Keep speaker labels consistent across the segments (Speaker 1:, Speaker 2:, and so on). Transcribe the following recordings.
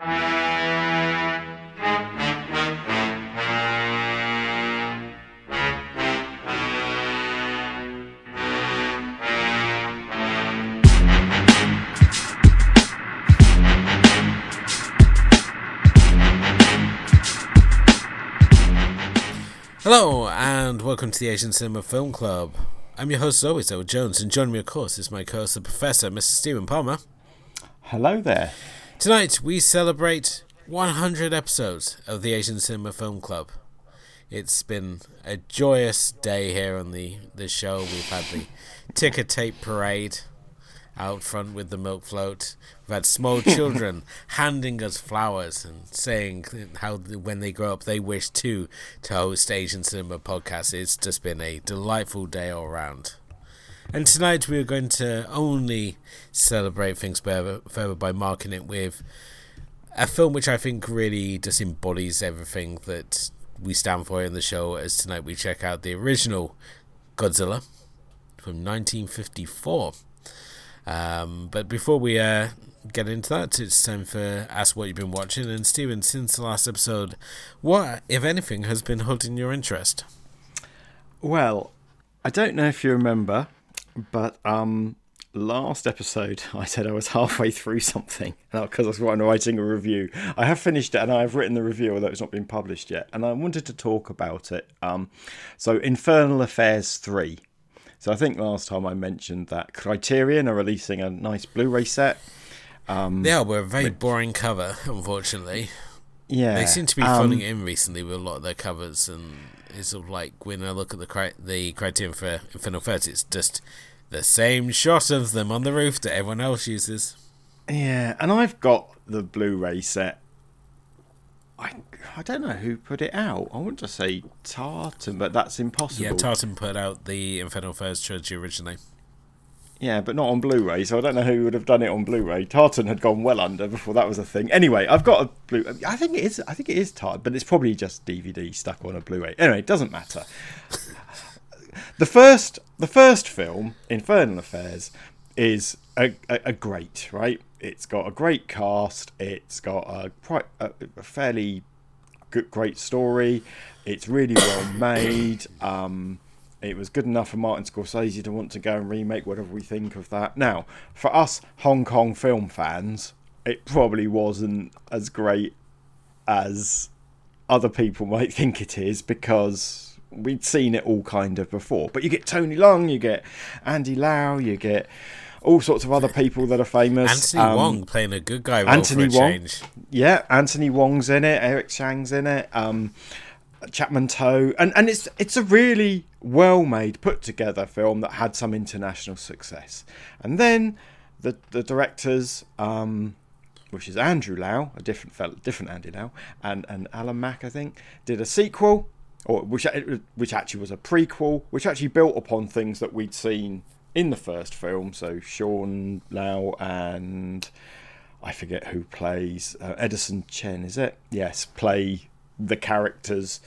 Speaker 1: Hello, and welcome to the Asian Cinema Film Club. I'm your host, Zoe Zoe Jones, and joining me, of course, is my co host, the Professor, Mr. Stephen Palmer.
Speaker 2: Hello there.
Speaker 1: Tonight, we celebrate 100 episodes of the Asian Cinema Film Club. It's been a joyous day here on the, the show. We've had the ticker tape parade out front with the milk float. We've had small children handing us flowers and saying how when they grow up they wish too to host Asian Cinema podcasts. It's just been a delightful day all around. And tonight we are going to only celebrate things further, by marking it with a film which I think really just embodies everything that we stand for in the show. As tonight we check out the original Godzilla from 1954. Um, but before we uh, get into that, it's time for Ask What You've Been Watching. And Stephen, since the last episode, what, if anything, has been holding your interest?
Speaker 2: Well, I don't know if you remember, but um, last episode I said I was halfway through something because I was writing a review. I have finished it and I have written the review, although it's not been published yet. And I wanted to talk about it. Um, so, Infernal Affairs 3 so I think last time I mentioned that Criterion are releasing a nice Blu-ray set.
Speaker 1: Um, yeah, we're a very with, boring cover, unfortunately.
Speaker 2: Yeah,
Speaker 1: they seem to be um, it in recently with a lot of their covers, and it's sort uh, of like when I look at the cri- the Criterion for Infernal Affairs, it's just the same shot of them on the roof that everyone else uses.
Speaker 2: Yeah, and I've got the Blu-ray set. I I don't know who put it out. I want to say Tartan, but that's impossible.
Speaker 1: Yeah, Tartan put out the Infernal Affairs trilogy originally.
Speaker 2: Yeah, but not on Blu-ray, so I don't know who would have done it on Blu-ray. Tartan had gone well under before that was a thing. Anyway, I've got a Blu. I think it is. I think it is Tartan, but it's probably just DVD stuck on a Blu-ray. Anyway, it doesn't matter. the first, the first film, Infernal Affairs, is a, a, a great right. It's got a great cast. It's got a a, a fairly good, great story. It's really well made. Um, it was good enough for Martin Scorsese to want to go and remake whatever we think of that. Now, for us Hong Kong film fans, it probably wasn't as great as other people might think it is because we'd seen it all kind of before. But you get Tony Leung, you get Andy Lau, you get all sorts of other people that are famous.
Speaker 1: Anthony um, Wong playing a good guy. Anthony Wong, change.
Speaker 2: yeah, Anthony Wong's in it. Eric Tsang's in it. Um, Chapman To, and and it's it's a really well made, put together film that had some international success. And then the the directors, um, which is Andrew Lau, a different fellow, different Andy Lau, and and Alan Mak, I think, did a sequel, or which which actually was a prequel, which actually built upon things that we'd seen in the first film. So Sean Lau and I forget who plays uh, Edison Chen. Is it? Yes, play the characters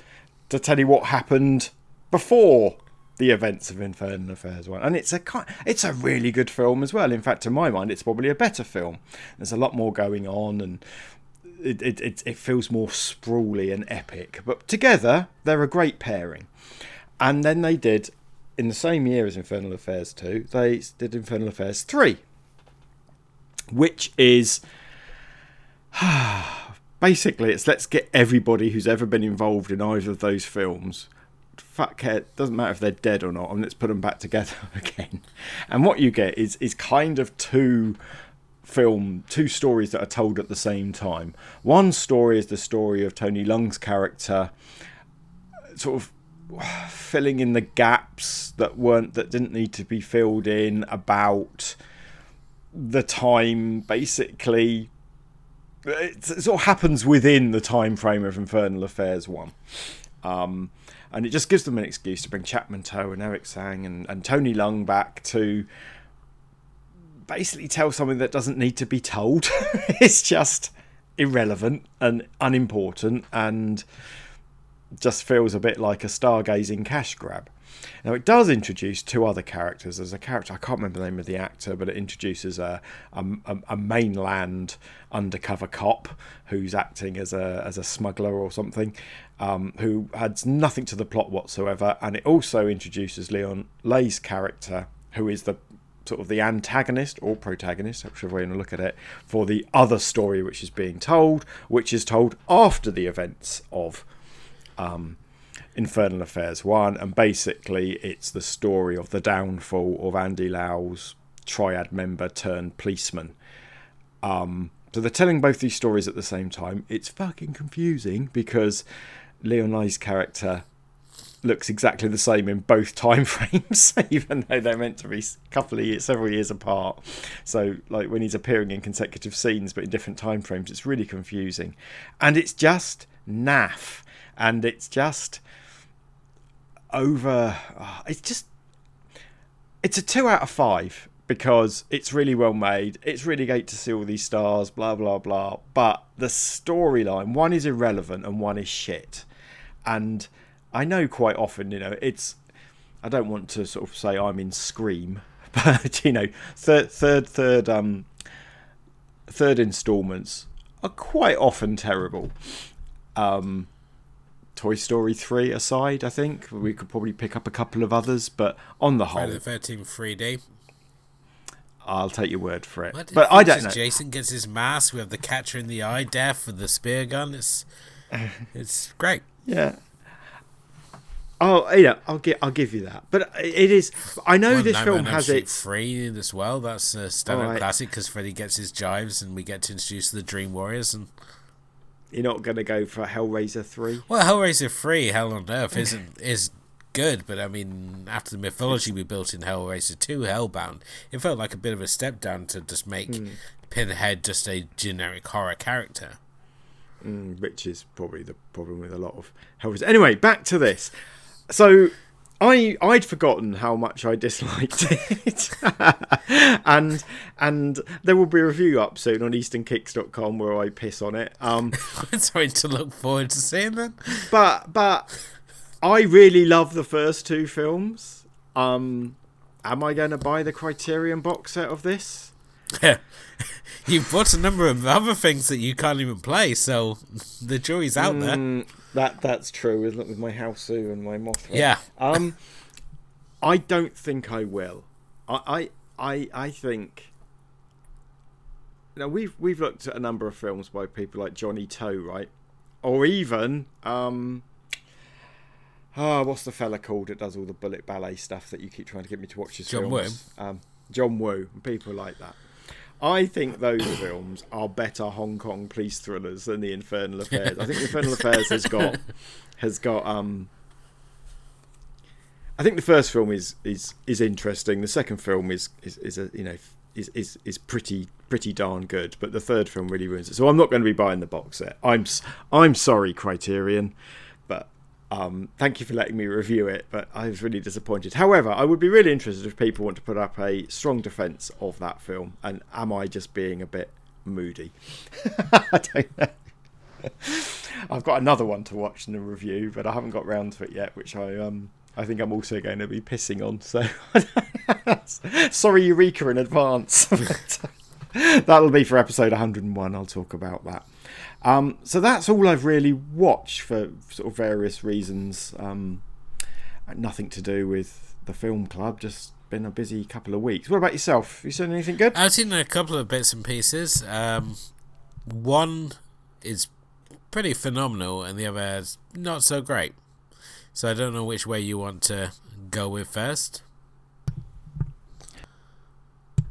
Speaker 2: to tell you what happened before the events of Infernal Affairs one, and it's a it's a really good film as well. In fact, to my mind, it's probably a better film. There's a lot more going on, and it it it, it feels more sprawly and epic. But together, they're a great pairing. And then they did in the same year as Infernal Affairs 2, they did Infernal Affairs 3, which is basically it's let's get everybody who's ever been involved in either of those films. Fuck it, doesn't matter if they're dead or not, and let's put them back together again. And what you get is is kind of two film two stories that are told at the same time. One story is the story of Tony Leung's character, sort of filling in the gaps that weren't that didn't need to be filled in about the time basically it, sort of happens within the time frame of Infernal Affairs 1 um, and it just gives them an excuse to bring Chapman To and Eric Tsang and, and Tony Leung back to basically tell something that doesn't need to be told it's just irrelevant and unimportant and just feels a bit like a stargazing cash grab. Now it does introduce two other characters. There's a character I can't remember the name of the actor, but it introduces a a, a mainland undercover cop who's acting as a as a smuggler or something, um, who adds nothing to the plot whatsoever. And it also introduces Leon Lai's character, who is the sort of the antagonist or protagonist, way you want to look at it, for the other story which is being told, which is told after the events of um, Infernal Affairs 1. And basically, it's the story of the downfall of Andy Lau's triad member turned policeman. Um, so they're telling both these stories at the same time. It's fucking confusing because Leon Lai's character looks exactly the same in both time frames, even though they're meant to be a couple of years, several years apart. So, like when he's appearing in consecutive scenes but in different time frames, it's really confusing, and it's just naff, and it's just over. Oh, it's just it's a two out of five because it's really well made. It's really great to see all these stars, blah blah blah. But the storyline, one is irrelevant and one is shit, and I know quite often, you know, it's. I don't want to sort of say I'm in Scream, but you know, third, third, third, um, third installments are quite often terrible. Um, Toy Story 3 aside, I think we could probably pick up a couple of others, but on the whole,
Speaker 1: Friday the Thirteenth 3D.
Speaker 2: I'll take your word for it. But I don't know.
Speaker 1: Jason gets his mask. We have the catcher in the eye, death with the spear gun. It's it's great.
Speaker 2: Yeah. Oh, yeah, I'll give I'll give you that. But it is. I know
Speaker 1: Well,
Speaker 2: this
Speaker 1: on
Speaker 2: film
Speaker 1: Elm
Speaker 2: has its.
Speaker 1: free as well. That's a standard
Speaker 2: Alright.
Speaker 1: classic because Freddy gets his jives, and we get to introduce the Dream Warriors. And
Speaker 2: You're not going to go for Hellraiser three.
Speaker 1: well, Hellraiser three, Hell on Earth isn't is good, but I mean, after the mythology we built in Hellraiser two, Hellbound, it felt like a bit of a step down to just make
Speaker 2: Hmm.
Speaker 1: Pinhead just a generic horror character.
Speaker 2: Mm, which is probably the problem with a lot of Hellraiser. Anyway, back to this. So I I'd forgotten how much I disliked it, and and there will be a review up soon on EasternKicks.com where I piss on it. Um,
Speaker 1: Sorry to look forward to seeing that.
Speaker 2: but but I really love the first two films. Um, am I going to buy the Criterion box set of this?
Speaker 1: You've bought a number of other things that you can't even play, so the jury's out there.
Speaker 2: That that's true with with my Hausu and my Mothra.
Speaker 1: Yeah.
Speaker 2: Um, I don't think I will. I I I, I think. Now we've we've looked at a number of films by people like Johnnie To, right? Or even um. Ah, what's the fella called that does all the bullet ballet stuff that you keep trying to get me to watch his
Speaker 1: John
Speaker 2: films? Um, John Woo and people like that. I think those films are better Hong Kong police thrillers than the Infernal Affairs. I think the Infernal Affairs has got has got um I think the first film is is is interesting. The second film is is, is a you know is, is is pretty pretty darn good, but the third film really ruins it. So I'm not going to be buying the box set. I'm I'm sorry, Criterion, but um, thank you for letting me review it. But I was really disappointed. However, I would be really interested if people want to put up a strong defence of that film. And am I just being a bit moody? I don't know. I've got another one to watch in the review, but I haven't got round to it yet, which I um I think I'm also going to be pissing on. So sorry, Eureka, in advance. That'll be for episode 101. I'll talk about that. Um, so that's all I've really watched for sort of various reasons. Um, nothing to do with the film club. Just been a busy couple of weeks. What about yourself? You seen anything good?
Speaker 1: I've seen a couple of bits and pieces. Um, one is pretty phenomenal, and the other is not so great. So I don't know which way you want to go with first.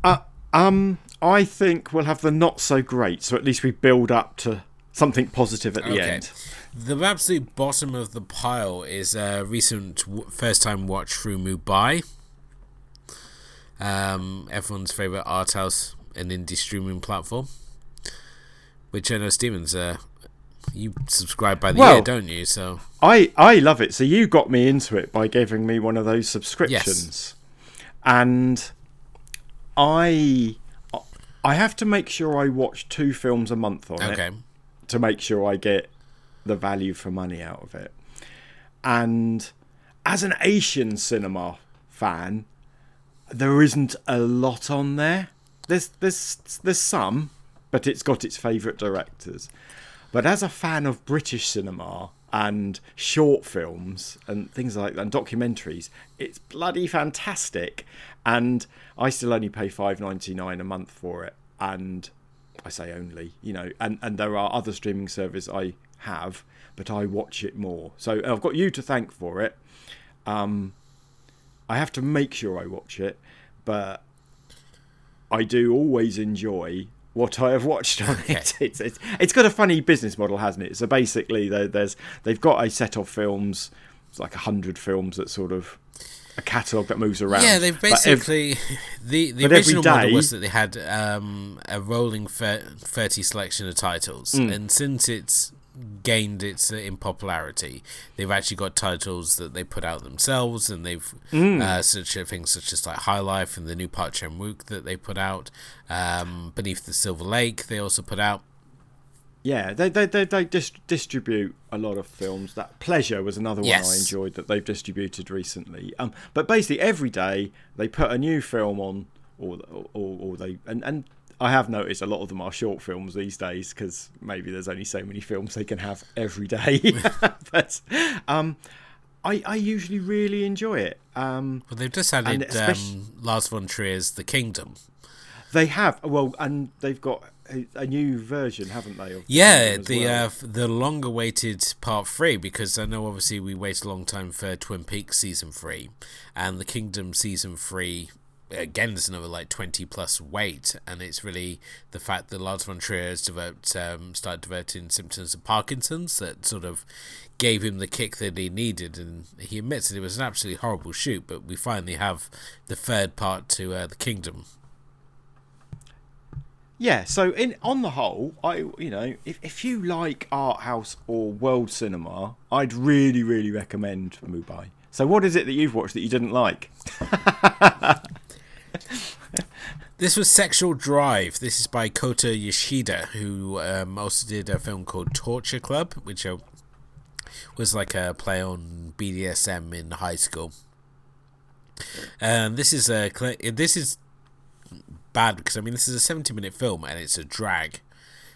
Speaker 2: Uh, um, I think we'll have the not so great. So at least we build up to something positive at the
Speaker 1: Okay.
Speaker 2: end.
Speaker 1: The absolute bottom of the pile is a recent w- first time watch through Mubi. Um, everyone's favourite art house and indie streaming platform. Which I know Stevens, uh, you subscribe by the
Speaker 2: Well-
Speaker 1: year, don't you? So
Speaker 2: I I love it. So you got me into it by giving me one of those subscriptions, yes. and I I have to make sure I watch two films a month on it
Speaker 1: okay,
Speaker 2: to make sure I get the value for money out of it. And as an Asian cinema fan, there isn't a lot on there. There's there's there's some, but it's got its favourite directors. But as a fan of British cinema and short films and things like that, and documentaries, it's bloody fantastic. And I still only pay five ninety nine a month for it, and I say only, you know, and and there are other streaming services I have, but I watch it more. So I've got you to thank for it. Um, I have to make sure I watch it, but I do always enjoy what I have watched on it. It's, it's it's got a funny business model, hasn't it? So basically, there's they've got a set of films, it's like a hundred films that sort of a catalogue that moves around.
Speaker 1: Yeah, they've basically ev- the the original day, model was that they had um, a rolling thirty selection of titles, mm. and since it's gained its uh, in popularity. They've actually got titles that they put out themselves, and they've mm. uh, such things such as like High Life and the new Park Chan Wook that they put out. Um, Beneath the Silver Lake, they also put out.
Speaker 2: Yeah, they they they, they dis- distribute a lot of films. That Pleasure was another one yes. I enjoyed that they've distributed recently. Um, but basically every day they put a new film on, or or, or they and and I have noticed a lot of them are short films these days because maybe there's only so many films they can have every day. but um, I, I usually really enjoy it. Um,
Speaker 1: well, they've just added um, Lars von Trier's The Kingdom.
Speaker 2: They have well, and they've got a, a new version, haven't they?
Speaker 1: yeah, the well. uh, the longer waited part three because I know obviously we waited a long time for Twin Peaks season three, and the Kingdom season three again there's another like 20 plus weight and it's really the fact that Lars von Trier has developed um, started developing symptoms of Parkinson's that sort of gave him the kick that he needed and he admits that it was an absolutely horrible shoot but we finally have the third part to uh, the kingdom
Speaker 2: yeah so in on the whole i you know if, if you like art house or world cinema i'd really really recommend Mubi so what is it that you've watched that you didn't like
Speaker 1: this was Sexual Drive. This is by Kota Yoshida, who um, also did a film called Torture Club, which uh, was like a play on BDSM in high school. And this is a this is bad because I mean this is a seventy minute film and it's a drag.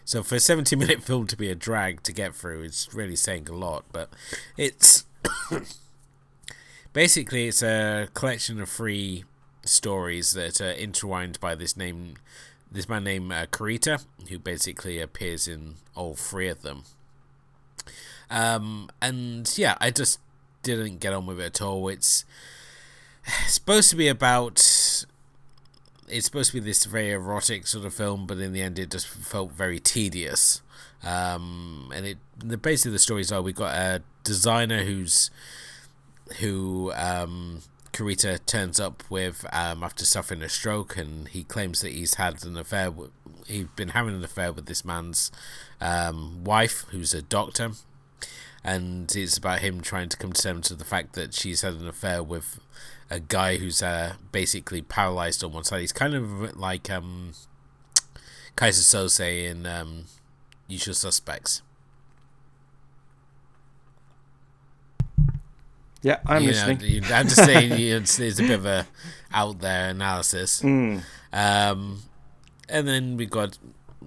Speaker 1: So for a seventy minute film to be a drag to get through, it's really saying a lot. But it's basically it's a collection of three stories that are intertwined by this name, this man named uh, Kurita, who basically appears in all three of them. Um, and yeah, I just didn't get on with it at all. It's supposed to be about. It's supposed to be this very erotic sort of film, but in the end, it just felt very tedious. Um, and it the basically the stories are we've got a designer who's who um, Kurita turns up with um, after suffering a stroke, and he claims that he's had an affair. He's been having an affair with this man's um, wife, who's a doctor, and it's about him trying to come to terms with the fact that she's had an affair with a guy who's uh, basically paralyzed on one side. He's kind of like um, Keyser Söze in um, Usual Suspects.
Speaker 2: Yeah, I'm you listening.
Speaker 1: Know, I'm just saying it's, it's, a bit of a out there analysis.
Speaker 2: Mm.
Speaker 1: Um, and then we got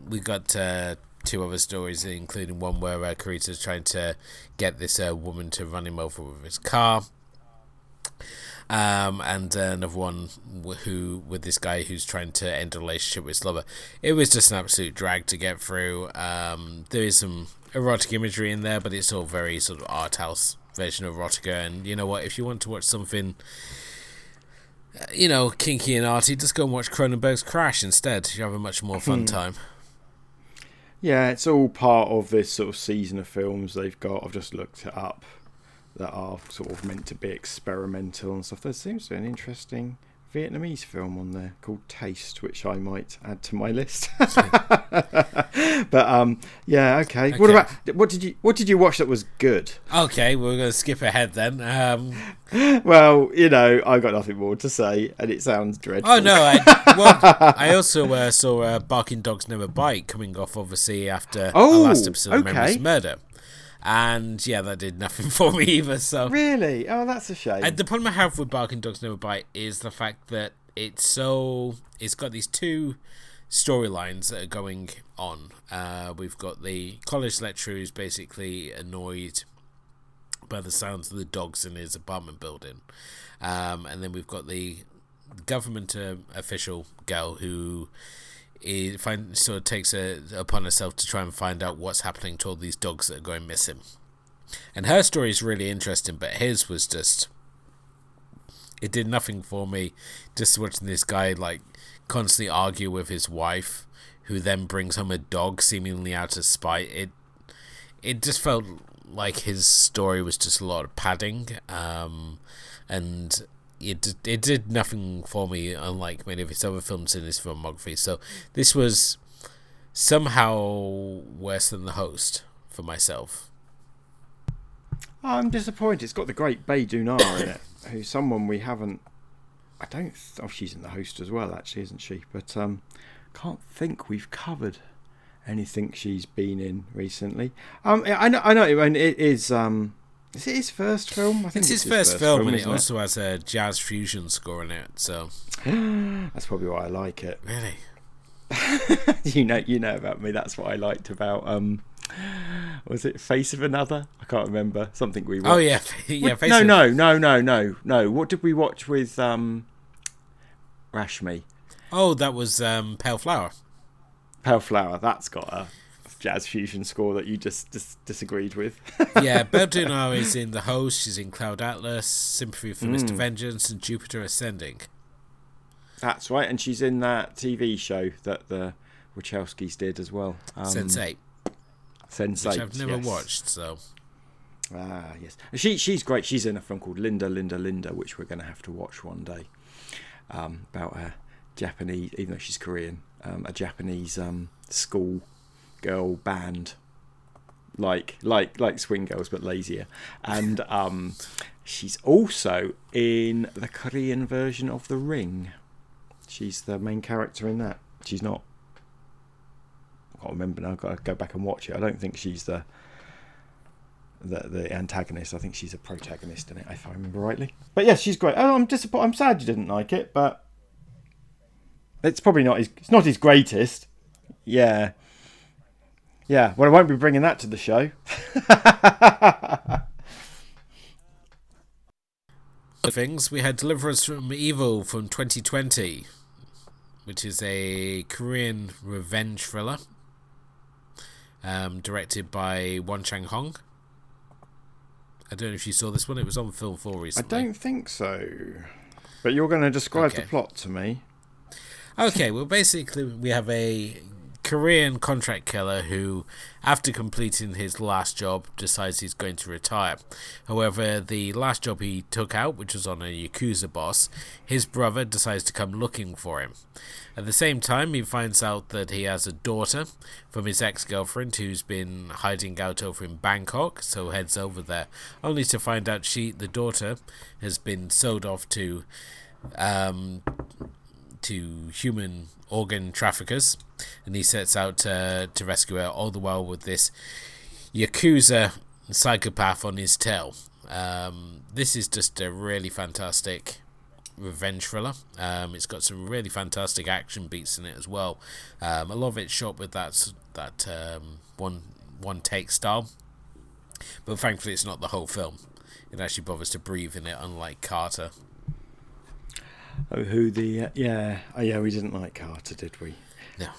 Speaker 1: we got uh, two other stories, including one where uh, Kurita's trying to get this uh, woman to run him over with his car. Um, and uh, another one who with this guy who's trying to end a relationship with his lover. It was just an absolute drag to get through. Um, there is some erotic imagery in there, but it's all very sort of art house version of erotica. And you know what? If you want to watch something, uh, you know, kinky and arty, just go and watch Cronenberg's Crash instead. You have a much more fun hmm. time.
Speaker 2: Yeah, it's all part of this sort of season of films they've got. I've just looked it up that are sort of meant to be experimental and stuff. There seems to be an interesting Vietnamese film on there called Taste, which I might add to my list. but um, yeah, okay. okay. What about what did you what did you watch that was good?
Speaker 1: Okay, we're going to skip ahead then. Um,
Speaker 2: well, you know, I've got nothing more to say, and it sounds dreadful.
Speaker 1: Oh no, I, well, I also uh, saw uh, Barking Dogs Never Bite coming off, obviously after oh, the last episode of okay. Memories Murder. And yeah, that did nothing for me either. So
Speaker 2: really, oh, that's a shame.
Speaker 1: And the problem I have with Barking Dogs Never Bite is the fact that it's so it's got these two storylines that are going on. Uh, we've got the college lecturer who's basically annoyed by the sounds of the dogs in his apartment building, um, and then we've got the government uh, official girl who is, find, sort of takes it upon herself to try and find out what's happening to all these dogs that are going missing. And her story is really interesting, but his was just. It did nothing for me. Just watching this guy, like, constantly argue with his wife, who then brings home a dog seemingly out of spite. It. It just felt like his story was just a lot of padding. Um, and it it did nothing for me, unlike many of his other films in his filmography. So this was somehow worse than the host for myself.
Speaker 2: I'm disappointed. It's got the great Doona in it, who's someone we haven't. I don't. Oh, she's in the host as well, actually, isn't she? But um, can't think we've covered anything she's been in recently. Um, I know. I know. And it is. Um, is it his first film?
Speaker 1: I think it's, it's his, his, first, first film, film, and it also has a jazz fusion score in it. So
Speaker 2: that's probably why I like it.
Speaker 1: Really?
Speaker 2: you know, you know about me. That's what I liked about. Um, was it Face of Another? I can't remember. Something we watched.
Speaker 1: Oh yeah, yeah.
Speaker 2: Face no, of... no, no, no, no, no. What did we watch with um, Rashmi?
Speaker 1: Oh, that was um, Pale Flower.
Speaker 2: Pale Flower. That's got a jazz fusion score that you just, just disagreed with.
Speaker 1: yeah, Bae is in The Host, she's in Cloud Atlas, Sympathy for mm. Mr. Vengeance, and Jupiter Ascending.
Speaker 2: That's right, and she's in that TV show that the Wachowskis did as well.
Speaker 1: Um, Sense8.
Speaker 2: Sense8. Which
Speaker 1: I've never
Speaker 2: yes.
Speaker 1: watched, so.
Speaker 2: Ah, yes. She she's great. She's in a film called Linda, Linda, Linda, which we're going to have to watch one day. Um, about a Japanese, even though she's Korean, um, a Japanese um, school girl band. Like like like swing girls but lazier. And um she's also in the korean version of the ring. She's the main character in that. She's not i can't remember now i've got to go back and watch it. I don't think she's the the, the antagonist. I think she's a protagonist in it if i remember rightly. But yes she's great. Oh, i'm disappointed i'm sad you didn't like it but it's probably not his it's not his greatest. Yeah yeah, well, I won't be bringing that to the show.
Speaker 1: things we had Deliverance from Evil from 2020, which is a Korean revenge thriller, um, directed by Won Chang Hong. I don't know if you saw this one. It was on Film Four recently.
Speaker 2: I don't think so. But you're going to describe okay. the plot to me.
Speaker 1: Okay, well, basically, we have a Korean contract killer who, after completing his last job, decides he's going to retire. However, the last job he took out, which was on a Yakuza boss, his brother decides to come looking for him. At the same time, he finds out that he has a daughter from his ex girlfriend who's been hiding out over in Bangkok, so heads over there, only to find out she, the daughter, has been sold off to. Um, to human organ traffickers, and he sets out to, to rescue her, all the while with this Yakuza psychopath on his tail. Um, this is just a really fantastic revenge thriller. Um, it's got some really fantastic action beats in it as well. Um, a lot of it's shot with that that um, one one take style, but thankfully it's not the whole film. It actually bothers to breathe in it, unlike Carter.
Speaker 2: Oh, who the uh, yeah oh yeah we didn't like Carter did we?
Speaker 1: No,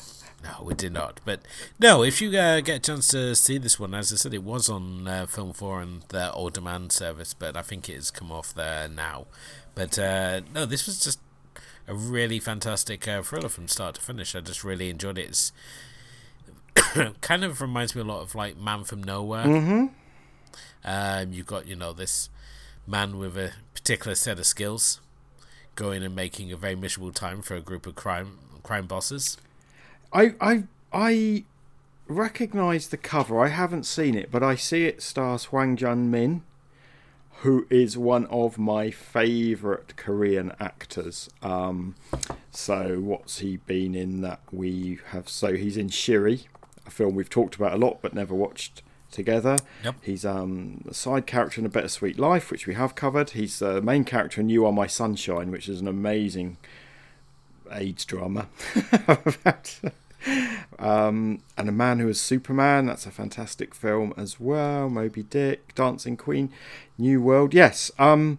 Speaker 1: no, we did not. But no, if you uh, get a chance to see this one, as I said, it was on uh, Film Four and their on demand service, but I think it has come off there now. But uh, no, this was just a really fantastic uh, thriller from start to finish. I just really enjoyed it. It's kind of reminds me a lot of like Man from Nowhere.
Speaker 2: Mm-hmm.
Speaker 1: Um, you've got you know this man with a particular set of skills going and making a very miserable time for a group of crime crime bosses.
Speaker 2: I I I recognize the cover. I haven't seen it, but I see it stars Hwang Jung Min, who is one of my favorite Korean actors. Um, so what's he been in that we have? So he's in Shiri, a film we've talked about a lot but never watched together.
Speaker 1: Yep.
Speaker 2: He's um, a side character in A Bittersweet Life, which we have covered. He's the main character in You Are My Sunshine, which is an amazing AIDS drama. um, and A Man Who is Superman, that's a fantastic film as well. Moby Dick, Dancing Queen, New World. Yes. Um,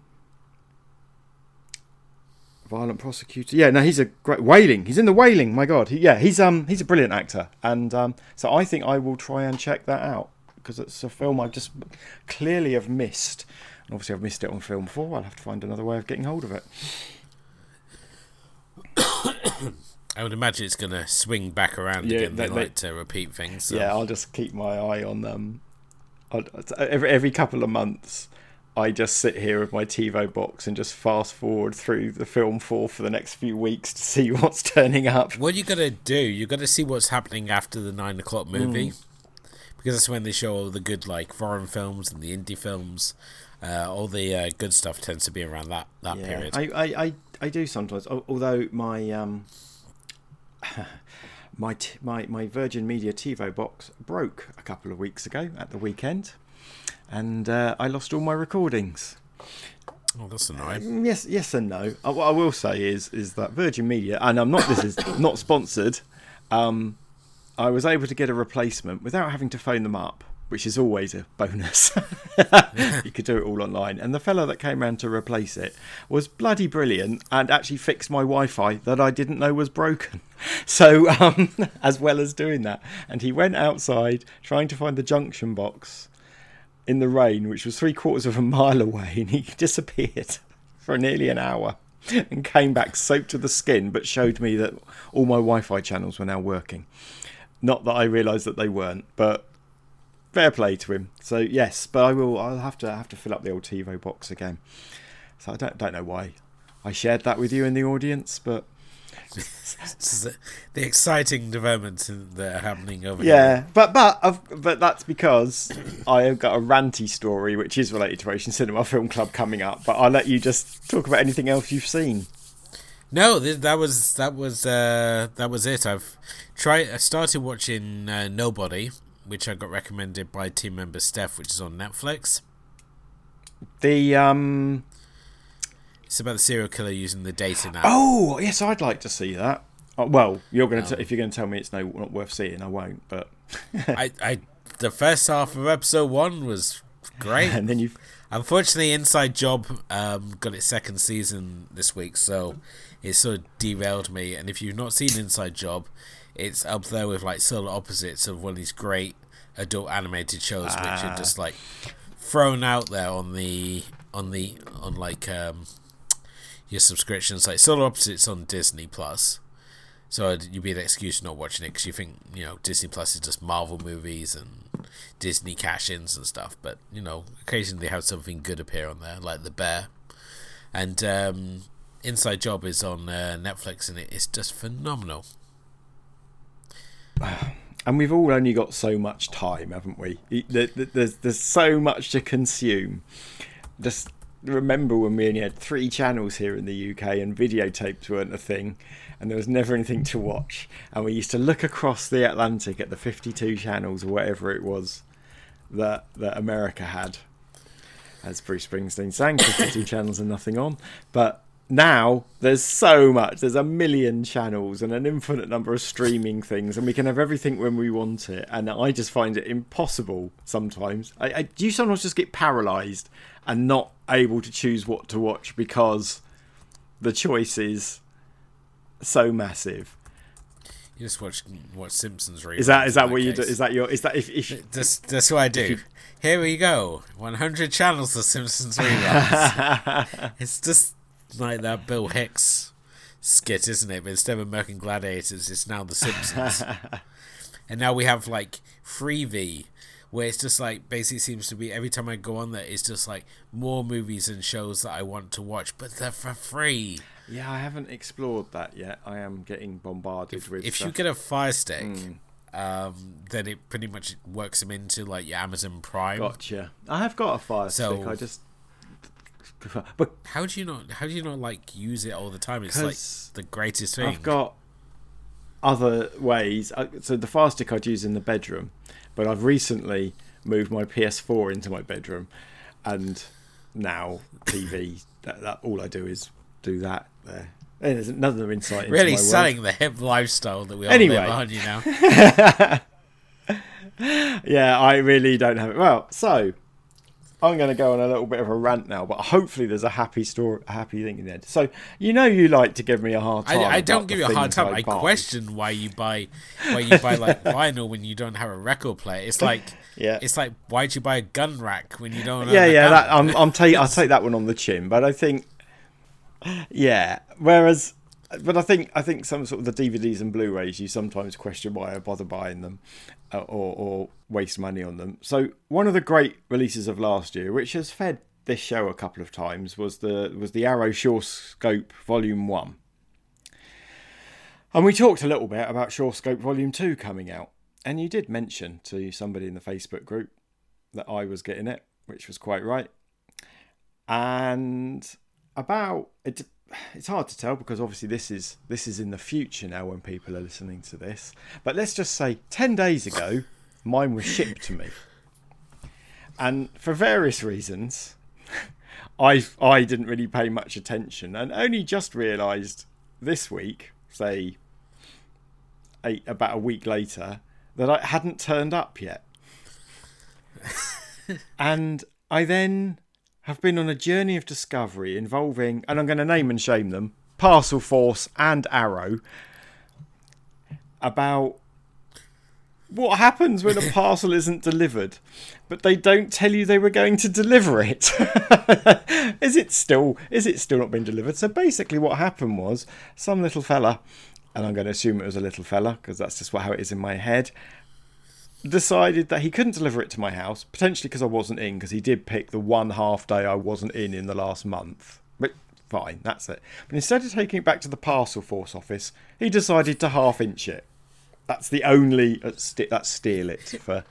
Speaker 2: Violent Prosecutor. Yeah, no, he's a great Wailing. He's in the Wailing. My God, he, yeah, he's um he's a brilliant actor, and um, so I think I will try and check that out because it's a film I just clearly have missed. And obviously, I've missed it on film before. I'll have to find another way of getting hold of it.
Speaker 1: I would imagine it's going to swing back around
Speaker 2: Yeah,
Speaker 1: again. They,
Speaker 2: they- they-
Speaker 1: like to repeat things. So.
Speaker 2: Yeah, I'll just keep my eye on them. Um, every every couple of months, I just sit here with my TiVo box and just fast forward through the film for for the next few weeks to see what's turning up.
Speaker 1: What are you got to do, you got to see what's happening after the nine o'clock movie,
Speaker 2: Mm.
Speaker 1: Because that's when they show all the good like foreign films and the indie films. Uh, all the uh, good stuff tends to be around that that
Speaker 2: Yeah,
Speaker 1: period.
Speaker 2: I, I, I, I do sometimes. Although my um, my t- my my Virgin Media TiVo box broke a couple of weeks ago at the weekend, and uh, I lost all my recordings.
Speaker 1: oh, that's annoying.
Speaker 2: Mm, Yes, yes, and no. Uh, what I will say is is that Virgin Media, and I'm not. This is not sponsored. Um, I was able to get a replacement without having to phone them up, which is always a bonus. you could do it all online. And the fellow that came round to replace it was bloody brilliant and actually fixed my Wi-Fi that I didn't know was broken. So, um, as well as doing that, and he went outside trying to find the junction box in the rain, which was three quarters of a mile away, and he disappeared for nearly an hour and came back soaked to the skin, but showed me that all my Wi Fi channels were now working. Not that I realised that they weren't, but fair play to him. So yes, but I will. I'll have to have to fill up the old TiVo box again. So I don't don't know why I shared that with you in the audience, but
Speaker 1: the, the exciting developments that are happening over here.
Speaker 2: Yeah, but but I've, but that's because I have got a ranty story which is related to Asian Cinema Film Club coming up. But I'll let you just talk about anything else you've seen.
Speaker 1: No, th- that was that was uh, that was it. I've tried. I started watching uh, Nobody, which I got recommended by team member Steph, which is on Netflix.
Speaker 2: The um
Speaker 1: It's about the serial killer using the dating app.
Speaker 2: oh yes, I'd like to see that. Oh, well, you're gonna t- if you're gonna tell me it's no not worth seeing, I won't. But
Speaker 1: I, I, the first half of episode one was great.
Speaker 2: and then you
Speaker 1: Unfortunately, Inside Job um, got its second season this week, so it sort of derailed me. And if you've not seen Inside Job, it's up there with like Solar Opposites of one of these great adult animated shows, which are just like thrown out there on the on the on like um, your subscriptions. Like Solar Opposites on Disney Plus, so you'd be an excuse for not watching it because you think you know Disney Plus is just Marvel movies and Disney cash-ins and stuff. But you know, occasionally they have something good appear on there, like The Bear, and um, Inside Job is on uh, Netflix, and it is just phenomenal.
Speaker 2: and we've all only got so much time, haven't we? There- there- There's there's so much to consume. Just remember when we only had three channels here in the UK and videotapes weren't a thing, and there was never anything to watch, and we used to look across the Atlantic at the 52 channels or whatever it was that that America had. As Bruce Springsteen sang, 52 channels and nothing on, but now there's so much there's a million channels and an infinite number of streaming things and we can have everything when we want it and i just find it impossible sometimes i, I do you sometimes just get paralyzed and not able to choose what to watch because the choice is so massive
Speaker 1: You just watch watch Simpsons reruns.
Speaker 2: is that is that what you do is that your is that if, if
Speaker 1: That's that's what I do. Here we go. 100 channels of Simpsons reruns. it's just like that Bill Hicks skit, isn't it? But instead of American Gladiators, it's now The Simpsons. and now we have like Freevee, where it's just like basically seems to be every time I go on there, it's just like more movies and shows that I want to watch, but they're for free.
Speaker 2: yeah i haven't explored that yet i am getting bombarded with
Speaker 1: If you get a Fire Stick, um, then it pretty much works them into like your Amazon Prime.
Speaker 2: gotcha i have got a fire
Speaker 1: So-
Speaker 2: stick i just but
Speaker 1: How do you not? How do you not like use it all the time? It's like the greatest thing.
Speaker 2: I've got other ways. Uh, So the stick I'd use in the bedroom, but I've recently moved my PS4 into my bedroom, and now TV. that, that all I do is do that there. And there's another insight. Into
Speaker 1: Really selling
Speaker 2: world.
Speaker 1: the hip lifestyle that we all
Speaker 2: Anyway.
Speaker 1: live on, you know.
Speaker 2: Yeah, I really don't have it. Well, so I'm going to go on a little bit of a rant now, but hopefully there's a happy story, a happy thing in the end. So you know you like to give me a hard
Speaker 1: I,
Speaker 2: time.
Speaker 1: I don't give you a hard time. I
Speaker 2: buy.
Speaker 1: question why you buy why you buy like vinyl when you don't have a record player. It's like
Speaker 2: Yeah.
Speaker 1: it's like why'd you buy a gun rack when you don't?
Speaker 2: Yeah, yeah, that, I'm, I'm take, I'll take that one on the chin, but I think, yeah. Whereas, but I think, I think some sort of the DVDs and Blu-rays, you sometimes question why I bother buying them, Uh, or, or waste money on them. So one of the great releases of last year, which has fed this show a couple of times, was the was the Arrow Shawscope Volume One. And we talked a little bit about Shawscope Volume 2 coming out. And you did mention to somebody in the Facebook group that I was getting it, which was quite right. And about it, it's hard to tell because obviously this is this is in the future now when people are listening to this. But let's just say 10 days ago, mine was shipped to me. And for various reasons, I I didn't really pay much attention and only just realised this week, say eight, about a week later, that I hadn't turned up yet. and I then have been on a journey of discovery involving, and I'm going to name and shame them, Parcel Force and Arrow, about what happens when a parcel isn't delivered, but they don't tell you they were going to deliver it. is it still is it still not been delivered? So basically, what happened was some little fella, and I'm going to assume it was a little fella because that's just what, how it is in my head, decided that he couldn't deliver it to my house, potentially because I wasn't in, because he did pick the one half day I wasn't in in the last month. But fine, that's it. But instead of taking it back to the parcel force office, he decided to half inch it. That's the only uh, that's steal it for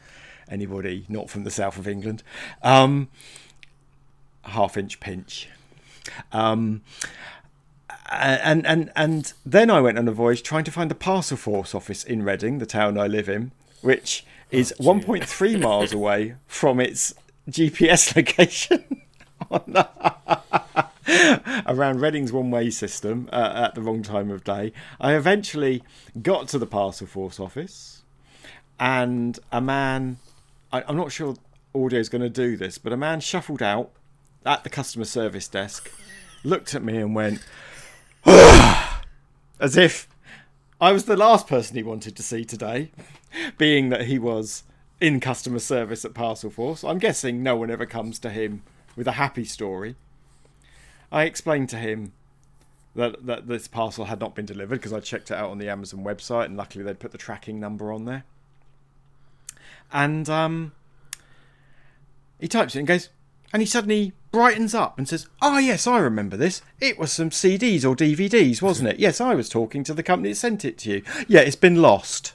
Speaker 2: anybody not from the south of England. Um, half inch pinch. Um, and and and then I went on a voyage trying to find the parcel force office in Reading, the town I live in, which is 1.3 miles away from its GPS location on around Reading's one-way system uh, at the wrong time of day. I eventually got to the parcel force office, and a man. I, I'm not sure audio is going to do this, but a man shuffled out at the customer service desk, looked at me, and went as if I was the last person he wanted to see today, being that he was in customer service at Parcel Force. I'm guessing no one ever comes to him with a happy story. I explained to him that, that this parcel had not been delivered because I checked it out on the Amazon website and luckily they'd put the tracking number on there. And um, he types it and goes, and he suddenly brightens up and says, Oh, yes, I remember this. It was some CDs or DVDs, wasn't it? Yes, I was talking to the company that sent it to you. Yeah, it's been lost.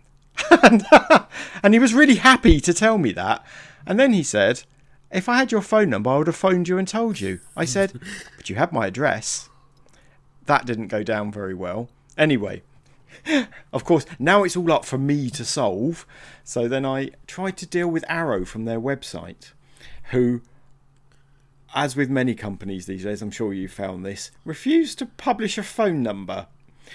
Speaker 2: and, and he was really happy to tell me that. And then he said, If I had your phone number, I would have phoned you and told you. I said, But you have my address. That didn't go down very well. Anyway, of course, now it's all up for me to solve. So then I tried to deal with Arrow from their website, who, as with many companies these days, I'm sure you found this, refuse to publish a phone number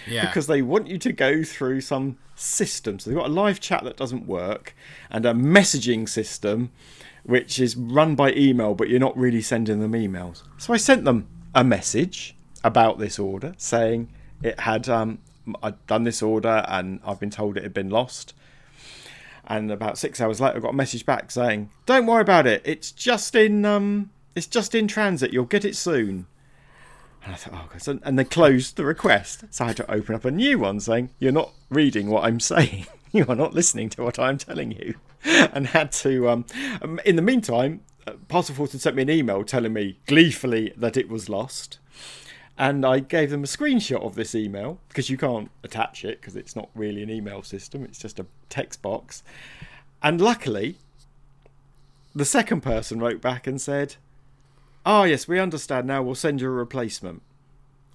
Speaker 1: Yeah.
Speaker 2: because they want you to go through some system. So they've got a live chat that doesn't work and a messaging system which is run by email, but you're not really sending them emails. So I sent them a message about this order saying it had um, I'd done this order and I've been told it had been lost. And about six hours later, I got a message back saying, "Don't worry about it. It's just in um, it's just in transit. You'll get it soon." And I thought, oh, God. And they closed the request. So I had to open up a new one saying, You're not reading what I'm saying. You are not listening to what I'm telling you. And had to, um, um, in the meantime, uh, Parcel had sent me an email telling me gleefully that it was lost. And I gave them a screenshot of this email because you can't attach it because it's not really an email system, it's just a text box. And luckily, the second person wrote back and said, Oh, yes, we understand now. We'll send you a replacement.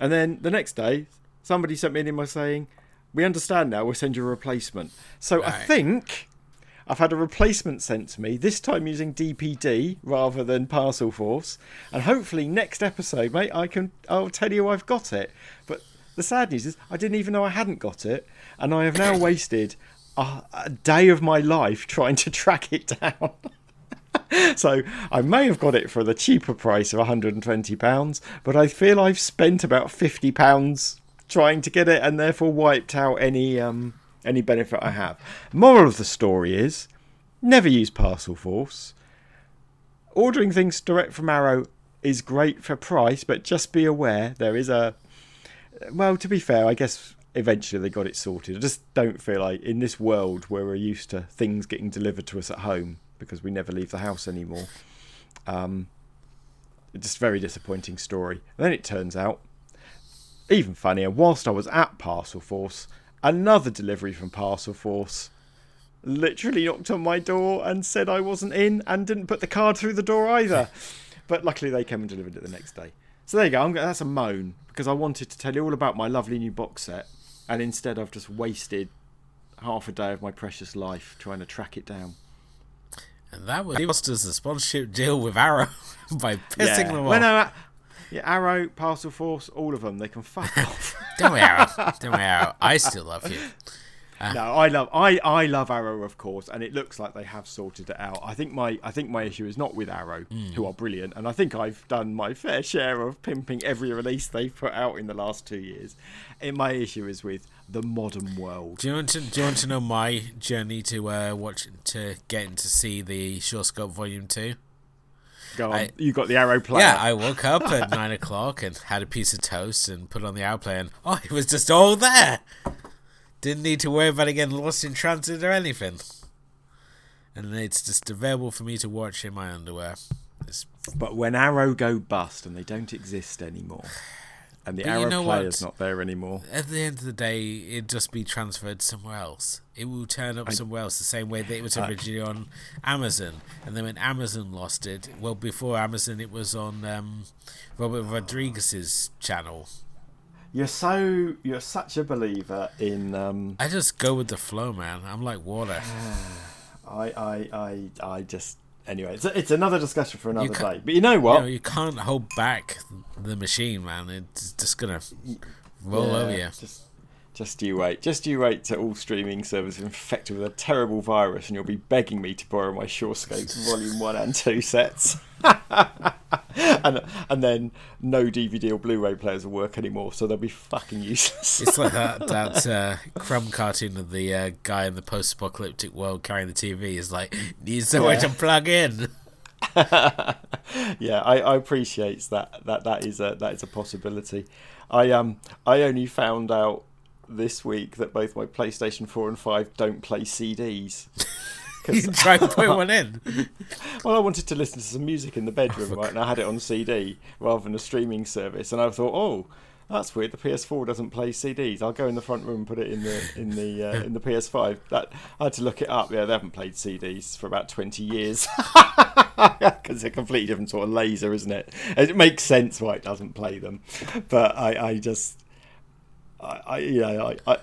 Speaker 2: And then the next day, somebody sent me an email saying, We understand now. We'll send you a replacement. So I think, I've had a replacement sent to me, this time using DPD rather than Parcel Force. And hopefully next episode, mate, I can I'll tell you I've got it. But the sad news is I didn't even know I hadn't got it, and I have now wasted a, a day of my life trying to track it down. so I may have got it for the cheaper price of 120 pounds, but I feel I've spent about 50 pounds trying to get it, and therefore wiped out any um, any benefit I have. Moral of the story is never use Parcelforce. Ordering things direct from Arrow is great for price, but just be aware there is a. Well, to be fair, I guess eventually they got it sorted. I just don't feel like in this world where we're used to things getting delivered to us at home because we never leave the house anymore. Um, just very disappointing story. And then it turns out, even funnier, whilst I was at Parcelforce, another delivery from Parcelforce literally knocked on my door and said I wasn't in and didn't put the card through the door either. but luckily they came and delivered it the next day. So there you go. I'm, that's a moan because I wanted to tell you all about my lovely new box set, and instead I've just wasted half a day of my precious life trying to track it down.
Speaker 1: And that was a sponsorship deal with Arrow by pissing
Speaker 2: yeah.
Speaker 1: them
Speaker 2: Well,
Speaker 1: off.
Speaker 2: no, uh, yeah, Arrow, Parcelforce, all of them, they can fuck off.
Speaker 1: Don't worry, Arrow. Don't worry, Arrow. I still love you.
Speaker 2: No, I love I, I love Arrow of course, and it looks like they have sorted it out. I think my I think my issue is not with Arrow, who are brilliant, and I think I've done my fair share of pimping every release they've put out in the last two years. And my issue is with the modern world.
Speaker 1: Do you want to do you want to know my journey to uh, watch to getting to see the Shawscope Volume Two?
Speaker 2: Go on,
Speaker 1: I-
Speaker 2: you got the Arrow player.
Speaker 1: Yeah, I woke up at nine o'clock and had a piece of toast and put on the outplay, and oh, it was just all there. Didn't need to worry about it getting lost in transit or anything. And it's just available for me to watch in my underwear. It's,
Speaker 2: But when Arrow go bust and they don't exist anymore, and the
Speaker 1: But you
Speaker 2: Arrow
Speaker 1: know
Speaker 2: player's
Speaker 1: what?
Speaker 2: not there anymore,
Speaker 1: at the end of the day, it'd just be transferred somewhere else. It will turn up somewhere else, the same way that it was originally on Amazon. And then when Amazon lost it, well, before Amazon, it was on um, Robert Rodriguez's channel.
Speaker 2: You're so you're such a believer in. Um,
Speaker 1: I just go with the flow, man. I'm like water.
Speaker 2: I I I I just anyway. It's, it's another discussion for another day. But you know
Speaker 1: You
Speaker 2: what?
Speaker 1: know, you can't hold back the machine, man. It's just gonna roll
Speaker 2: Yeah,
Speaker 1: over you.
Speaker 2: Just, just you wait. Just you wait till all streaming servers infected with a terrible virus, and you'll be begging me to borrow my Shawscopes Volume One and Two sets. and and then no DVD or Blu-ray players will work anymore, so they'll be fucking useless.
Speaker 1: It's like that that uh, crumb cartoon of the uh, guy in the post-apocalyptic world carrying the TV is like needs somewhere
Speaker 2: Yeah.
Speaker 1: to plug in.
Speaker 2: yeah, I, I appreciate that that that is a that is a possibility. I um I only found out this week that both my PlayStation 4 and 5 don't play CDs.
Speaker 1: You try and put one in.
Speaker 2: Well, I wanted to listen to some music in the bedroom, right? And I had it on CD rather than a streaming service, and I thought, oh, that's weird. The PS4 doesn't play CDs. I'll go in the front room and put it in the in the uh, in the PS5. That I had to look it up. Yeah, they haven't played CDs for about twenty years because they're a completely different sort of laser, isn't it? It makes sense why it doesn't play them, but I, I just, I, I you know, I. I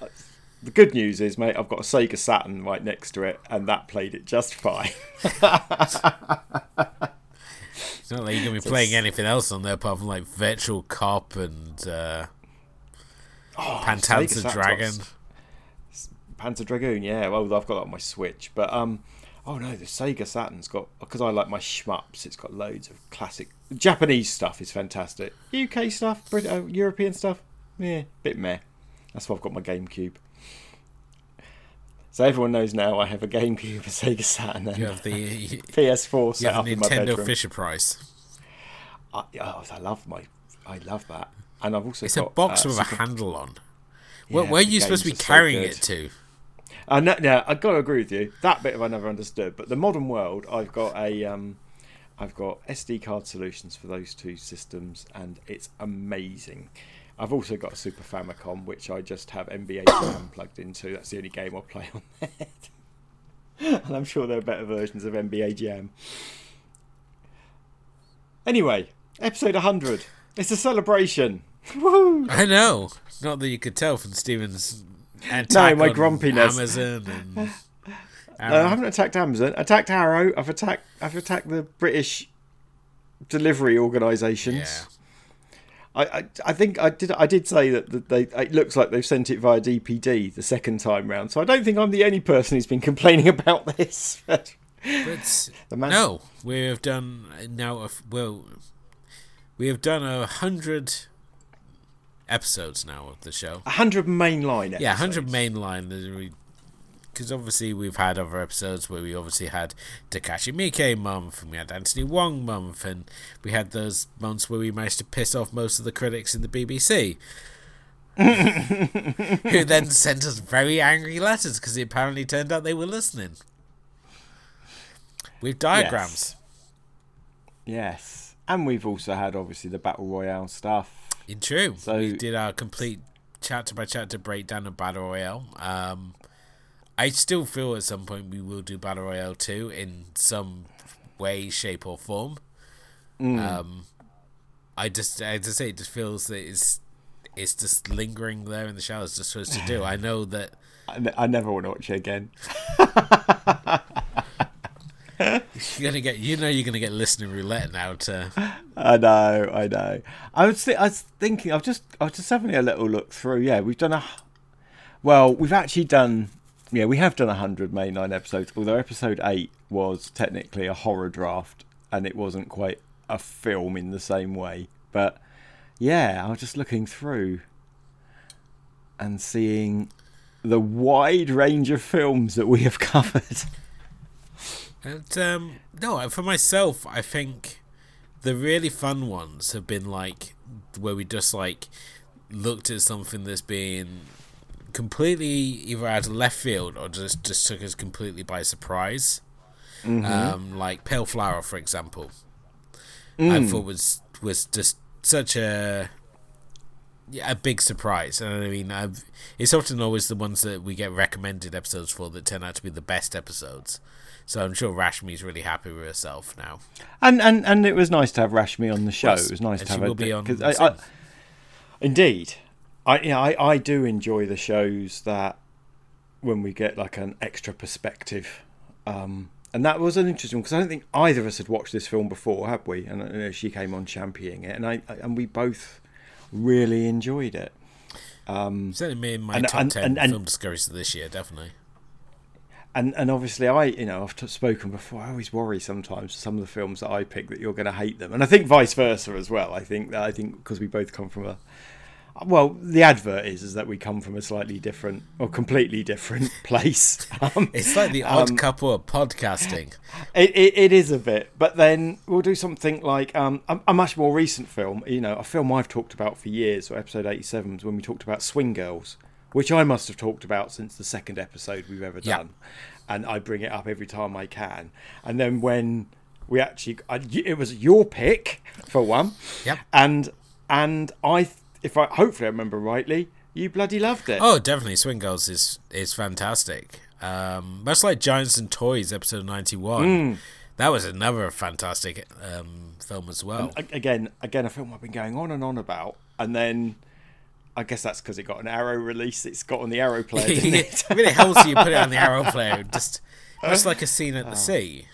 Speaker 2: the good news is, mate, I've got a Sega Saturn right next to it, and that played it just fine.
Speaker 1: It's not like you're gonna be playing anything else on there apart from like Virtua Cop and uh,
Speaker 2: Sega
Speaker 1: Pantanza Dragon.
Speaker 2: Panzer Dragoon, yeah. Well, I've got that on my Switch, but um, oh no, the Sega Saturn's got because I like my shmups. It's got loads of classic Japanese stuff. is fantastic. UK stuff, Brit- uh, European stuff, yeah, bit meh. That's why I've got my GameCube. So everyone knows now I have a GameCube, a Sega Saturn, and
Speaker 1: You have the
Speaker 2: PS4 set
Speaker 1: have
Speaker 2: up
Speaker 1: the
Speaker 2: in my
Speaker 1: Nintendo
Speaker 2: bedroom.
Speaker 1: Fisher Price.
Speaker 2: I, oh, I love my, I love that, and I've also
Speaker 1: It's a
Speaker 2: got
Speaker 1: box
Speaker 2: uh,
Speaker 1: with a handle on. Where,
Speaker 2: Yeah,
Speaker 1: where are you supposed to be
Speaker 2: games are so
Speaker 1: carrying it to?
Speaker 2: Uh, no, no, I got to agree with you. That bit of I never understood. But the modern world, I've got a, um, I've got SD card solutions for those two systems, and it's amazing. I've also got a Super Famicom, which I just have NBA Jam plugged into. That's the only game I'll play on there. and I'm sure there are better versions of NBA Jam. Anyway, episode 100. It's a celebration. Woo!
Speaker 1: I know. Not that you could tell from Steven's attack
Speaker 2: my
Speaker 1: on
Speaker 2: grumpiness.
Speaker 1: Amazon and
Speaker 2: No, I haven't attacked Amazon. Attacked Arrow. I've attacked. I've attacked the British delivery organisations.
Speaker 1: Yeah.
Speaker 2: I, I, I think I did. I did say that, they. It looks like they've sent it via DPD the second time round. So I don't think I'm the only person who's been complaining about this.
Speaker 1: But
Speaker 2: The man-
Speaker 1: no, we have done now. a Well, we have done a hundred episodes now of the show.
Speaker 2: A hundred mainline. Episodes.
Speaker 1: Yeah, hundred mainline. Because obviously we've had other episodes where we obviously had Takashi Miike month, and we had Anthony Wong month, and we had those months where we managed to piss off most of the critics in the BBC. who then sent us very angry letters because it apparently turned out they were listening. With diagrams.
Speaker 2: Yes, and we've also had obviously the battle royale stuff.
Speaker 1: In true.
Speaker 2: So-
Speaker 1: we did our complete chapter by chapter breakdown of Battle Royale. Um, I still feel at some point we will do Battle Royale 2 in some way, shape, or form. Um, I just, I just say, it just feels that it's, it's just lingering there in the shadows, just supposed to do. I know that
Speaker 2: I never want to watch it again.
Speaker 1: you're gonna get, you know, you're gonna get listening roulette now to.
Speaker 2: I know, I know. I was, th- I was thinking. I've just, I was just having a little look through. Yeah, we've done a. Well, we've actually done. Yeah, we have done a hundred mainline episodes. Although episode eight was technically a horror draft, and it wasn't quite a film in the same way. But yeah, I was just looking through and seeing the wide range of films that we have covered.
Speaker 1: And um, no, for myself, I think the really fun ones have been like where we just like looked at something that's been completely either out of left field or just just took us completely by surprise. Um, like Pale Flower, for example, I thought was was just such a yeah, a big surprise. And I mean, I've, it's often always the ones that we get recommended episodes for that turn out to be the best episodes. So I'm sure Rashmi's really happy with herself now.
Speaker 2: And and and it was nice to have Rashmi on the show.
Speaker 1: Yes,
Speaker 2: it was nice
Speaker 1: and
Speaker 2: to have a
Speaker 1: be on
Speaker 2: I. I, indeed, I you know, I I do enjoy the shows that when we get like an extra perspective. Um, and that was an interesting because I don't think either of us had watched this film before, had we? And uh, she came on championing it, and I and we both really enjoyed it. Um,
Speaker 1: Certainly me in my
Speaker 2: And-
Speaker 1: top
Speaker 2: and-
Speaker 1: 10
Speaker 2: and-
Speaker 1: film discoveries of this year, definitely.
Speaker 2: and and obviously I you know I've t- spoken before I always worry sometimes some of the films that I pick that you're going to hate them and I think vice versa as well I think that I think because we both come from a well the advert is is that we come from a slightly different or completely different place um,
Speaker 1: It's like the odd
Speaker 2: Um,
Speaker 1: couple of podcasting.
Speaker 2: it, it, it is a bit but then we'll do something like um, a, a much more recent film you know a film I've talked about for years or episode 87 was when we talked about Swing Girls which I must have talked about since the second episode we've ever
Speaker 1: Yeah.
Speaker 2: done and I bring it up every time I can and then when we actually I, it was your pick for one
Speaker 1: Yep.
Speaker 2: and and I if I hopefully I remember rightly you bloody loved it
Speaker 1: Oh, definitely. Swing Girls is, is fantastic. Um, much like Giants and Toys, episode 91.
Speaker 2: Mm.
Speaker 1: That was another fantastic um, film as well.
Speaker 2: A- again, again, a film I've been going on and on about, and then I guess that's because it got an Arrow release. It's got on the Arrow player, didn't it?
Speaker 1: it really helps you put it on the arrow player. Just much like a scene
Speaker 2: Oh.
Speaker 1: at the sea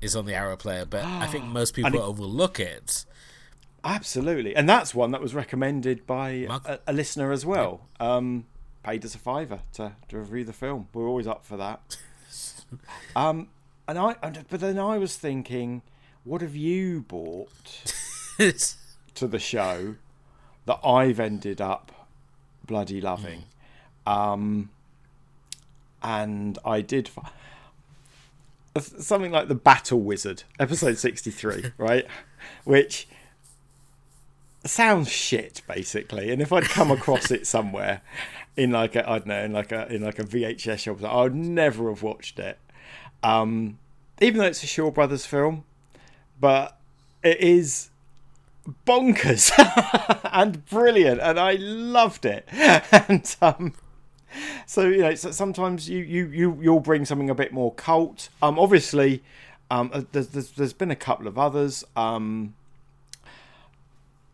Speaker 1: is on the arrow player, but I think most people
Speaker 2: it-
Speaker 1: overlook it.
Speaker 2: Absolutely, and that's one that was recommended by a, a listener as well. Um, paid us a fiver to, to review the film. We're always up for that. um, and I, and, but then I was thinking, what have you bought to the show that I've ended up bloody loving. Um, and I did f- something like the Battle Wizard, episode 63, right? Which sounds shit basically. And if i'd come across it somewhere in like a i don't know in like a in like a vhs shop i would never have watched it. Um even though it's a shaw brothers film but it is bonkers and brilliant and i loved it. And um so you know so sometimes you you you you'll bring something a bit more cult. Um obviously um uh, there's there's, there's been a couple of others. Um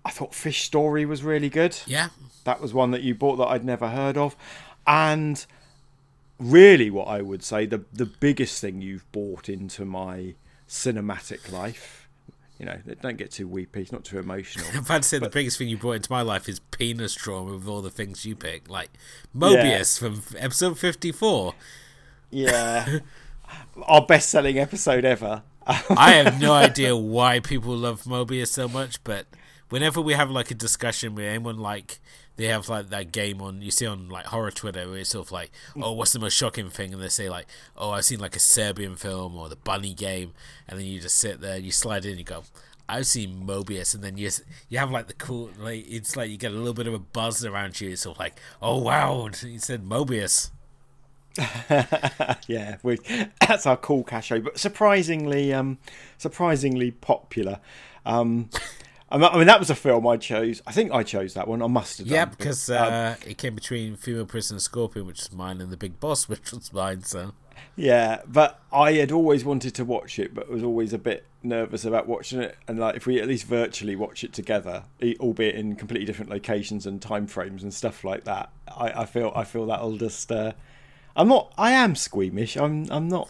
Speaker 2: i thought fish story was really good
Speaker 1: Yeah.
Speaker 2: that was one that you bought that i'd never heard of and really, what I would say the the biggest thing you've bought into my cinematic life. You know, don't get too weepy. It's not too emotional.
Speaker 1: I'm about to say the biggest thing you brought into my life is penis trauma with all the things you pick, like Moebius from episode 54.
Speaker 2: Yeah, our best-selling episode ever.
Speaker 1: I have no idea why people love Moebius so much, but whenever we have like a discussion with anyone, like they have like that game on you see on like horror Twitter where it's sort of like, oh, what's the most shocking thing? And they say like, oh, I've seen like a Serbian film or the Bunny game, and then you just sit there, you slide in, and you go. I've seen Moebius, and then you you have like the cool, like it's like you get a little bit of a buzz around you. It's sort of like, oh wow, he said Moebius.
Speaker 2: yeah, we, that's our cool cachet, but surprisingly, um, surprisingly popular. Um, I mean, that was a film I chose. I think I chose that one. I must have.
Speaker 1: Yeah,
Speaker 2: done,
Speaker 1: because
Speaker 2: but, um,
Speaker 1: uh, it came between Female Prison and Scorpion, which was mine, and The Big Boss, which was mine. So.
Speaker 2: Yeah, but I had always wanted to watch it, but was always a bit nervous about watching it. And like, if we at least virtually watch it together, albeit in completely different locations and time frames and stuff like that, I, I feel I feel that'll just. Uh, I'm not. I am squeamish. I'm. I'm not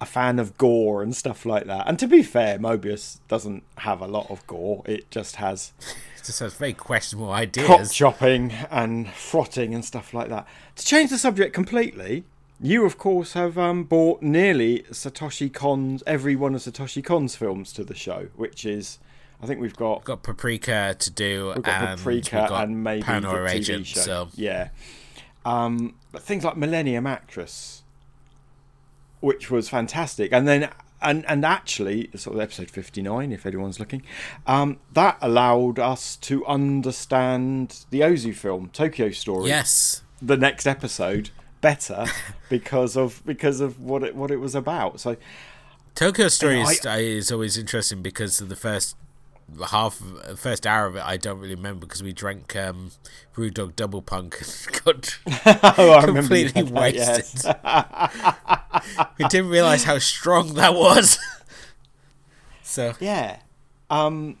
Speaker 2: a fan of gore and stuff like that. And to be fair, Moebius doesn't have a lot of gore. It just has
Speaker 1: it just has very questionable ideas.
Speaker 2: Chopping and frotting and stuff like that. To change the subject completely, you of course have um, bought nearly Satoshi Kon's every one of Satoshi Kon's films to the show, which is I think we've got
Speaker 1: we've got Paprika to do,
Speaker 2: we've got
Speaker 1: and
Speaker 2: Paprika
Speaker 1: we've got
Speaker 2: and maybe
Speaker 1: Paranoia
Speaker 2: the TV
Speaker 1: Agent.
Speaker 2: show.
Speaker 1: So
Speaker 2: Yeah, um, but things like Millennium Actress, which was fantastic, and then and and actually, sort of episode fifty nine, if anyone's looking, um, that allowed us to understand the Ozu film Tokyo Story.
Speaker 1: yes,
Speaker 2: the next episode better because of because of what it what it was about. So
Speaker 1: Tokyo Story
Speaker 2: And
Speaker 1: is, is always interesting because of the first half, first hour of it. I don't really remember because we drank um, Brew Dog Double Punk and got
Speaker 2: oh,
Speaker 1: completely
Speaker 2: said that,
Speaker 1: wasted.
Speaker 2: yes.
Speaker 1: we didn't realize how strong that was. so
Speaker 2: Yeah. Um,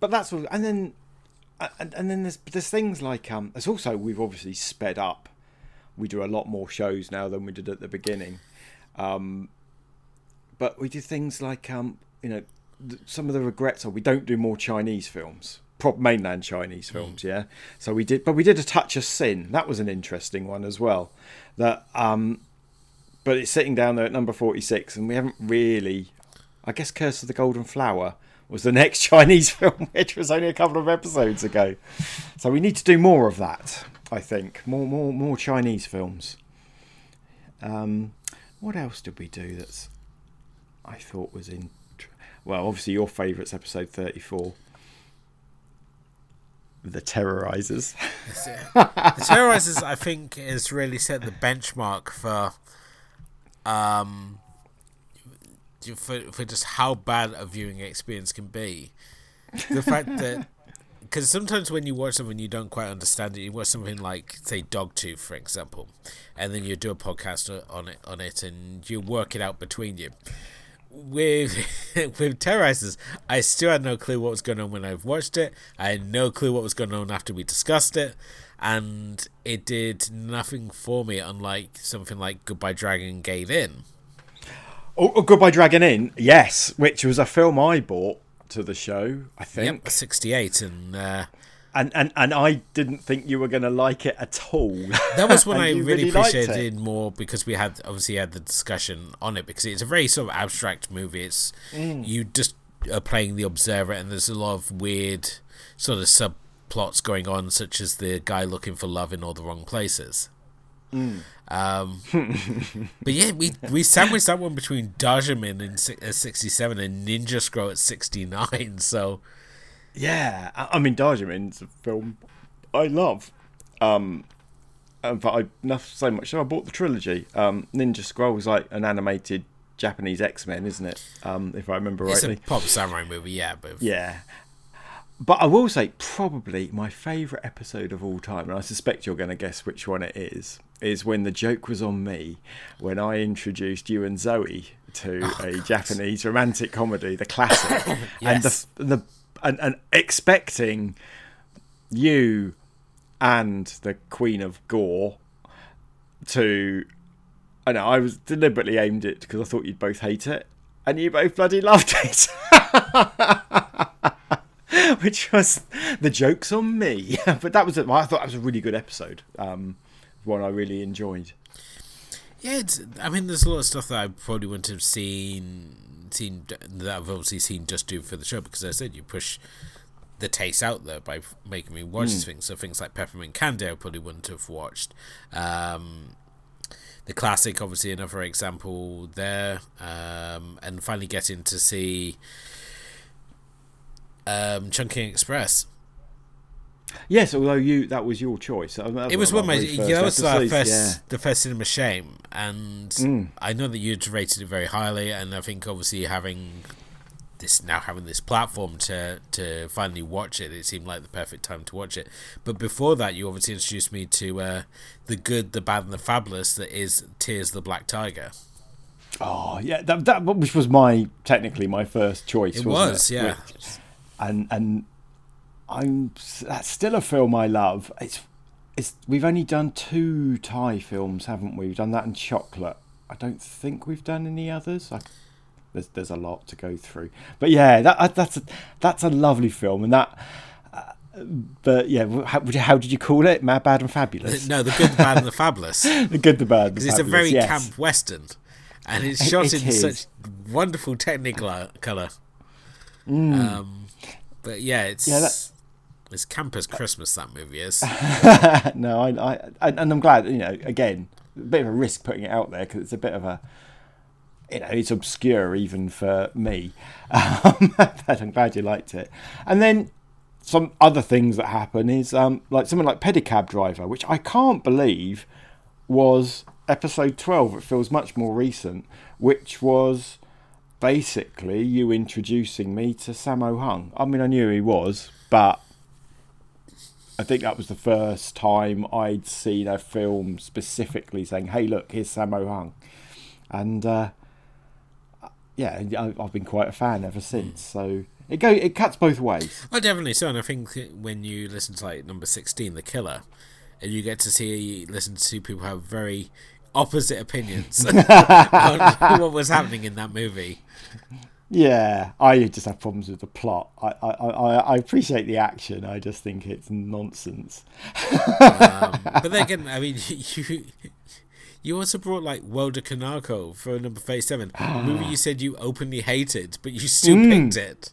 Speaker 2: but that's what, and then, and, and then there's there's things like um, there's also we've obviously sped up. We do a lot more shows now than we did at the beginning, um, but we do things like um, you know, some of the regrets are we don't do more Chinese films, prop mainland Chinese films, yeah. So we did, but we did a touch of sin. That was an interesting one as well. That um, but it's sitting down there at number 46 and we haven't really i guess curse of the golden flower was the next chinese film which was only a couple of episodes ago so we need to do more of that i think more more more chinese films um what else did we do that's i thought was in well obviously your favourites episode 34 the terrorizers
Speaker 1: the Terrorizers, I think, has really set the benchmark for um for for just how bad a viewing experience can be. The fact that because sometimes when you watch something you don't quite understand it, you watch something like say Dogtooth, for example, and then you do a podcast on it on it, and you work it out between you. With with Terrorizers, I still had no clue what was going on when I've watched it. I had no clue what was going on after we discussed it, and it did nothing for me. Unlike something like Goodbye Dragon gave in.
Speaker 2: Oh, oh, Goodbye Dragon Inn, yes, which was a film I bought to the show, I think.
Speaker 1: Yep, sixty eight, and uh,
Speaker 2: And, and and I didn't think you were going to like it at all.
Speaker 1: that was when I
Speaker 2: you
Speaker 1: really, appreciated
Speaker 2: it.
Speaker 1: it more because we had obviously had the discussion on it because it's a very sort of abstract movie. It's
Speaker 2: Mm.
Speaker 1: you just are playing the observer, and there's a lot of weird sort of subplots going on, such as the guy looking for love in all the wrong places.
Speaker 2: Mm.
Speaker 1: Um, but yeah, we we sandwiched that one between Daimajin in uh, sixty seven and Ninja Scroll at sixty nine. So
Speaker 2: Yeah, I I mean, Daimajin's a film I love. Um, but I not so much. So I bought the trilogy. Um, Ninja Scroll is like an animated Japanese X Men, isn't it? Um, if I remember
Speaker 1: it's
Speaker 2: rightly.
Speaker 1: It's a pop samurai movie, yeah. But
Speaker 2: Yeah. But I will say, probably my favourite episode of all time, and I suspect you're going to guess which one it is, is when the joke was on me when I introduced you and Zoe to a Japanese romantic comedy, the classic, and the the and, and expecting you and the Queen of Gore to I know I was deliberately aimed it because I thought you'd both hate it, and you both bloody loved it. Which was the jokes on me, but that was I thought that was a really good episode. Um, one I really enjoyed.
Speaker 1: Yeah, I mean, there's a lot of stuff that I probably wouldn't have seen seen that I've obviously seen just do for the show because as I said you push the taste out there by making me watch mm. things. So things like Peppermint Candy I probably wouldn't have watched. Um, the classic, obviously, another example there, um, and finally getting to see um, Chungking Express.
Speaker 2: Yes, although you that was your choice.
Speaker 1: it was one of my yeah, was the first yeah. the first cinema shame, and mm. I know that you'd rated it very highly, and I think obviously having this now having this platform to to finally watch it, it seemed like the perfect time to watch it. But before that, you obviously introduced me to uh, the good, the bad, and the fabulous. That is Tears of the Black Tiger.
Speaker 2: Oh yeah, that that which was my technically my first choice.
Speaker 1: It was, it? yeah. Which,
Speaker 2: and and I'm that's still a film I love. It's it's we've only done two Thai films, haven't we? We've done that and Chocolate. I don't think we've done any others. I there's there's a lot to go through. But yeah, that uh, that's a, that's a lovely film, and that. Uh, but yeah, how, how, did you call it? Mad, Bad, and Fabulous.
Speaker 1: No, the good, the bad, and the fabulous.
Speaker 2: the good, the bad, because
Speaker 1: it's a very yes. camp western, and it's shot it in is. such wonderful technicolor color. Mm. Um, but yeah, it's yeah, that, it's camp as Christmas. That movie is.
Speaker 2: no, I, I, and I'm glad. You know, again, a bit of a risk putting it out there because it's a bit of a you know, it's obscure even for me. Um, but I'm glad you liked it. And then some other things that happen is um, like something like Pedicab Driver, which I can't believe was episode 12. It feels much more recent, which was basically you introducing me to Sammo Hung. I mean, I knew he was, but I think that was the first time I'd seen a film specifically saying, "Hey, look, here's Sammo Hung," and uh, yeah, I've been quite a fan ever since. So it go it cuts both ways.
Speaker 1: Oh, definitely so. And I think when you listen to like number sixteen, The Killer, and you get to see listen to people have very opposite opinions on what was happening in that movie.
Speaker 2: Yeah, I just have problems with the plot. I I, I, I appreciate the action. I just think it's nonsense.
Speaker 1: um, but then again, I mean, you you also brought like of Kanako for number thirty-seven, a movie you said you openly hated, but you still mm. picked it.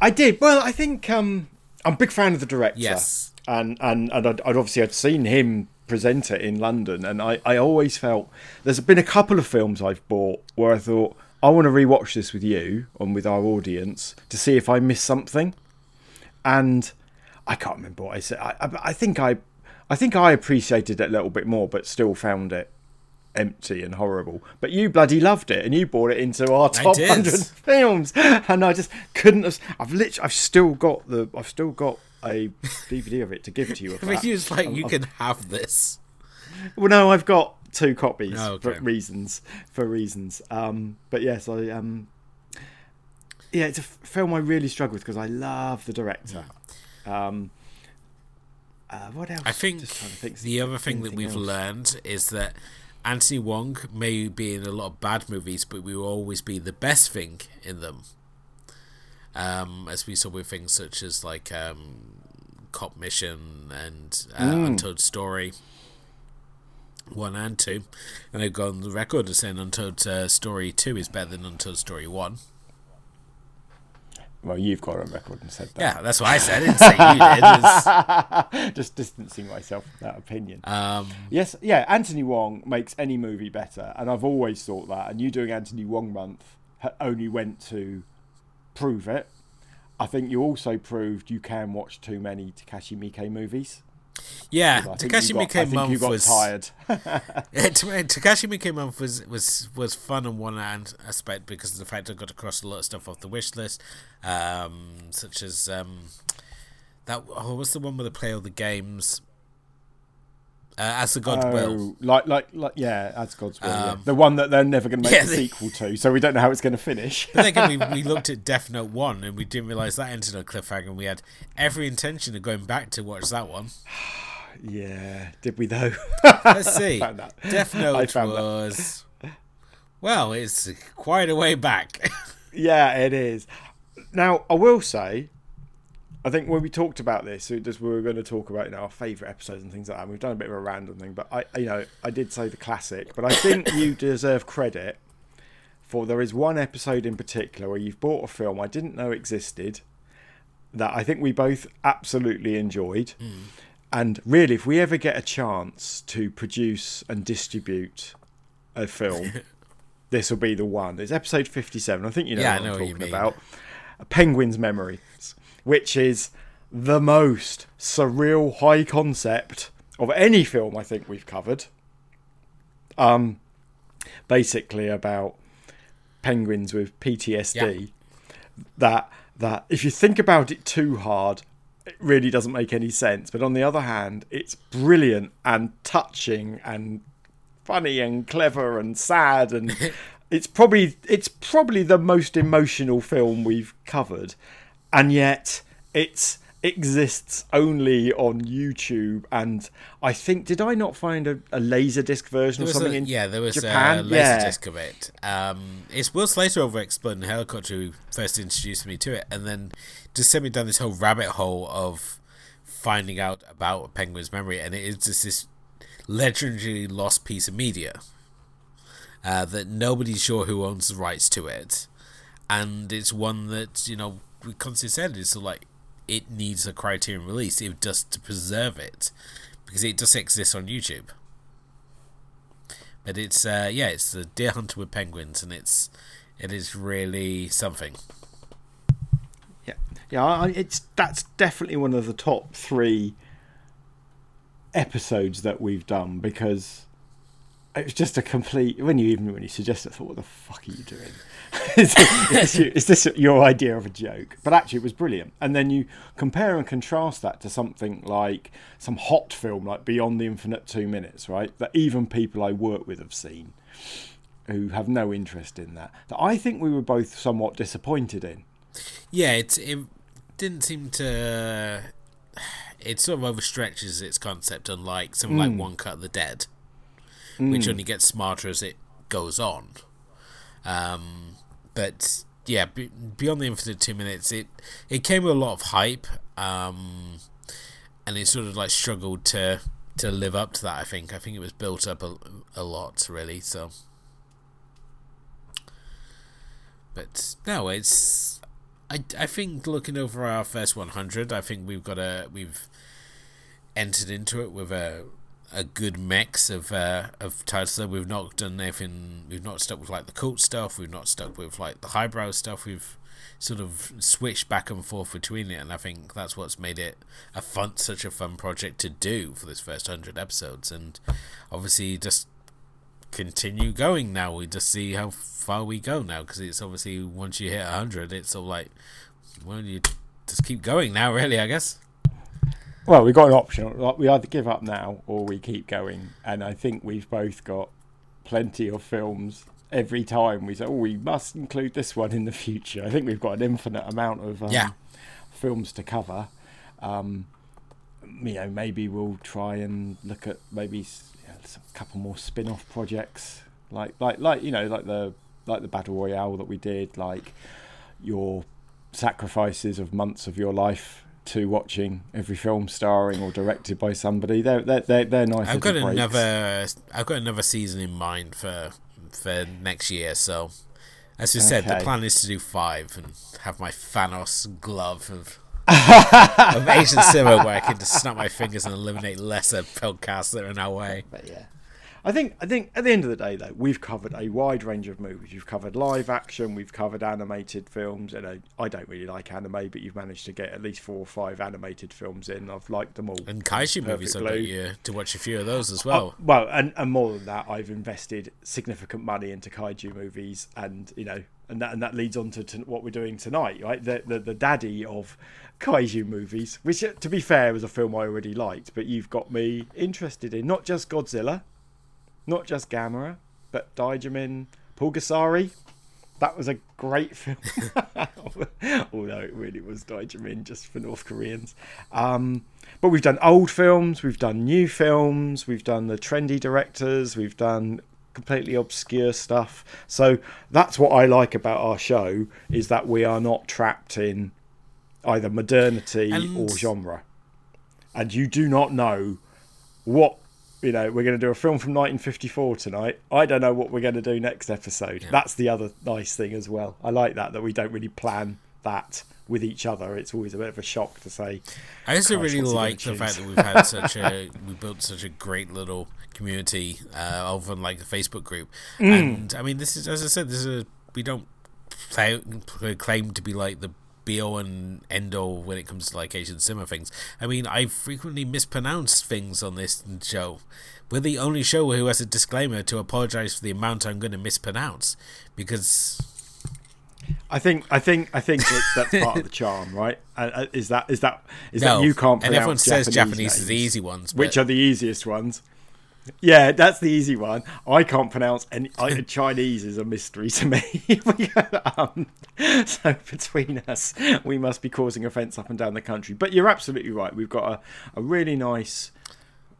Speaker 2: I did. Well, I think um, I'm a big fan of the director.
Speaker 1: Yes,
Speaker 2: and and and I'd, I'd obviously had seen him present it in London, and I I always felt there's been a couple of films I've bought where I thought I want to rewatch this with you and with our audience to see if I missed something, and I can't remember what I said. I I, I think I. I think I appreciated it a little bit more, but still found it empty and horrible. But you bloody loved it, and you brought it into our top hundred films, and I just couldn't have. I've literally, I've still got the, I've still got a DVD of it to give to you.
Speaker 1: I mean, you just like you I've, can have this.
Speaker 2: Well, no, I've got two copies oh, okay. for reasons. For reasons, um, but yes, I um, yeah, it's a film I really struggle with because I love the director. Um, uh, what else?
Speaker 1: I think, think the other thing that we've else. learned is that Anthony Wong may be in a lot of bad movies, but we will always be the best thing in them. Um, as we saw with things such as like um, Cop Mission and uh, mm. Untold Story one and two, and I've gone on the record as saying Untold uh, Story two is better than Untold Story one.
Speaker 2: Well, you've got on record and said that.
Speaker 1: Yeah, that's what I said. I didn't say
Speaker 2: you did. Just distancing myself from that opinion.
Speaker 1: Um,
Speaker 2: yes, yeah, Anthony Wong makes any movie better, and I've always thought that. And you doing Anthony Wong month only went to prove it. I think you also proved you can watch too many Takashi Miike movies.
Speaker 1: Yeah, Takashi Miike month
Speaker 2: was tired.
Speaker 1: Takashi Miike month was was was fun on one hand aspect because of the fact I got across a lot of stuff off the wish list, um, such as um, that. Oh, what's the one where they play all the games? Uh, as the God oh, will,
Speaker 2: like, like, like, yeah, as God's will. Um, yeah. The one that they're never going to make yeah, a sequel to, so we don't know how it's going to finish.
Speaker 1: but then again, we, we looked at Death Note one, and we didn't realize that ended on a cliffhanger. and We had every intention of going back to watch that one.
Speaker 2: Yeah, did we though?
Speaker 1: Let's see. Death Note
Speaker 2: found that.
Speaker 1: was. Well, it's quite a way back.
Speaker 2: Yeah, it is. Now, I will say, I think when we talked about this, it just we were going to talk about you know our favourite episodes and things like that. and We've done a bit of a random thing, but I, you know, I did say the classic, but I think you deserve credit for there is one episode in particular where you've bought a film I didn't know existed that I think we both absolutely enjoyed. Hmm. And really, if we ever get a chance to produce and distribute a film, this will be the one. It's episode 57. I think you know
Speaker 1: Yeah, I
Speaker 2: what
Speaker 1: know
Speaker 2: I'm talking about. A Penguin's Memories, which is the most surreal high concept of any film I think we've covered. Um, basically about penguins with PTSD. That that if you think about it too hard, it really doesn't make any sense. But on the other hand, it's brilliant and touching and funny and clever and sad and it's probably it's probably the most emotional film we've covered and yet it exists only on YouTube. And I think did I not find a, a laser disc version or something
Speaker 1: a,
Speaker 2: in
Speaker 1: yeah, there was
Speaker 2: Japan?
Speaker 1: a laser
Speaker 2: yeah.
Speaker 1: disc of it. Um, it's Will Slater over Exploding Helicopter who first introduced me to it, and then just sent me down this whole rabbit hole of finding out about a penguin's memory, and it is just this legendary lost piece of media uh, that nobody's sure who owns the rights to it, and it's one that you know we constantly said is like it needs a Criterion release, if just to preserve it, because it does exist on YouTube. But it's uh, yeah, it's the Deer Hunter with penguins, and it's it is really something.
Speaker 2: yeah yeah it's that's definitely one of the top 3 episodes that we've done because it was just a complete when you even when you suggested I thought what the fuck are you doing is, this, is this your idea of a joke? But actually it was brilliant. And then you compare and contrast that to something like some hot film like Beyond the Infinite 2 Minutes right? That even people I work with have seen who have no interest in that that I think we were both somewhat disappointed in.
Speaker 1: Yeah, it it didn't seem to. It sort of overstretches its concept, unlike something like One Cut of the Dead, which only gets smarter as it goes on. Um, but yeah, be- beyond the infinite two minutes, it it came with a lot of hype, um, and it sort of like struggled to to live up to that. I think I think it was built up a, a lot, really. So, but no, it's I, I think looking over our first 100, I think we've got a we've entered into it with a a good mix of uh, of titles. that We've not done anything. We've not stuck with like the cult stuff. We've not stuck with like the highbrow stuff. We've sort of switched back and forth between it, and I think that's what's made it a fun, such a fun project to do for this first hundred episodes. And obviously, just continue going now. We just see how far we go now because it's obviously once you hit 100, it's all like, well, you just keep going now, really, I guess.
Speaker 2: Well, we've got an option. Like, We either give up now or we keep going. And I think we've both got plenty of films. Every time we say, oh, we must include this one in the future. I think we've got an infinite amount of um,
Speaker 1: Yeah.
Speaker 2: films to cover. Um, you know, maybe we'll try and look at maybe you know, some couple more spin-off projects, like like like you know, like the like the battle royale that we did, like your sacrifices of months of your life to watching every film starring or directed by somebody. They're they're they're, they're nice.
Speaker 1: I've got
Speaker 2: little breaks.
Speaker 1: another, I've got another season in mind for for next year. So, as we said, the plan is to do five and have my Thanos glove of. of Asian cinema where I can just snap my fingers and eliminate lesser podcasts that are in our way.
Speaker 2: But yeah. I think I think at the end of the day though, we've covered a wide range of movies. You've covered live action, we've covered animated films. And I, I don't really like anime, but you've managed to get at least four or five animated films in. I've liked them all.
Speaker 1: And kaiju movies, got
Speaker 2: perfectly.
Speaker 1: you to watch a few of those as
Speaker 2: Oh,
Speaker 1: well.
Speaker 2: well, and, and more than that, I've invested significant money into kaiju movies, and you know, and that and that leads on to, to what we're doing tonight, right? The, the the daddy of kaiju movies, which uh, to be fair was a film I already liked, but you've got me interested in not just Godzilla, not just Gamera, but Daimajin, Pulgasari, That was a great film, although it really was Daejeon just for North Koreans. Um, but we've done old films, we've done new films, we've done the trendy directors, we've done completely obscure stuff. So that's what I like about our show is that we are not trapped in either modernity
Speaker 1: And-
Speaker 2: or genre. And you do not know what you know, we're going to do a film from 1954 tonight. I don't know what we're going to do next episode. That's the other nice thing as well. I like that that we don't really plan that with each other. It's always a bit of a shock to say.
Speaker 1: I also really like the fact that we've had such a we built such a great little community uh, over like the Facebook group,
Speaker 2: Mm.
Speaker 1: and I mean this is as I said this is a we don't claim to be like the be all and end all when it comes to like Asian cinema things. I mean I frequently mispronounce things on this show. We're the only show who has a disclaimer to apologize for the amount I'm going to mispronounce because
Speaker 2: I think I think I think that that's part of the charm, right? Uh, uh, is that is that is
Speaker 1: no,
Speaker 2: that you can't
Speaker 1: and everyone says Japanese
Speaker 2: names,
Speaker 1: is the easy ones,
Speaker 2: which are the easiest ones. Yeah, that's the easy one. I can't pronounce any. I, Chinese is a mystery to me. Um, so between us, we must be causing offence up and down the country. But you're absolutely right. We've got a, a really nice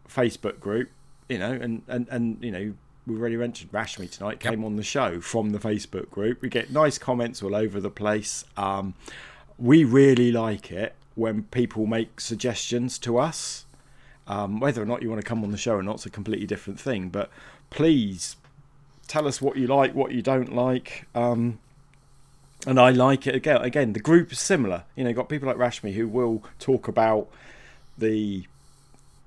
Speaker 2: Facebook group, you know, and, and, and you know, We've already mentioned Rashmi tonight came on the show from the Facebook group. We get nice comments all over the place. Um, we really like it when people make suggestions to us. Um, whether or not you want to come on the show or not is a completely different thing. But please tell us what you like, what you don't like. Um, and I like it again. Again, the group is similar. You know, you've got people like Rashmi who will talk about the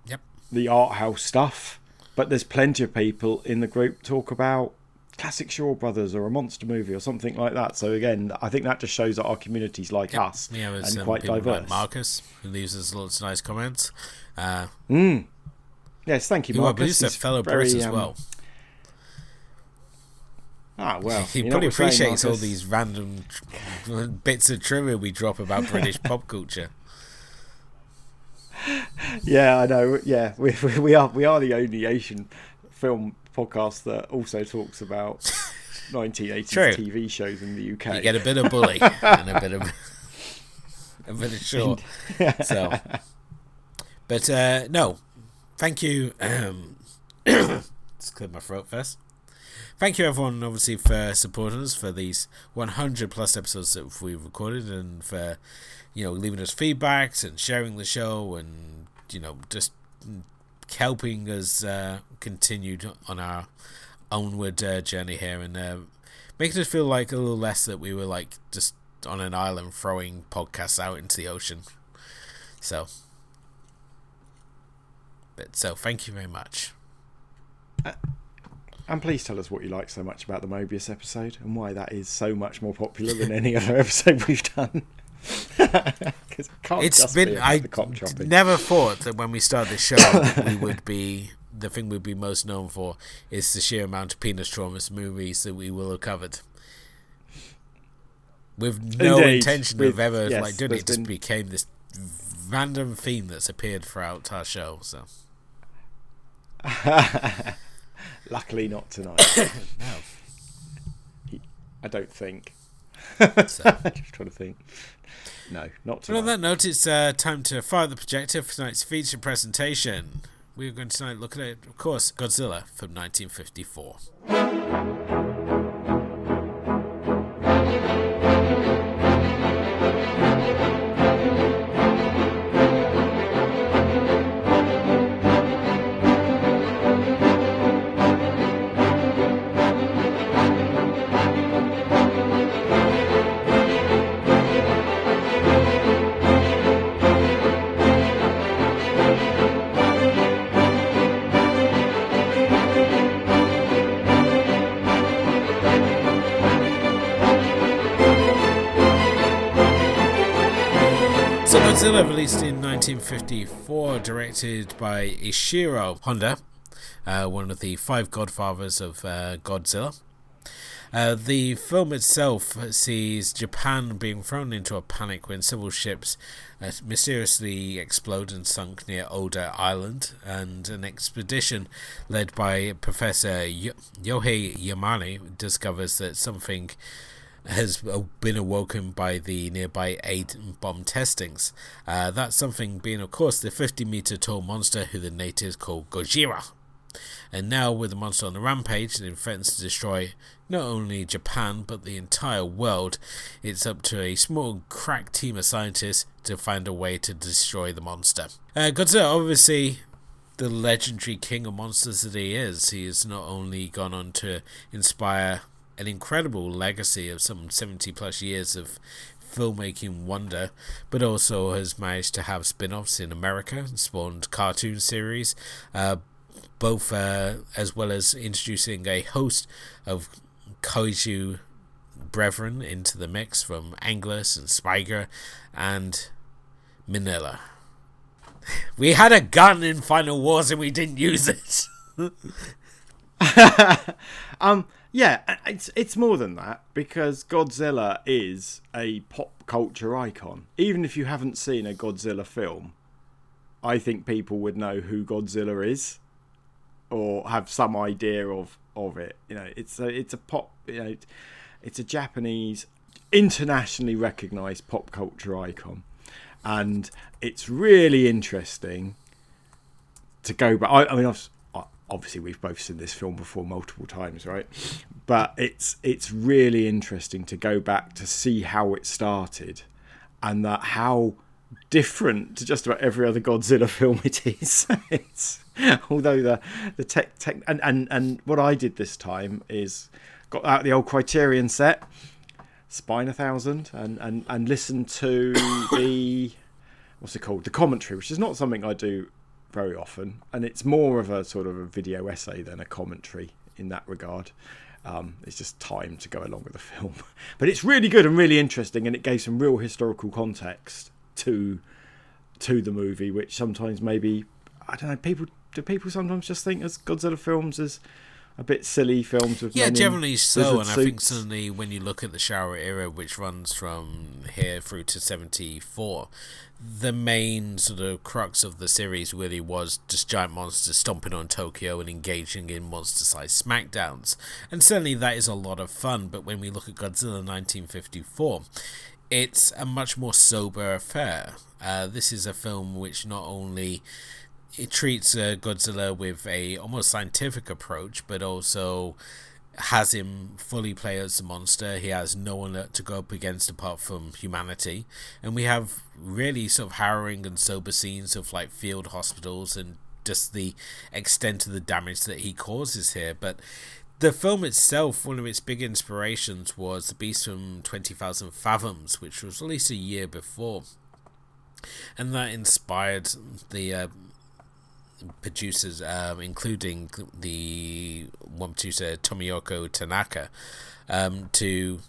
Speaker 1: Yep.
Speaker 2: the art house stuff, but there's plenty of people in the group talk about classic Shaw Brothers or a monster movie or something like that. So again, I think that just shows that our community's like us
Speaker 1: Yeah,
Speaker 2: and quite diverse.
Speaker 1: like Marcus who leaves us lots of nice comments. Uh,
Speaker 2: Mm. Yes, thank you,
Speaker 1: who I
Speaker 2: Marcus.
Speaker 1: believe is a fellow
Speaker 2: very,
Speaker 1: Brit as
Speaker 2: um,
Speaker 1: well.
Speaker 2: Ah, well,
Speaker 1: he probably
Speaker 2: we're saying,
Speaker 1: appreciates all these random tr- bits of trivia we drop about British pop culture.
Speaker 2: Yeah, I know. Yeah, we, we we are we are the only Asian film podcast that also talks about 1980s
Speaker 1: True.
Speaker 2: TV shows in the UK.
Speaker 1: You get a bit of bully and a bit of a bit of short. So, but uh, no, thank you. Um, let's clear my throat first. Thank you, everyone, obviously, for supporting us for these 100 plus episodes that we've recorded and for, you know, leaving us feedbacks and sharing the show and, you know, just helping us uh, continue on our onward uh, journey here and uh, making us feel like a little less that we were like just on an island throwing podcasts out into the ocean. So, but so thank you very much.
Speaker 2: Uh, and please tell us what you like so much about the Moebius episode and why that is so much more popular than any other episode we've done. 'Cause it be
Speaker 1: been
Speaker 2: about
Speaker 1: I
Speaker 2: the cop chopping.
Speaker 1: never thought that when we started the show we would be the thing we'd be most known for is the sheer amount of penis traumas movies that we will have covered. With no
Speaker 2: Indeed.
Speaker 1: intention
Speaker 2: With-
Speaker 1: of ever
Speaker 2: yes,
Speaker 1: like doing it, it just
Speaker 2: been-
Speaker 1: became this random theme that's appeared throughout our show. So
Speaker 2: Luckily, not tonight.
Speaker 1: no.
Speaker 2: I don't think.
Speaker 1: So.
Speaker 2: Just trying to think. No, not
Speaker 1: Well, on that note, it's uh, time to fire the projector for tonight's feature presentation. We're going to tonight look at, of course, Godzilla from 1954. Godzilla released in 1954, directed by Ishiro Honda, uh, one of the five godfathers of uh, Godzilla. Uh, the film itself sees Japan being thrown into a panic when several ships uh, mysteriously explode and sunk near Odo Island, and an expedition led by Professor Yo- Yohei Yamane discovers that something has been awoken by the nearby aid bomb testings. Uh, that's something being, of course, the 50 meter tall monster who the natives call Gojira. And now, with the monster on the rampage and threatens to destroy not only Japan but the entire world, it's up to a small crack team of scientists to find a way to destroy the monster. Uh, Godzilla, obviously, the legendary king of monsters that he is, he has not only gone on to inspire an incredible legacy of some 70 plus years of filmmaking wonder, but also has managed to have spin offs in America, spawned cartoon series, uh, both uh, as well as introducing a host of kaiju brethren into the mix from Anguirus and Spiger and Minilla. We had a gun in Final Wars and we didn't use it.
Speaker 2: um, yeah, it's it's more than that because Godzilla is a pop culture icon. Even if you haven't seen a Godzilla film, I think people would know who Godzilla is or have some idea of of it. You know, it's a it's a pop. You know, it's a Japanese, internationally recognised pop culture icon, and it's really interesting to go back. I, I mean, I've, obviously we've both seen this film before multiple times, right? But it's it's really interesting to go back to see how it started, and that how different to just about every other Godzilla film it is. it's although the the tech tech and, and and what I did this time is got out the old Criterion set, Spine a thousand, and and and listen to the what's it called the commentary, which is not something I do very often, and it's more of a sort of a video essay than a commentary in that regard. Um, it's just time to go along with the film, but it's really good and really interesting, and it gave some real historical context to to the movie, which sometimes maybe I don't know people do people sometimes just think as Godzilla films as a bit silly films with
Speaker 1: yeah generally so and suits. I think suddenly when you look at the Showa era which runs from here through to 74 the main sort of crux of the series really was just giant monsters stomping on Tokyo and engaging in monster sized smackdowns and certainly that is a lot of fun but when we look at Godzilla 1954 it's a much more sober affair. Uh, this is a film which not only it treats uh, Godzilla with a almost scientific approach, but also has him fully play as a monster. He has no one to go up against apart from humanity, and we have really sort of harrowing and sober scenes of like field hospitals and just the extent of the damage that he causes here. But the film itself, one of its big inspirations was The Beast from 20,000 Fathoms, which was released a year before. And that inspired the uh, producers, um, including the one producer, Tomoyuki Tanaka, um, to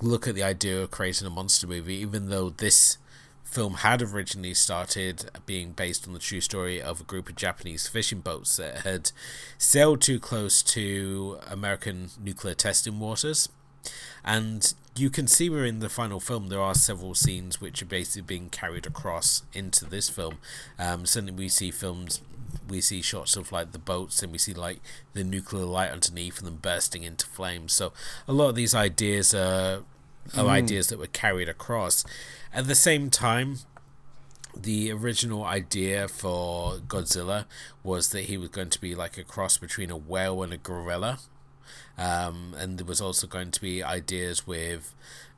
Speaker 1: look at the idea of creating a monster movie, even though this film had originally started being based on the true story of a group of Japanese fishing boats that had sailed too close to American nuclear testing waters. And you can see where in the final film there are several scenes which are basically being carried across into this film. Um, certainly, we see films, we see shots of like the boats, and we see like the nuclear light underneath and them bursting into flames. So a lot of these ideas are, are mm. ideas that were carried across. At the same time, the original idea for Godzilla was that he was going to be like a cross between a whale and a gorilla. Um, and there was also going to be ideas with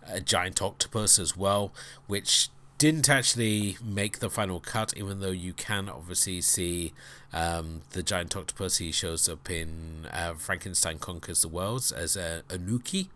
Speaker 1: a giant octopus as well, which didn't actually make the final cut, even though you can obviously see um, the giant octopus. He shows up in uh, Frankenstein Conquers the Worlds as a Anuki.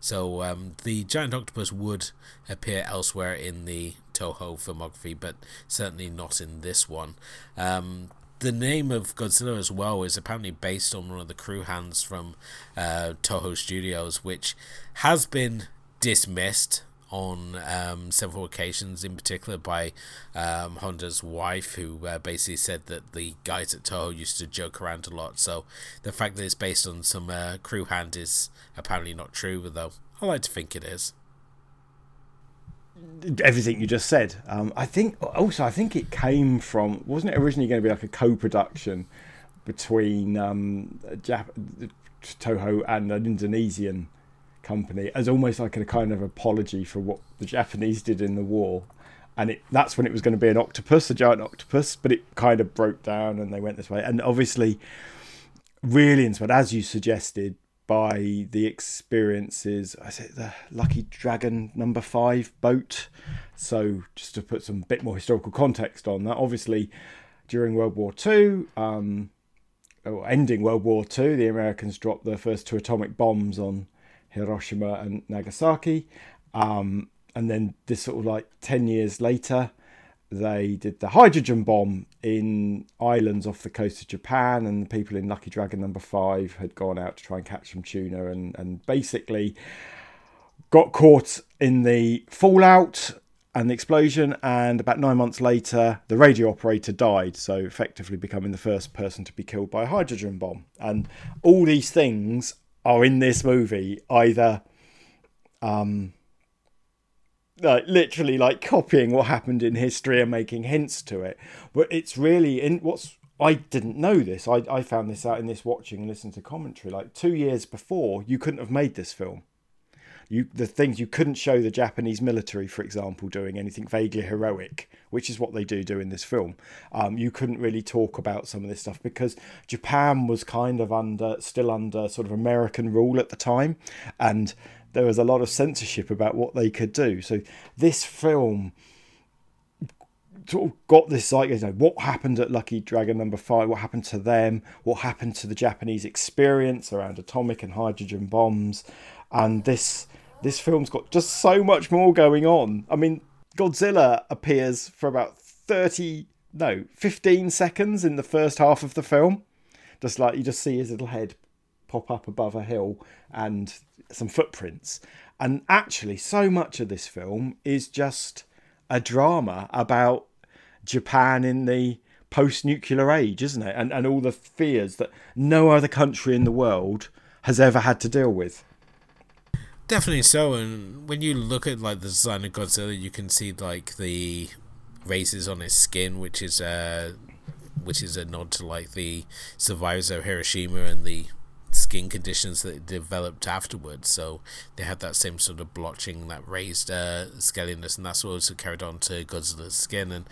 Speaker 1: So um, the giant octopus would appear elsewhere in the Toho filmography, but certainly not in this one. Um, the name of Godzilla as well is apparently based on one of the crew hands from uh, Toho Studios, which has been dismissed on um, several occasions, in particular by um, Honda's wife, who uh, basically said that the guys at Toho used to joke around a lot. So the fact that it's based on some uh, crew hand is apparently not true, though I like to think it is.
Speaker 2: Everything you just said. Um, I think also I think it came from wasn't it originally going to be like a co-production between um, Jap- Toho and an Indonesian company as almost like a kind of apology for what the Japanese did in the war. And it, that's when it was going to be an octopus, a giant octopus, but it kind of broke down and they went this way. And obviously, really inspired, as you suggested, by the experiences. I say the Lucky Dragon number five boat. So just to put some bit more historical context on that, obviously during World War Two, um, or ending World War Two, the Americans dropped their first two atomic bombs on Hiroshima and Nagasaki. Um, and then this sort of like 10 years later, they did the hydrogen bomb in islands off the coast of Japan, and the people in Lucky Dragon number five had gone out to try and catch some tuna and, and basically got caught in the fallout and the explosion. And about nine months later, the radio operator died, so effectively becoming the first person to be killed by a hydrogen bomb. And all these things are in this movie either um like literally like copying what happened in history and making hints to it but it's really in what's I didn't know this. I, I found this out in this watching and listening to commentary. Like two years before, you couldn't have made this film. You the things you couldn't show the Japanese military, for example, doing anything vaguely heroic, which is what they do do in this film. Um, you couldn't really talk about some of this stuff because Japan was kind of under still under sort of American rule at the time, and there was a lot of censorship about what they could do. So this film sort of got this like you know what happened at Lucky Dragon number five, what happened to them, what happened to the Japanese experience around atomic and hydrogen bombs, and this this film's got just so much more going on. I mean, Godzilla appears for about thirty no fifteen seconds in the first half of the film, just like you just see his little head pop up above a hill and some footprints. And actually, so much of this film is just a drama about Japan in the post nuclear age, isn't it? And, and all the fears that no other country in the world has ever had to deal with.
Speaker 1: Definitely so. And when you look at like the design of Godzilla, you can see like the races on his skin, which is uh, which is a nod to like the survivors of Hiroshima and the skin conditions that developed afterwards. So they had that same sort of blotching, that raised uh, scaliness, and that's also carried on to Godzilla's skin. And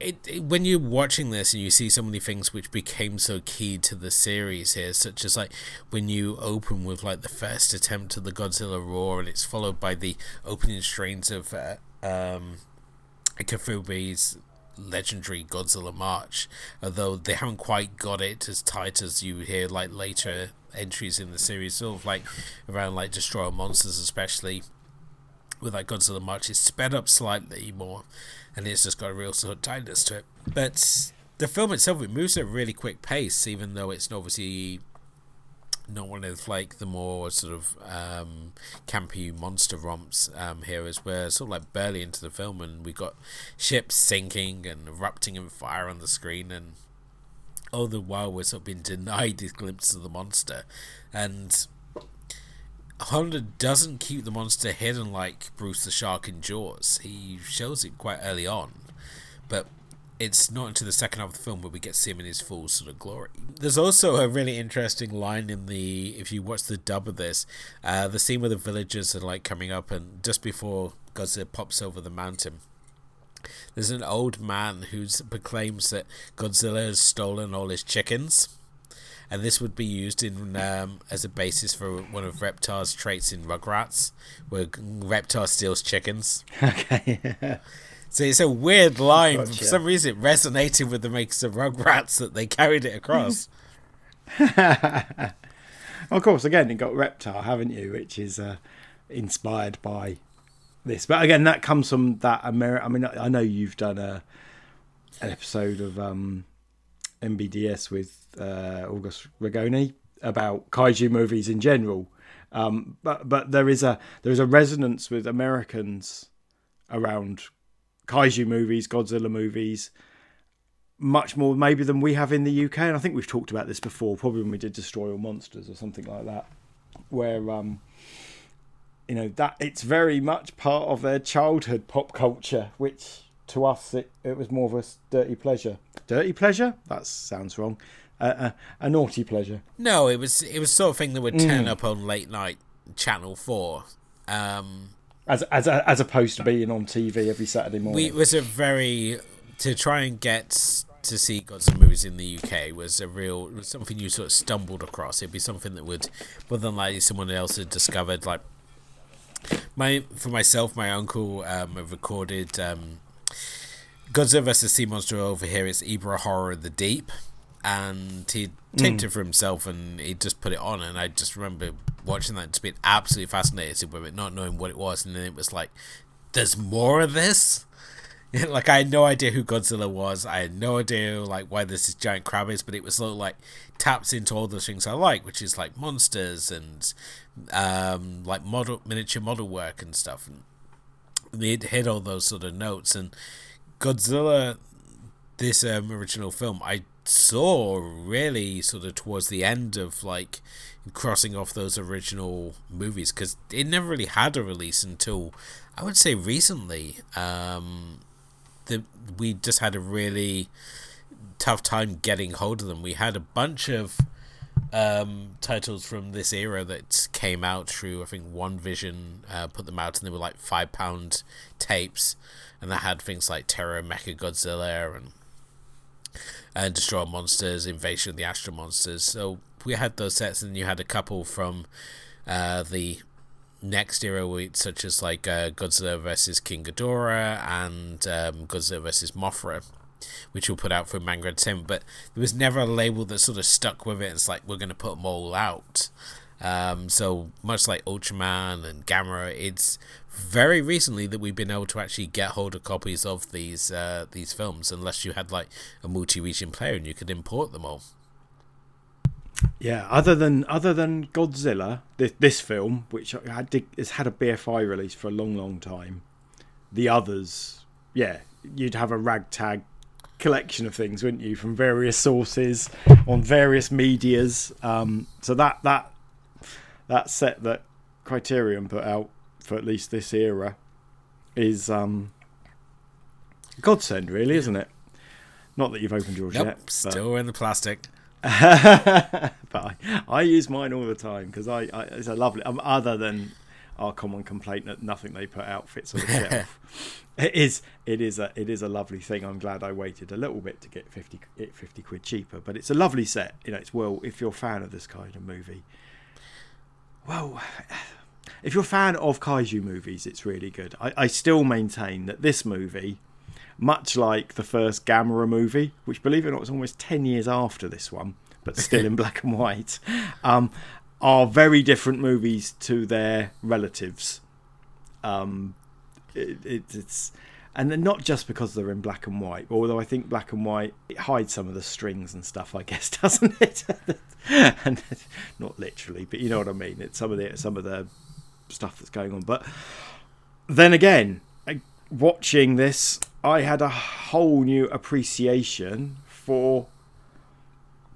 Speaker 1: it, it, when you're watching this and you see so many things which became so key to the series here, such as like when you open with like the first attempt at the Godzilla roar, and it's followed by the opening strains of uh, um, Ifukube's legendary Godzilla March, although they haven't quite got it as tight as you hear like later entries in the series, sort of like around like Destroy Monsters, especially with like Godzilla March, it's sped up slightly more, and it's just got a real sort of tightness to it. But the film itself, it moves at a really quick pace, even though it's obviously not one of like the more sort of um, campy monster romps um, here as we're sort of like barely into the film and we got ships sinking and erupting in fire on the screen and all the while we're sort of being denied these glimpses of the monster and Honda doesn't keep the monster hidden like Bruce the Shark in Jaws. He shows it quite early on, but it's not until the second half of the film where we get to see him in his full sort of glory. There's also a really interesting line in the if you watch the dub of this, uh, the scene where the villagers are like coming up and just before Godzilla pops over the mountain. There's an old man who proclaims that Godzilla has stolen all his chickens, and this would be used in um, as a basis for one of Reptar's traits in Rugrats, where Reptar steals chickens.
Speaker 2: Okay.
Speaker 1: So it's a weird line. Gotcha. For some reason, it resonated with the makers of Rugrats that they carried it across.
Speaker 2: of course, again, you got Reptar, haven't you? Which is uh, inspired by this. But again, that comes from that American. I mean, I know you've done a an episode of um, MBDS with uh, August Rigoni about kaiju movies in general. Um, but but there is a there is a resonance with Americans around kaiju movies, Godzilla movies, much more maybe than we have in the UK. And I think we've talked about this before, probably when we did Destroy All Monsters or something like that, where um, you know that it's very much part of their childhood pop culture, which to us it, it was more of a dirty pleasure. Dirty pleasure? That sounds wrong. A, a, naughty pleasure.
Speaker 1: No, it was it was sort of thing that would turn mm. up on late night Channel Four. Um,
Speaker 2: as as as opposed to being on TV every Saturday morning.
Speaker 1: We, it was a very to try and get to see Godzilla movies in the UK was a real was something you sort of stumbled across. It'd be something that would more than likely someone else had discovered. Like my for myself, my uncle um, recorded um, Godzilla vs Sea Monster over here. It's Ebirah Horror of the Deep, and he taped mm. it for himself and he just put it on. And I just remember watching that, just being absolutely fascinated with it, not knowing what it was, and then it was like, "There's more of this." like I had no idea who Godzilla was. I had no idea like why this is giant crab is, but it was sort of like taps into all the things I like, which is like monsters and um, like model miniature model work and stuff. And it hit all those sort of notes. And Godzilla, this um, original film, I saw really sort of towards the end of like crossing off those original movies because it never really had a release until I would say recently. Um, the, we just had a really tough time getting hold of them. We had a bunch of um, titles from this era that came out through, I think, One Vision uh, put them out, and they were like five pound tapes, and that had things like Terror, Mecha Godzilla, and and Destroy Monsters, Invasion of the Astro Monsters. So we had those sets, and you had a couple from uh, the next era, such as like uh, Godzilla versus King Ghidorah and um, Godzilla versus Mothra, which we'll put out for Manga Entertainment. But there was never a label that sort of stuck with it. It's like we're going to put them all out. Um, so much like Ultraman and Gamera, it's very recently that we've been able to actually get hold of copies of these uh, these films, unless you had like a multi-region player and you could import them all.
Speaker 2: Yeah, other than other than Godzilla, this, this film, which had has had a BFI release for a long, long time, the others, yeah, you'd have a ragtag collection of things, wouldn't you, from various sources on various media's. Um, so that that that set that Criterion put out for at least this era is um, godsend, really, isn't it? Not that you've opened yours
Speaker 1: nope,
Speaker 2: yet.
Speaker 1: Still in the plastic.
Speaker 2: but I, I, use mine all the time because I, I, it's a lovely. Um, other than our common complaint that nothing they put out fits on the shelf, it is it is a it is a lovely thing. I'm glad I waited a little bit to get 50, 50 quid cheaper, but it's a lovely set. You know, it's well if you're a fan of this kind of movie. Well, if you're a fan of kaiju movies, it's really good. I, I still maintain that this movie much like the first Gamera movie, which, believe it or not, was almost 10 years after this one, but still in black and white, um, are very different movies to their relatives. Um, it, it, it's and then not just because they're in black and white, although I think black and white it hides some of the strings and stuff, I guess, doesn't it? and not literally, but you know what I mean. It's some of the some of the stuff that's going on. But then again, watching this, I had a whole new appreciation for.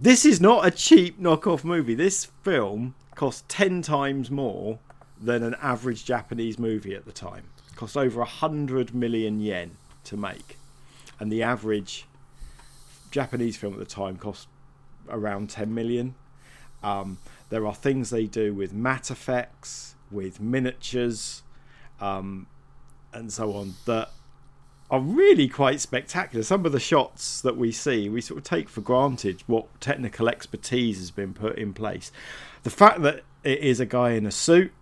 Speaker 2: This is not a cheap knockoff movie. This film cost 10 times more than an average Japanese movie at the time. Cost over 100 million yen to make. And the average Japanese film at the time cost around 10 million. Um, there are things they do with matte effects, with miniatures, um, and so on that are really quite spectacular. Some of the shots that we see, we sort of take for granted what technical expertise has been put in place. The fact that it is a guy in a suit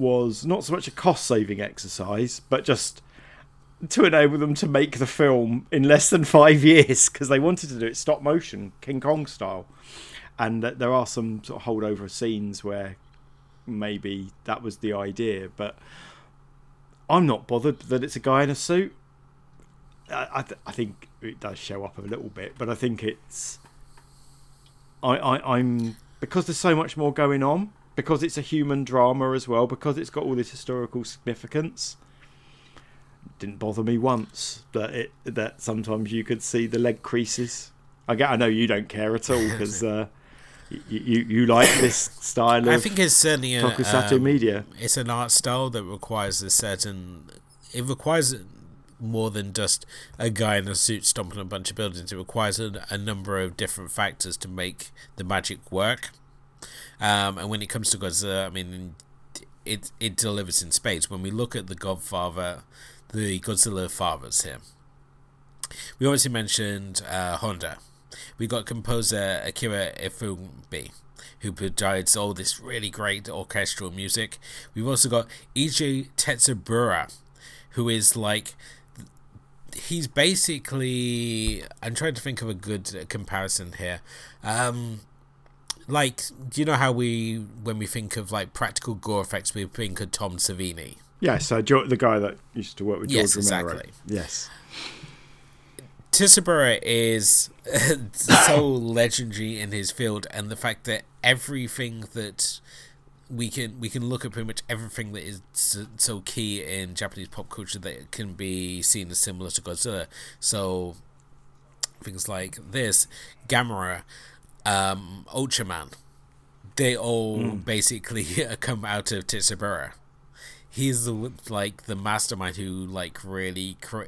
Speaker 2: was not so much a cost saving exercise, but just to enable them to make the film in less than five years because they wanted to do it stop motion, King Kong style. And there are some sort of holdover scenes where maybe that was the idea, but I'm not bothered that it's a guy in a suit. I I, th- I think it does show up a little bit, but I think it's I, I I'm because there's so much more going on because it's a human drama as well because it's got all this historical significance didn't bother me once that it that sometimes you could see the leg creases. I get. I know you don't care at all because uh, you, you like this style of I
Speaker 1: think it's certainly a
Speaker 2: tokusatsu um, media.
Speaker 1: It's an art style that requires a certain. It requires more than just a guy in a suit stomping a bunch of buildings. It requires a, a number of different factors to make the magic work. Um, and when it comes to Godzilla, I mean, it it delivers in spades. When we look at the Godfather, the Godzilla fathers here, we obviously mentioned uh, Honda. We got composer Akira Ifukube, who provides all this really great orchestral music. We've also got Eiji Tsuburaya, who is like he's basically I'm trying to think of a good comparison here. Um, like, do you know how we when we think of like practical gore effects, we think of Tom Savini?
Speaker 2: Yeah, so the guy that used to work with George
Speaker 1: yes,
Speaker 2: Romero.
Speaker 1: Exactly.
Speaker 2: Yes.
Speaker 1: Tsuburaya is so legendary in his field, and the fact that everything that we can we can look at pretty much everything that is so key in Japanese pop culture that can be seen as similar to Godzilla. So things like this, Gamera, um, Ultraman, they all mm. basically come out of Tsuburaya. He's the like the mastermind who like really cr-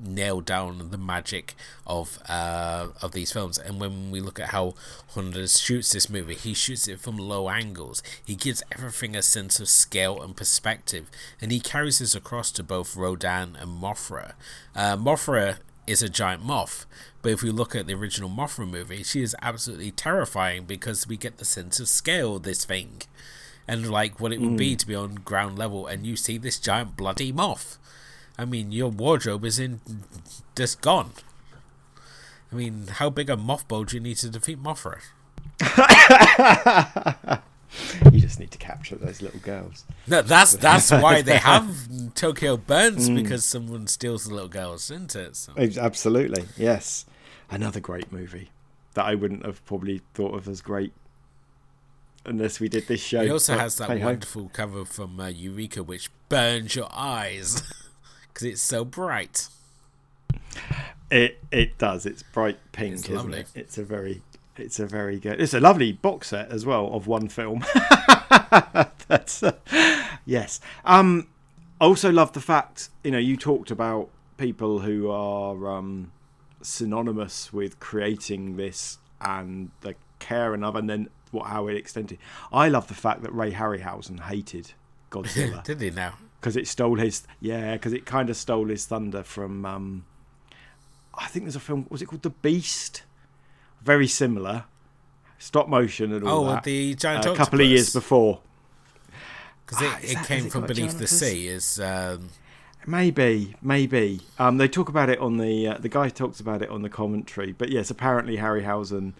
Speaker 1: nail down the magic of uh, of these films. And when we look at how Honda shoots this movie, he shoots it from low angles. He gives everything a sense of scale and perspective, and he carries this across to both Rodan and Mothra. Uh, Mothra is a giant moth. But if we look at the original Mothra movie, she is absolutely terrifying because we get the sense of scale of this thing and like what it would mm. be to be on ground level and you see this giant bloody moth. I mean, your wardrobe is in just gone. I mean, how big a mothball do you need to defeat Mothra?
Speaker 2: you just need to capture those little girls.
Speaker 1: No, that's that's why they have Tokyo Burns mm. because someone steals the little girls, isn't it? So.
Speaker 2: Absolutely, yes. Another great movie that I wouldn't have probably thought of as great unless we did this show.
Speaker 1: It also has that wonderful cover from uh, Eureka, which burns your eyes. because it's so bright.
Speaker 2: It it does. It's bright pink,
Speaker 1: it's
Speaker 2: isn't
Speaker 1: lovely.
Speaker 2: it? It's a very it's a very good. It's a lovely box set as well of one film. That's uh, yes. Um, I also love the fact you know you talked about people who are um, synonymous with creating this and the care and other, and then what how it extended. I love the fact that Ray Harryhausen hated Godzilla.
Speaker 1: Did he now?
Speaker 2: because it stole his yeah because it kind of stole his thunder from um I think there's a film was it called The Beast very similar stop motion and all
Speaker 1: oh,
Speaker 2: that
Speaker 1: the giant
Speaker 2: uh, a couple of years before.
Speaker 1: Because it, ah, it that, came it from beneath the sea is um...
Speaker 2: maybe maybe. Um they talk about it on the uh, the guy talks about it on the commentary but yes apparently Harryhausen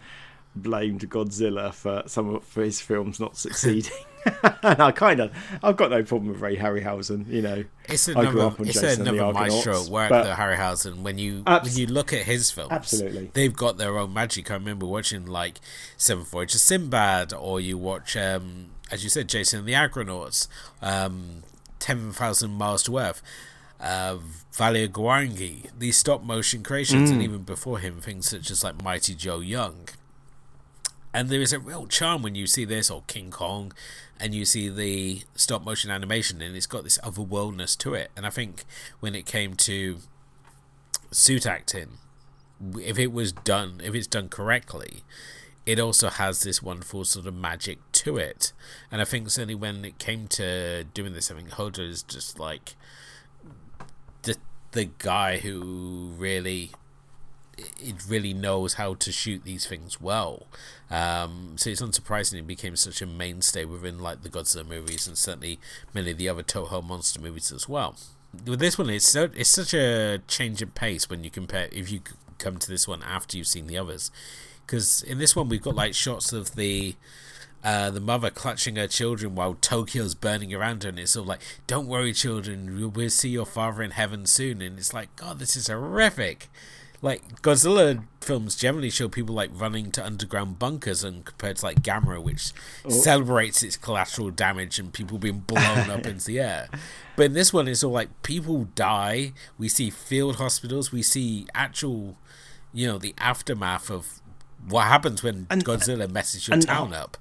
Speaker 2: blamed Godzilla for some of for his films not succeeding and I kind of, I've got no problem with Ray Harryhausen. You know,
Speaker 1: it's another, it's Jason another maestro work. The Harryhausen. When you abs- when you look at his films,
Speaker 2: absolutely,
Speaker 1: they've got their own magic. I remember watching like Seven Voyages of Sinbad, or you watch, um, as you said, Jason and the Argonauts, um, Ten Thousand Miles to Earth. Uh, Valya Gwangi, these stop motion creations, mm. and even before him, things such as like Mighty Joe Young, and there is a real charm when you see this or King Kong and you see the stop motion animation and it's got this otherworldness to it. And i think when it came to suit acting if it was done if it's done correctly it also has this wonderful sort of magic to it. And i think certainly when it came to doing this i think Honda is just like the the guy who really it really knows how to shoot these things well. Um, so it's unsurprising it became such a mainstay within like the Godzilla movies and certainly many of the other Toho monster movies as well. With this one, it's so it's such a change in pace when you compare if you come to this one after you've seen the others, because in this one we've got like shots of the. Uh, the mother clutching her children while Tokyo's burning around her, and it's all like, "Don't worry, children, we'll see your father in heaven soon." And it's like, God, this is horrific like Godzilla films generally show people like running to underground bunkers, and compared to like Gamera, which oh. celebrates its collateral damage and people being blown up into the air. But in this one, it's all like people die. We see field hospitals. We see actual, you know, the aftermath of what happens when and, uh, Godzilla messes your and, town up.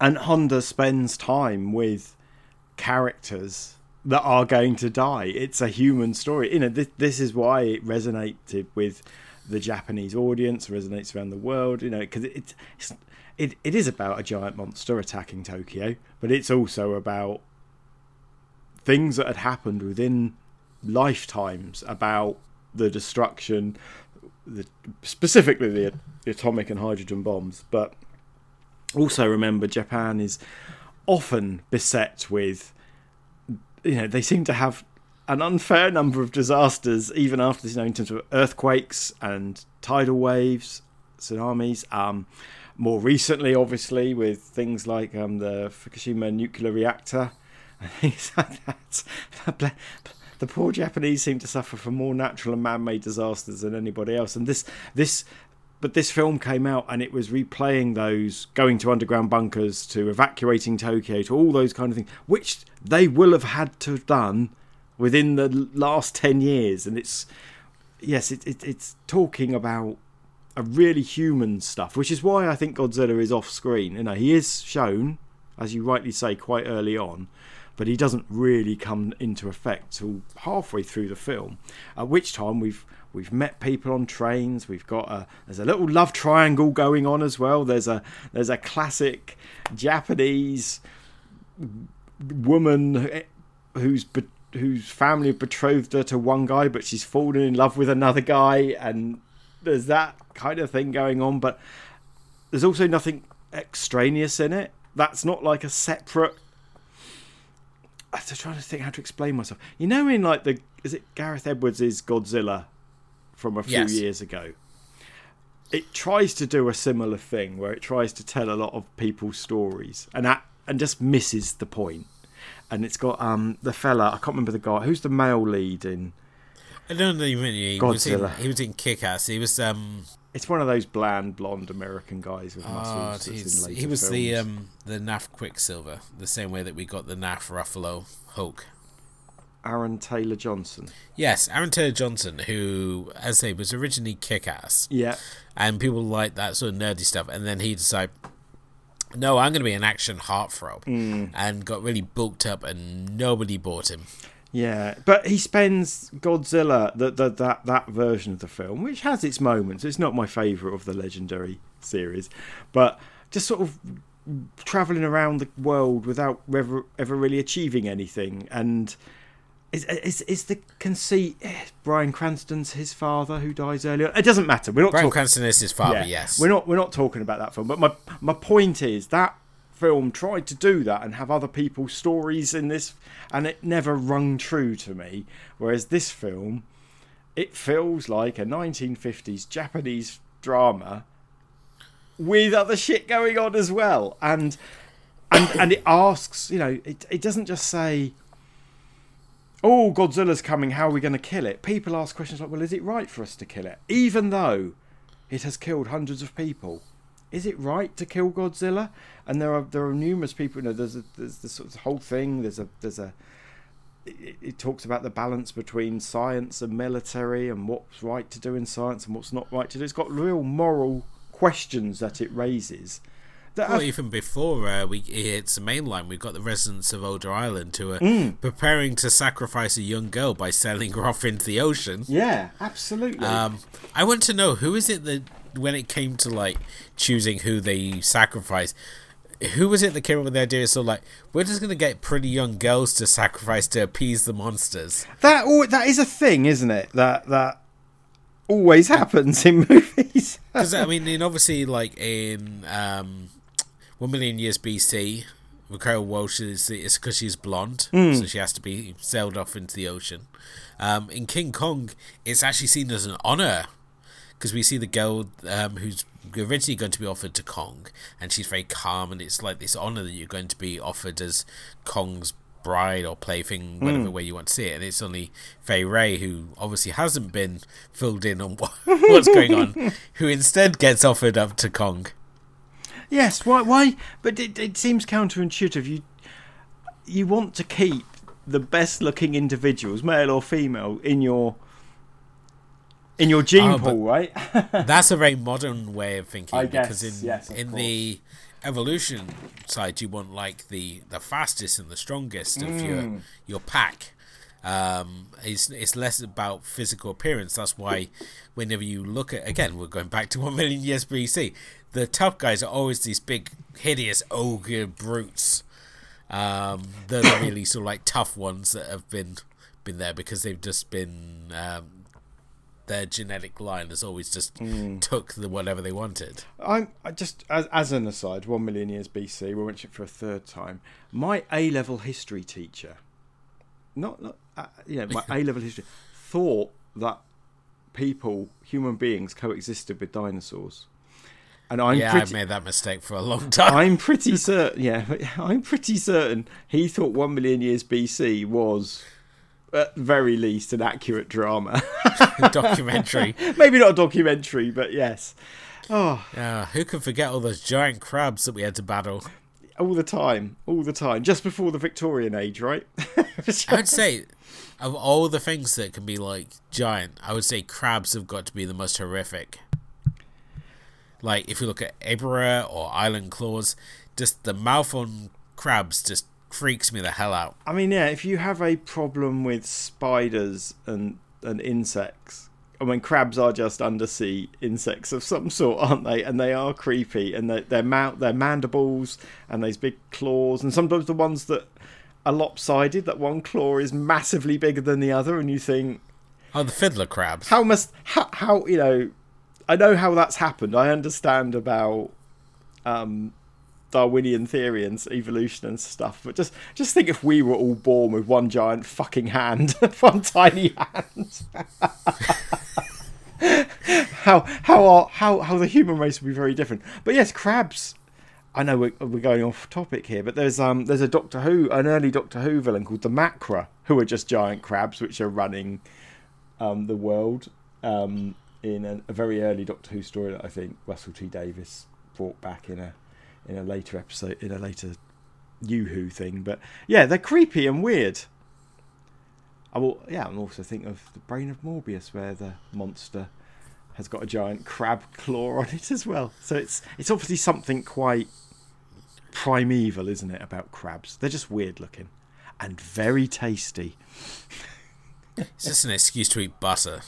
Speaker 2: And Honda spends time with characters that are going to die. It's a human story. You know, this, this is why it resonated with the Japanese audience, resonates around the world. You know, because it, it's it, it is about a giant monster attacking Tokyo, but it's also about things that had happened within lifetimes about the destruction, the, specifically the, the atomic and hydrogen bombs. But also remember, Japan is often beset with, you know, they seem to have an unfair number of disasters, even after you know, in terms of earthquakes and tidal waves, tsunamis. Um, more recently, obviously, with things like um, the Fukushima nuclear reactor and things like that. The poor Japanese seem to suffer from more natural and man-made disasters than anybody else, and this this. But this film came out and it was replaying those going to underground bunkers, to evacuating Tokyo, to all those kind of things, which they will have had to have done within the last 10 years. And it's yes it, it, it's talking about a really human stuff which is why i think godzilla is off screen. You know he is shown as you rightly say quite early on but he doesn't really come into effect till halfway through the film at which time we've we've met people on trains we've got a there's a little love triangle going on as well there's a there's a classic japanese woman who's whose family betrothed her to one guy, but she's fallen in love with another guy, and there's that kind of thing going on. But there's also nothing extraneous in it. That's not like a separate. I'm trying to think how to explain myself. You know, in like the is it Gareth Edwards' Godzilla from a few yes. years ago. It tries to do a similar thing where it tries to tell a lot of people's stories and that, and just misses the point. and it's got um the fella I can't remember the guy who's the male lead in.
Speaker 1: I don't know even he was in he was in Kick Ass. He was um.
Speaker 2: It's one of those bland blonde American guys with muscles. Oh,
Speaker 1: he was
Speaker 2: films.
Speaker 1: the um the NAF Quicksilver, the same way that we got the NAF Ruffalo Hulk.
Speaker 2: Aaron Taylor Johnson.
Speaker 1: Yes, Aaron Taylor Johnson, who, as I say, was originally Kick Ass.
Speaker 2: Yeah.
Speaker 1: And people like that sort of nerdy stuff, and then he decided, no, I'm going to be an action heartthrob,
Speaker 2: mm.
Speaker 1: and got really bulked up, and nobody bought him.
Speaker 2: Yeah, but he spends Godzilla, the, the, that that version of the film, which has its moments. It's not my favourite of the legendary series, but just sort of traveling around the world without ever, ever really achieving anything, and is, is is the conceit eh, Bryan Cranston's his father who dies earlier? It doesn't matter. We're not
Speaker 1: Bryan
Speaker 2: talk-
Speaker 1: Cranston is his father. Yeah, yes,
Speaker 2: we're not we're not talking about that film. But my my point is that film tried to do that and have other people's stories in this, and it never rung true to me. Whereas this film, it feels like a 1950s Japanese drama with other shit going on as well, and and and it asks, you know, it it doesn't just say oh, Godzilla's coming, how are we going to kill it? People ask questions like, well, is it right for us to kill it? Even though it has killed hundreds of people. Is it right to kill Godzilla? And there are there are numerous people. You know, there's a, there's this sort of whole thing. There's a there's a. It, it talks about the balance between science and military, and what's right to do in science and what's not right to do. It's got real moral questions that it raises
Speaker 1: that well, even before uh, we it's the mainline, we've got the residents of Odo Island who are mm. preparing to sacrifice a young girl by selling her off into the ocean.
Speaker 2: Yeah, absolutely.
Speaker 1: Um, I want to know who is it that when it came to like choosing who they sacrifice, who was it that came up with the idea? So like, we're just gonna get pretty young girls to sacrifice to appease the monsters.
Speaker 2: That that is a thing, isn't it? That that always happens in movies.
Speaker 1: Because I mean, in obviously like in um, one million years BC, Raquel Welch is it's because she's blonde, mm. so she has to be sailed off into the ocean. Um, in King Kong, it's actually seen as an honor because we see the girl um, who's originally going to be offered to Kong, and she's very calm, and it's like this honor that you're going to be offered as Kong's bride or plaything, whatever mm. way you want to see it. And it's only Fay Wray, who obviously hasn't been filled in on what, what's going on, who instead gets offered up to Kong.
Speaker 2: Yes, why? Why? But it, it seems counterintuitive. You you want to keep the best looking individuals, male or female, in your in your gene oh, pool, right?
Speaker 1: that's a very modern way of thinking.
Speaker 2: I
Speaker 1: because
Speaker 2: guess, in yes,
Speaker 1: in
Speaker 2: course.
Speaker 1: the evolution side, you want like the the fastest and the strongest of mm. your your pack. Um, it's it's less about physical appearance. That's why whenever you look at again, we're going back to one million years BC the tough guys are always these big, hideous ogre brutes. Um, they're the really sort of like tough ones that have been been there because they've just been um, their genetic line has always just took the whatever they wanted.
Speaker 2: I'm I just as, as an aside, one million years BC. We mentioned it for a third time. My A level history teacher, not, not uh, you know, my A level history thought that people, human beings, coexisted with dinosaurs. And I'm
Speaker 1: yeah,
Speaker 2: pretty,
Speaker 1: I've made that mistake for a long time.
Speaker 2: I'm pretty certain. Yeah, I'm pretty certain he thought one million years BC was, at very least, an accurate drama.
Speaker 1: documentary.
Speaker 2: Maybe not a documentary, but yes. Oh,
Speaker 1: Yeah, who can forget all those giant crabs that we had to battle?
Speaker 2: all the time, all the time. Just before the Victorian age, right?
Speaker 1: I would say, of all the things that can be like giant, I would say crabs have got to be the most horrific. Like if you look at Ebirah or island claws, just the mouth on crabs just freaks me the hell out.
Speaker 2: I mean, yeah. If you have a problem with spiders and and insects, I mean, crabs are just undersea insects of some sort, aren't they? And they are creepy, and they, their mouth, their mandibles, and those big claws, and sometimes the ones that are lopsided. That one claw is massively bigger than the other, and you think,
Speaker 1: Oh, the fiddler crabs.
Speaker 2: how must how, how you know? I know how that's happened. I understand about um, Darwinian theory and evolution and stuff, but just just think if we were all born with one giant fucking hand, one tiny hand. how how our, how how the human race would be very different. But yes, crabs. I know we're, we're going off topic here, but there's um there's a Doctor Who, an early Doctor Who villain called the Macra, who are just giant crabs which are running um, the world um, in a, a very early Doctor Who story that I think Russell T Davies brought back in a in a later episode in a later New Who thing. But yeah, they're creepy and weird. I will, yeah, I'm also thinking of the Brain of Morbius, where the monster has got a giant crab claw on it as well. So it's it's obviously something quite primeval, isn't it, about crabs? They're just weird looking and very tasty.
Speaker 1: It's just an excuse to eat butter.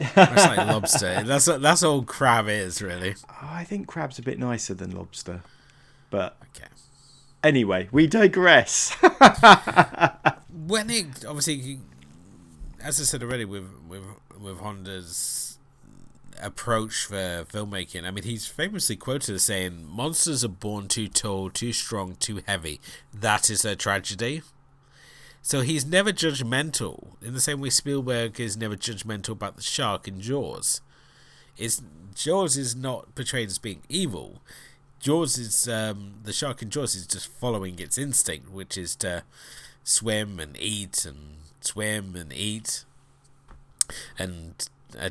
Speaker 1: It's like lobster. That's that's all crab is really.
Speaker 2: Oh, I think crab's a bit nicer than lobster. But
Speaker 1: Okay.
Speaker 2: anyway, we digress.
Speaker 1: when it obviously, as I said already, with with with Honda's approach for filmmaking, I mean, he's famously quoted as saying, "Monsters are born too tall, too strong, too heavy. That is their tragedy." So he's never judgmental in the same way Spielberg is never judgmental about the shark in Jaws. Is Jaws is not portrayed as being evil. Jaws is um, the shark in Jaws is just following its instinct, which is to swim and eat and swim and eat and uh,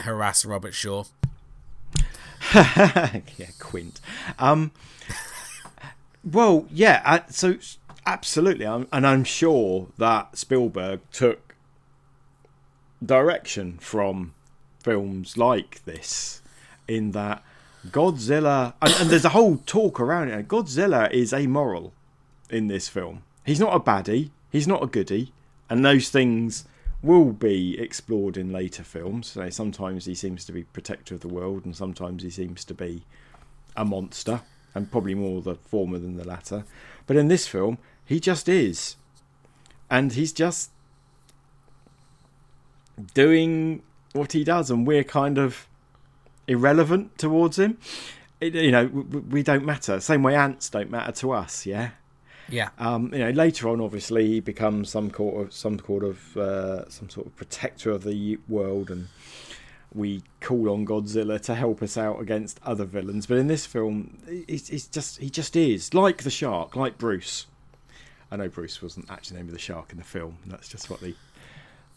Speaker 1: harass Robert Shaw.
Speaker 2: yeah, Quint. Um, well, yeah. Uh, so absolutely, I'm, and I'm sure that Spielberg took direction from films like this, in that Godzilla, and, and there's a whole talk around it. Godzilla is amoral in this film. He's not a baddie. He's not a goodie, and those things will be explored in later films. So sometimes he seems to be protector of the world, and sometimes he seems to be a monster, and probably more the former than the latter. But in this film, he just is, and he's just doing what he does, and we're kind of irrelevant towards him. It, you know, we, we don't matter. Same way ants don't matter to us. Yeah.
Speaker 1: Yeah.
Speaker 2: Um, you know, later on, obviously, he becomes some sort of some sort of uh, some sort of protector of the world, and we call on Godzilla to help us out against other villains. But in this film, he's, he's just he just is like the shark, like Bruce. I know Bruce wasn't actually the name of the shark in the film. That's just what the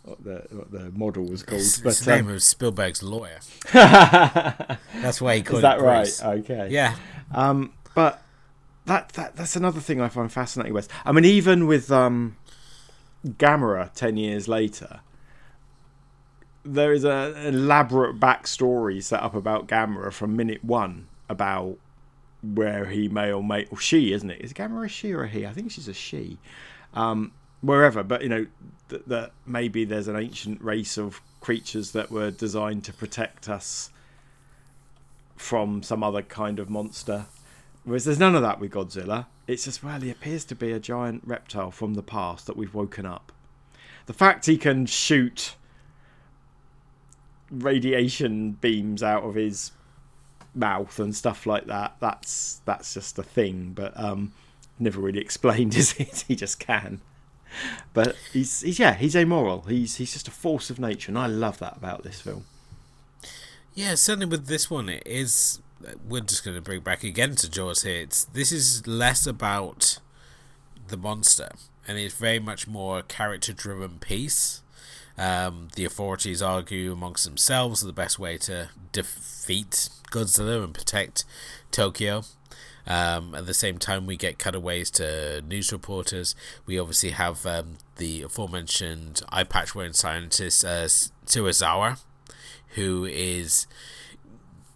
Speaker 2: what the what the model was called.
Speaker 1: It's,
Speaker 2: but
Speaker 1: it's the name
Speaker 2: um,
Speaker 1: of Spielberg's lawyer. That's why he called
Speaker 2: is that
Speaker 1: it
Speaker 2: right? Okay.
Speaker 1: Yeah.
Speaker 2: Um, but that, that that's another thing I find fascinating. With I mean, even with um, Gamera ten years later, there is a, an elaborate backstory set up about Gamera from minute one about where he may or may or she isn't it? Is Gamera a she or a he? I think she's a she. Um, wherever, but you know that, that maybe there's an ancient race of creatures that were designed to protect us from some other kind of monster. Whereas there's none of that with Godzilla. It's just, well, he appears to be a giant reptile from the past that we've woken up. The fact he can shoot radiation beams out of his mouth and stuff like that, that's that's just a thing, but um, never really explained, is it? he just can. But he's, he's yeah, he's amoral. He's he's just a force of nature, and I love that about this film.
Speaker 1: Yeah, certainly with this one, it is. We're just going to bring back again to Jaws here. It's this is less about the monster, and it's very much more character-driven piece. Um, the authorities argue amongst themselves the best way to defeat Godzilla and protect Tokyo. Um, at the same time, we get cutaways to news reporters. We obviously have um, the aforementioned eye patch wearing scientist uh, Serizawa, who is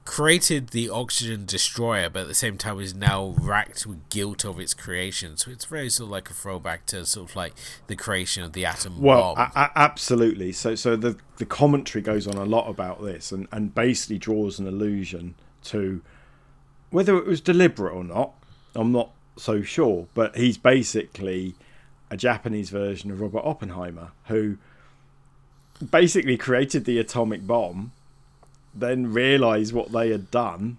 Speaker 1: created the oxygen destroyer, but at the same time is now racked with guilt of its creation. So it's very sort of like a throwback to sort of like the creation of the atom
Speaker 2: well,
Speaker 1: bomb.
Speaker 2: Well, absolutely. So, so the the commentary goes on a lot about this, and and basically draws an allusion to whether it was deliberate or not. I'm not so sure, but he's basically a Japanese version of Robert Oppenheimer, who basically created the atomic bomb then realised what they had done,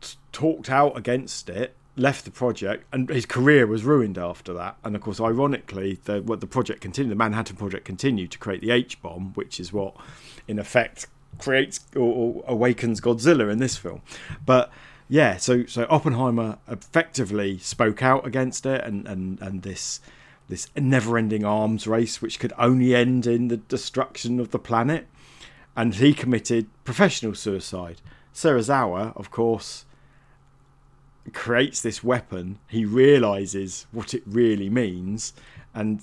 Speaker 2: t- talked out against it, left the project, and his career was ruined after that. And of course, ironically, the what the project continued, the Manhattan Project continued to create the H bomb, which is what, in effect, creates or, or awakens Godzilla in this film. But yeah, so so Oppenheimer effectively spoke out against it, and and and this this never-ending arms race, which could only end in the destruction of the planet and he committed professional suicide. Serizawa, of course, creates this weapon. He realizes what it really means, and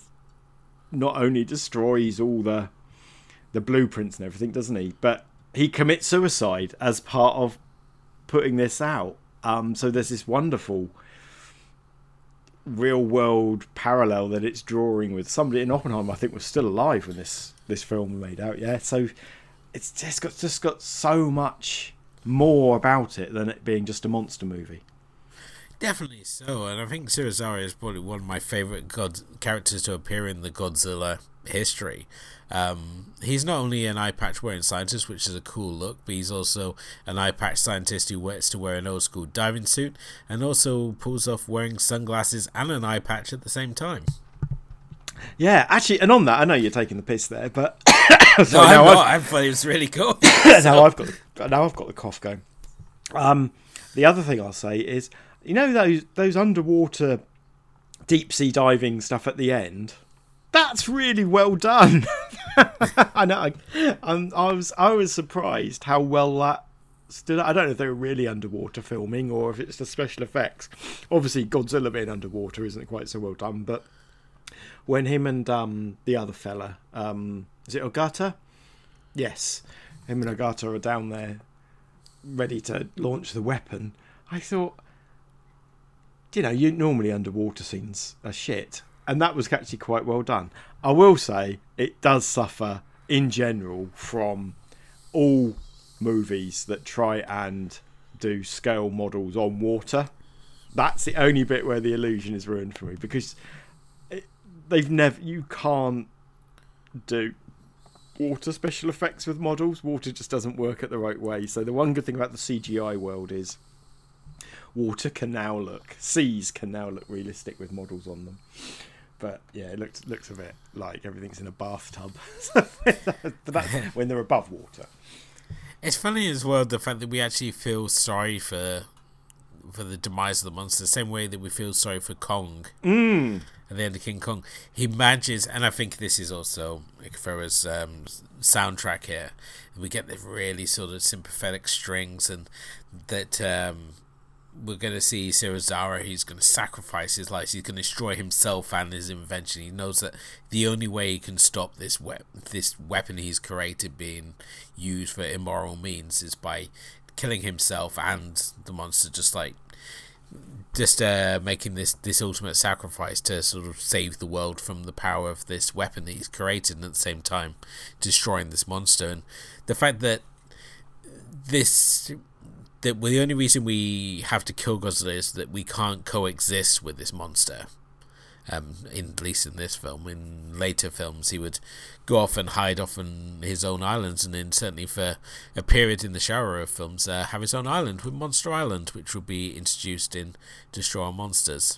Speaker 2: not only destroys all the the blueprints and everything, doesn't he? But he commits suicide as part of putting this out. Um, so there's this wonderful real world parallel that it's drawing with somebody in Oppenheimer. I think was still alive when this this film was made out. Yeah, so it's just got just got so much more about it than it being just a monster movie.
Speaker 1: Definitely so, and I think Serizawa is probably one of my favorite god characters to appear in the Godzilla history. Um, he's not only an eye patch wearing scientist, which is a cool look, but he's also an eye patch scientist who gets to wear an old school diving suit and also pulls off wearing sunglasses and an eye patch at the same time.
Speaker 2: Yeah, actually, and on that, I know you're taking the piss there, but
Speaker 1: so no, I'm not. I thought it was really cool.
Speaker 2: now I've got the, now I've got the cough going. Um, the other thing I'll say is, you know those those underwater deep sea diving stuff at the end. That's really well done. I know. I, um, I was I was surprised how well that stood. I don't know if they were really underwater filming or if it's the special effects. Obviously, Godzilla being underwater isn't quite so well done, but when him and um, the other fella, um, is it Ogata? Yes, him and Ogata are down there, ready to launch the weapon. I thought, you know, you normally underwater scenes are shit, and that was actually quite well done. I will say it does suffer in general from all movies that try and do scale models on water. That's the only bit where the illusion is ruined for me because they've never you can't do water special effects with models. Water just doesn't work at the right way. So the one good thing about the CGI world is water can now look, seas can now look realistic with models on them. But yeah, it looks looks a bit like everything's in a bathtub. but that's when they're above water.
Speaker 1: It's funny as well the fact that we actually feel sorry for for the demise of the monster, the same way that we feel sorry for Kong.
Speaker 2: Mm
Speaker 1: at the end of King Kong, he manages, and I think this is also Ifukube's um, soundtrack here. We get the really sort of sympathetic strings, and that um, we're going to see Serizawa. He's going to sacrifice his life. He's going to destroy himself and his invention. He knows that the only way he can stop this we- this weapon he's created being used for immoral means is by killing himself and the monster. Just like just uh, making this this ultimate sacrifice to sort of save the world from the power of this weapon that he's created, and at the same time destroying this monster. And the fact that this that the only reason we have to kill Godzilla is that we can't coexist with this monster. Um, in at least in this film, in later films, he would go off and hide off on his own islands, and then certainly for a period in the Showa films, uh, have his own island with Monster Island, which will be introduced in Destroy All Monsters.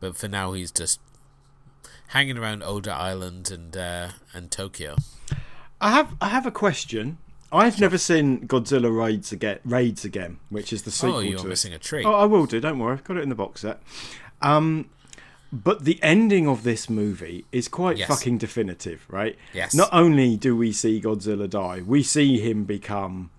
Speaker 1: But for now, he's just hanging around Odo Island and uh, and Tokyo.
Speaker 2: I have I have a question. I've never seen Godzilla raids again. Raids again, which is the sequel
Speaker 1: Oh, you're
Speaker 2: to it.
Speaker 1: missing a treat.
Speaker 2: Oh, I will do. Don't worry. I've got it in the box set. Um, but the ending of this movie is quite
Speaker 1: Yes.
Speaker 2: fucking definitive, right?
Speaker 1: Yes.
Speaker 2: Not only do we see Godzilla die, we see him become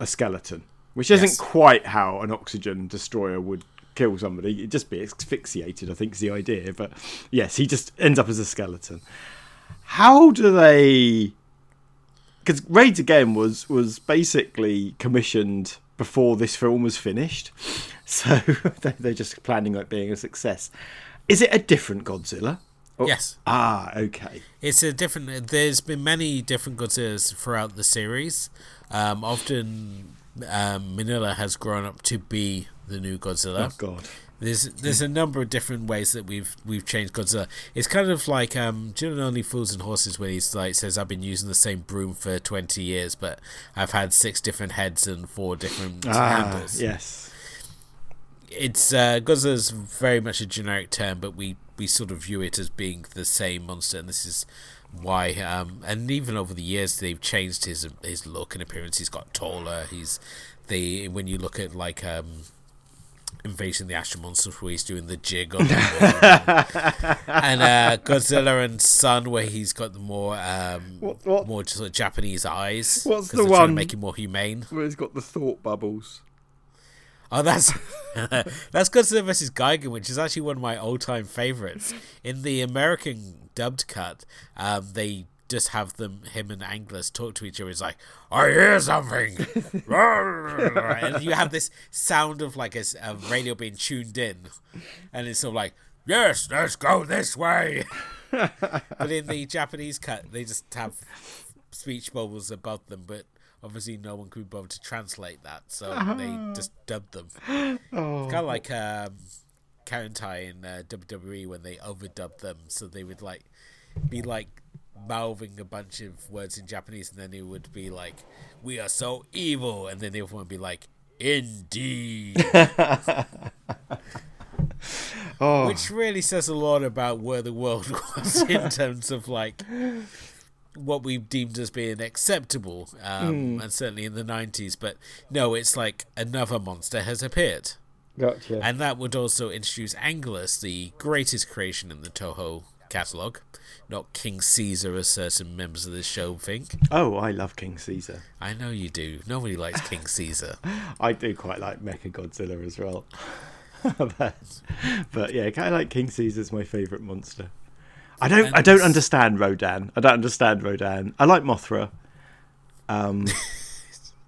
Speaker 2: a skeleton, which isn't
Speaker 1: Yes.
Speaker 2: quite how an oxygen destroyer would kill somebody. It'd just be asphyxiated, I think is the idea. But yes, he just ends up as a skeleton. How do they because Raids Again was was basically commissioned before this film was finished, so they- they're just planning on it being a success. Is it a different Godzilla? Or-
Speaker 1: Yes.
Speaker 2: Ah, okay.
Speaker 1: It's a different. There's been many different Godzillas throughout the series. Um, often, um, Minilla has grown up to be the new Godzilla.
Speaker 2: Oh God.
Speaker 1: There's there's a number of different ways that we've we've changed Godzilla. It's kind of like um, do you know Only Fools and Horses when he's like says I've been using the same broom for twenty years, but I've had six different heads and four different
Speaker 2: Ah,
Speaker 1: handles.
Speaker 2: yes.
Speaker 1: It's uh, Godzilla's very much a generic term, but we we sort of view it as being the same monster, and this is why. Um, and even over the years, they've changed his his look and appearance. He's got taller. He's the when you look at like um, Invasion the Astro Monsters, where he's doing the jig on the and uh, Godzilla and Son, where he's got the more um,
Speaker 2: What- what-
Speaker 1: more sort of Japanese eyes.
Speaker 2: What's the one-
Speaker 1: him more humane.
Speaker 2: Where he's got the thought bubbles.
Speaker 1: Oh, that's that's Godzilla vs Gigan, which is actually one of my all-time favorites. In the American dubbed cut, um, they just have them, him and Anguirus, talk to each other. It's like, I hear something, and you have this sound of like a, a radio being tuned in, and it's sort of like, yes, let's go this way. but in the Japanese cut, they just have speech bubbles above them, but obviously no one could be bothered to translate that, so they just dubbed them.
Speaker 2: Oh,
Speaker 1: Kind of like um, Kaientai in uh, WWE when they overdubbed them, so they would like be like mouthing a bunch of words in Japanese, and then it would be like, "We are so evil," and then the other one would be like, "Indeed,"
Speaker 2: oh,
Speaker 1: which really says a lot about where the world was in terms of like what we deemed as being acceptable, um, and certainly in the '90s. But no, it's like another monster has appeared.
Speaker 2: gotcha.
Speaker 1: And that would also introduce Anguirus, the greatest creation in the Toho catalogue. Not King Caesar, as certain members of this show think.
Speaker 2: oh, I love King Caesar.
Speaker 1: I know you do. Nobody likes King Caesar.
Speaker 2: I do quite like Mecha Godzilla as well. but, but yeah, kind of like King Caesar's my favourite monster. I don't.
Speaker 1: And
Speaker 2: I don't understand Rodan. I don't understand Rodan. I like Mothra. Um,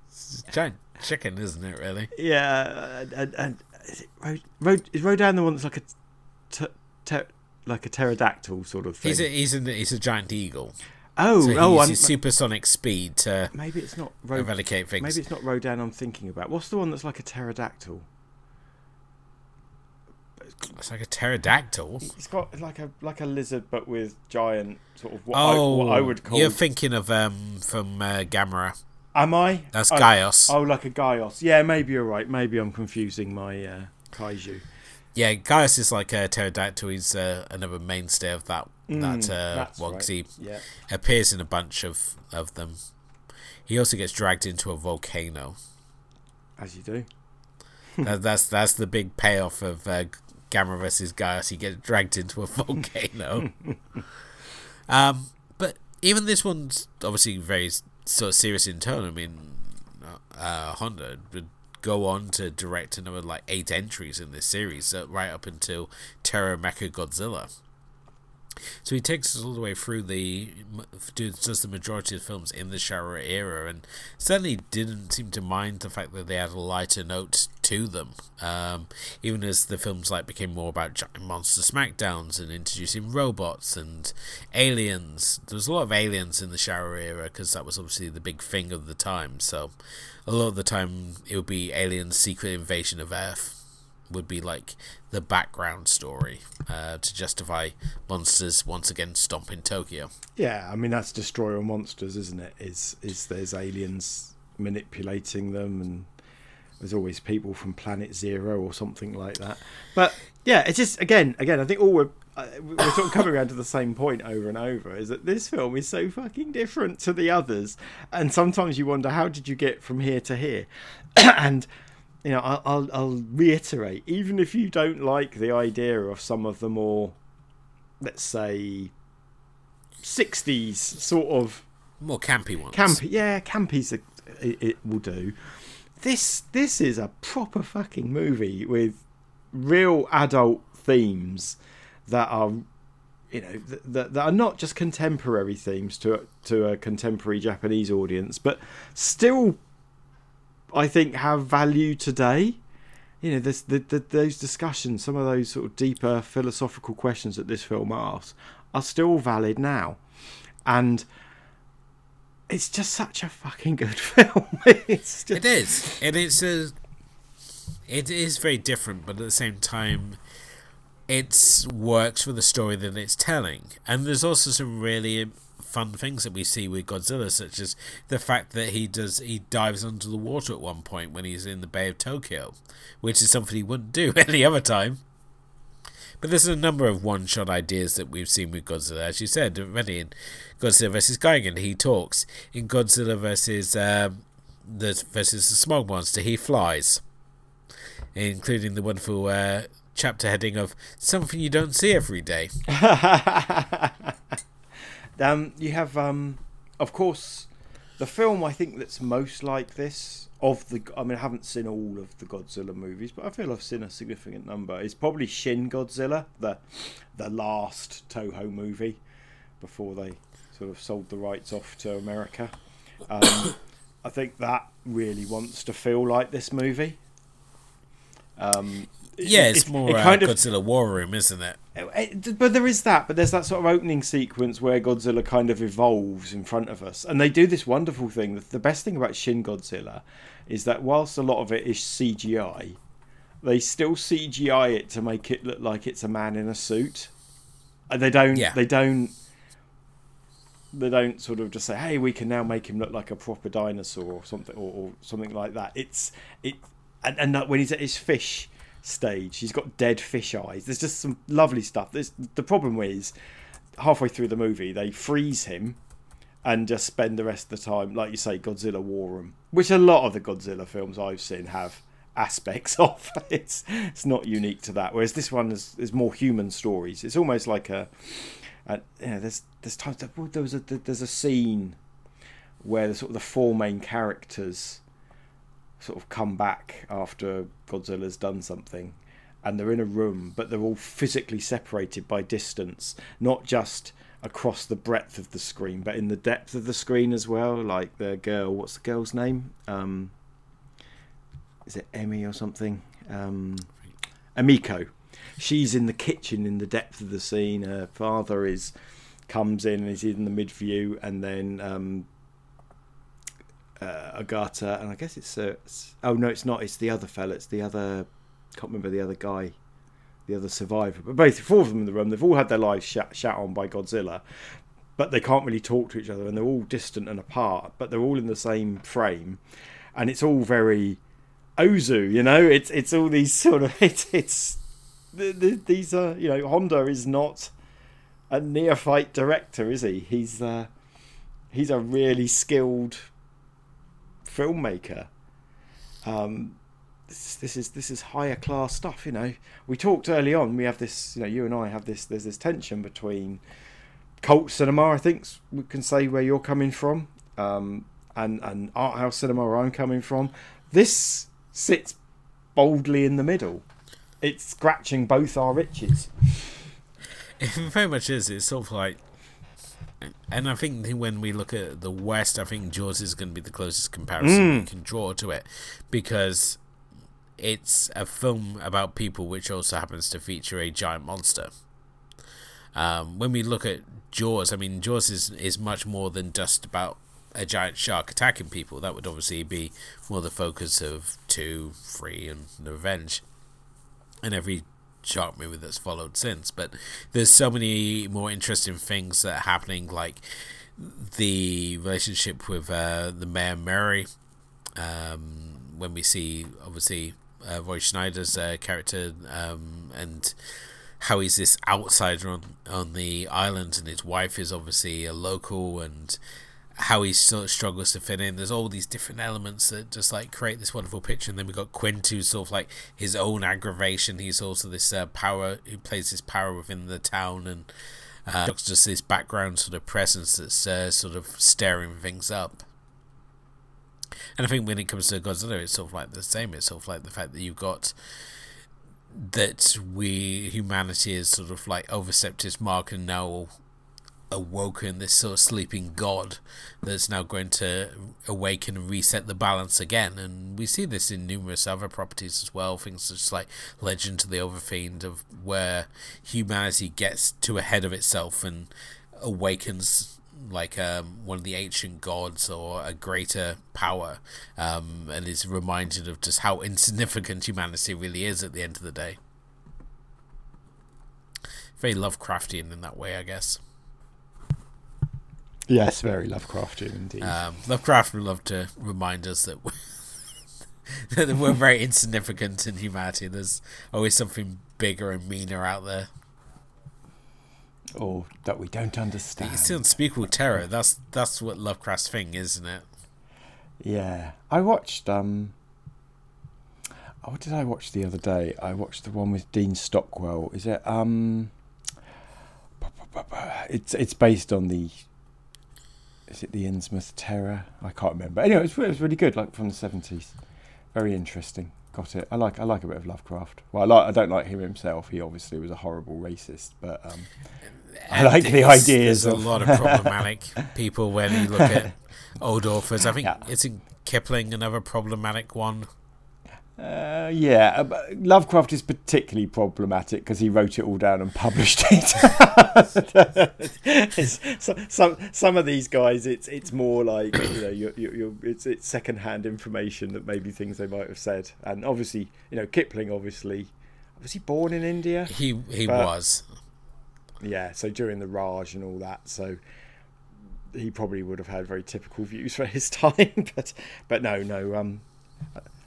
Speaker 1: It's a giant chicken, isn't it, really?
Speaker 2: yeah, and, and is, it Ro- Ro- is Rodan the one that's like a t- ter- like a pterodactyl sort of thing?
Speaker 1: He's a, he's, a, he's a giant eagle.
Speaker 2: oh,
Speaker 1: So he
Speaker 2: oh, I'm,
Speaker 1: uses supersonic speed to
Speaker 2: maybe it's not Ro-
Speaker 1: eradicate things.
Speaker 2: maybe it's not Rodan. I'm thinking about. What's the one that's like a pterodactyl?
Speaker 1: It's like a pterodactyl.
Speaker 2: It's got like a like a lizard, but with giant sort of what,
Speaker 1: Oh,
Speaker 2: I, what I would call.
Speaker 1: you're thinking of um from uh, Gamera.
Speaker 2: Am I?
Speaker 1: That's
Speaker 2: oh,
Speaker 1: Gyaos.
Speaker 2: Oh, like a Gyaos. Yeah, maybe you're right. Maybe I'm confusing my uh, kaiju.
Speaker 1: Yeah, Gyaos is like a pterodactyl. He's uh, another mainstay of that that uh, one 'cause
Speaker 2: right.
Speaker 1: he
Speaker 2: Yeah.
Speaker 1: appears in a bunch of of them. He also gets dragged into a volcano.
Speaker 2: As you do.
Speaker 1: that, that's that's the big payoff of uh, Gamera versus Gyaos. He gets dragged into a volcano. um, but even this one's obviously very sort of serious in tone. I mean, uh, Honda would go on to direct another like eight entries in this series, uh, right up until Terror Mecha Godzilla. So he takes us all the way through the does the majority of films in the Showa era, and certainly didn't seem to mind the fact that they had a lighter note to them. Um, even as the films like became more about giant monster smackdowns and introducing robots and aliens. There was a lot of aliens in the Showa era because that was obviously the big thing of the time. So a lot of the time it would be aliens' secret invasion of Earth would be like the background story uh, to justify monsters once again stomping Tokyo.
Speaker 2: Yeah, I mean that's Destroy All Monsters, isn't it? Is is there's aliens manipulating them, and there's always people from Planet Zero or something like that. But yeah, it's just again, again, I think all we're uh, we're sort of coming around to the same point over and over is that this film is so fucking different to the others, and sometimes you wonder how did you get from here to here, and you know, I'll, I'll, I'll reiterate, even if you don't like the idea of some of the more, let's say, 60s sort of
Speaker 1: more campy ones.
Speaker 2: Campy, yeah, campy's a, it, it will do. This this is a proper fucking movie with real adult themes that are you know that, that are not just contemporary themes to to a contemporary Japanese audience, but still I think have value today. You know, this, the, the, those discussions, some of those sort of deeper philosophical questions that this film asks, are still valid now, and it's just such a fucking good film. it's just...
Speaker 1: It is, and it's a, it is very different, but at the same time, it works for the story that it's telling, and there's also some really fun things that we see with Godzilla, such as the fact that he does he dives under the water at one point when he's in the Bay of Tokyo, which is something he wouldn't do any other time. But there's a number of one-shot ideas that we've seen with Godzilla, as you said already. In Godzilla versus Gigan, he talks. In Godzilla versus um, the versus the Smog Monster, he flies, including the wonderful uh, chapter heading of "Something You Don't See Every Day."
Speaker 2: Um, you have, um, of course, the film I think that's most like this of the. I mean, I haven't seen all of the Godzilla movies, but I feel I've seen a significant number. Is probably Shin Godzilla, the the last Toho movie before they sort of sold the rights off to America. Um, I think that really wants to feel like this movie. Um,
Speaker 1: yeah, it's, more it, kind uh, of, Godzilla War Room, isn't it?
Speaker 2: it? But there is that. But there's that sort of opening sequence where Godzilla kind of evolves in front of us, and they do this wonderful thing. The best thing about Shin Godzilla is that whilst a lot of it is CGI, they still CGI it to make it look like it's a man in a suit. And they don't. Yeah. They don't. They don't sort of just say, "Hey, we can now make him look like a proper dinosaur or something, or, or something like that." It's it, and, and when he's at his fish stage. He's got dead fish eyes. There's just some lovely stuff. There's, the problem is, halfway through the movie, they freeze him and just spend the rest of the time, like you say, Godzilla War Room, which a lot of the Godzilla films I've seen have aspects of. it's it's not unique to that. Whereas this one is, is more human stories. It's almost like a, a you know, there's there's times there was a there's a scene where the sort of the four main characters sort of come back after Godzilla's done something and they're in a room, but they're all physically separated by distance, not just across the breadth of the screen, but in the depth of the screen as well. Like the girl, what's the girl's name? Um, is it Emmy or something? Um, Emiko. She's in the kitchen in the depth of the scene. Her father is comes in and is in the mid view, and then um, uh, Ogata, and I guess it's, uh, it's, oh no, it's not. It's the other fella. It's the other. Can't remember the other guy, the other survivor. But basically, four of them in the room. They've all had their lives shat, shat on by Godzilla, but they can't really talk to each other, and they're all distant and apart. But they're all in the same frame, and it's all very Ozu. You know, it's it's all these sort of it's it's the, the, these are you know Honda is not a neophyte director, is he? He's uh, he's a really skilled filmmaker. Um, this, this, is this is higher class stuff. You know, we talked early on. We have this. You know, you and I have this. There's this tension between cult cinema. I think we can say where you're coming from, um, and and art house cinema where I'm coming from. This sits boldly in the middle. It's scratching both our itches.
Speaker 1: It very much is. It's sort of like, and I think when we look at the West, I think Jaws is going to be the closest comparison we can draw to it, because it's a film about people which also happens to feature a giant monster. Um, when we look at Jaws, I mean, Jaws is, is much more than just about a giant shark attacking people. That would obviously be more the focus of two, three, and The Revenge, and every shark movie that's followed since. But there's so many more interesting things that are happening, like the relationship with uh, the Mayor Mary. Um, when we see obviously uh, Roy Scheider's uh, character um, and how he's this outsider on on the island, and his wife is obviously a local, and how he sort of struggles to fit in. There's all these different elements that just like create this wonderful picture. And then we got Quint, who's sort of like his own aggravation. He's also this uh, power who plays his power within the town, and uh, just this background sort of presence that's uh, sort of stirring things up. And I think when it comes to Godzilla, it's sort of like the same. It's sort of like the fact that you've got that we humanity is sort of like overstepped its mark and now awoken this sort of sleeping god that's now going to awaken and reset the balance again. And we see this in numerous other properties as well. Things just like Legend of the Overfiend, of where humanity gets to ahead of itself and awakens like um, one of the ancient gods or a greater power, um, and is reminded of just how insignificant humanity really is at the end of the day. Very Lovecraftian in that way, I guess.
Speaker 2: Yes, very Lovecraftian indeed.
Speaker 1: Um, Lovecraft would love to remind us that we're, that we're very insignificant in humanity. There's always something bigger and meaner out there.
Speaker 2: Or that we don't understand.
Speaker 1: It's the unspeakable terror. That's that's what Lovecraft's thing, isn't it?
Speaker 2: Yeah, I watched. um oh, What did I watch the other day? I watched the one with Dean Stockwell. Is it? um It's it's based on the is it the Innsmouth Terror? I can't remember. Anyway, it was, it was really good, like from the seventies. Very interesting. Got it. I like I like a bit of Lovecraft. Well, I like I don't like him himself. He obviously was a horrible racist, but um, I like the ideas
Speaker 1: There's
Speaker 2: of-
Speaker 1: a lot of problematic people when you look at old authors. I think
Speaker 2: Yeah.
Speaker 1: it's in Kipling another problematic one.
Speaker 2: Uh, yeah, uh, Lovecraft is particularly problematic because he wrote it all down and published it. It's- so, some some of these guys, it's it's more like you know, you're, you're, you're, it's it's secondhand information that maybe things they might have said, and obviously, you know, Kipling, obviously, was he born in India?
Speaker 1: He he
Speaker 2: But-
Speaker 1: was.
Speaker 2: Yeah, so during the Raj and all that, so he probably would have had very typical views for his time. But but no, no, um,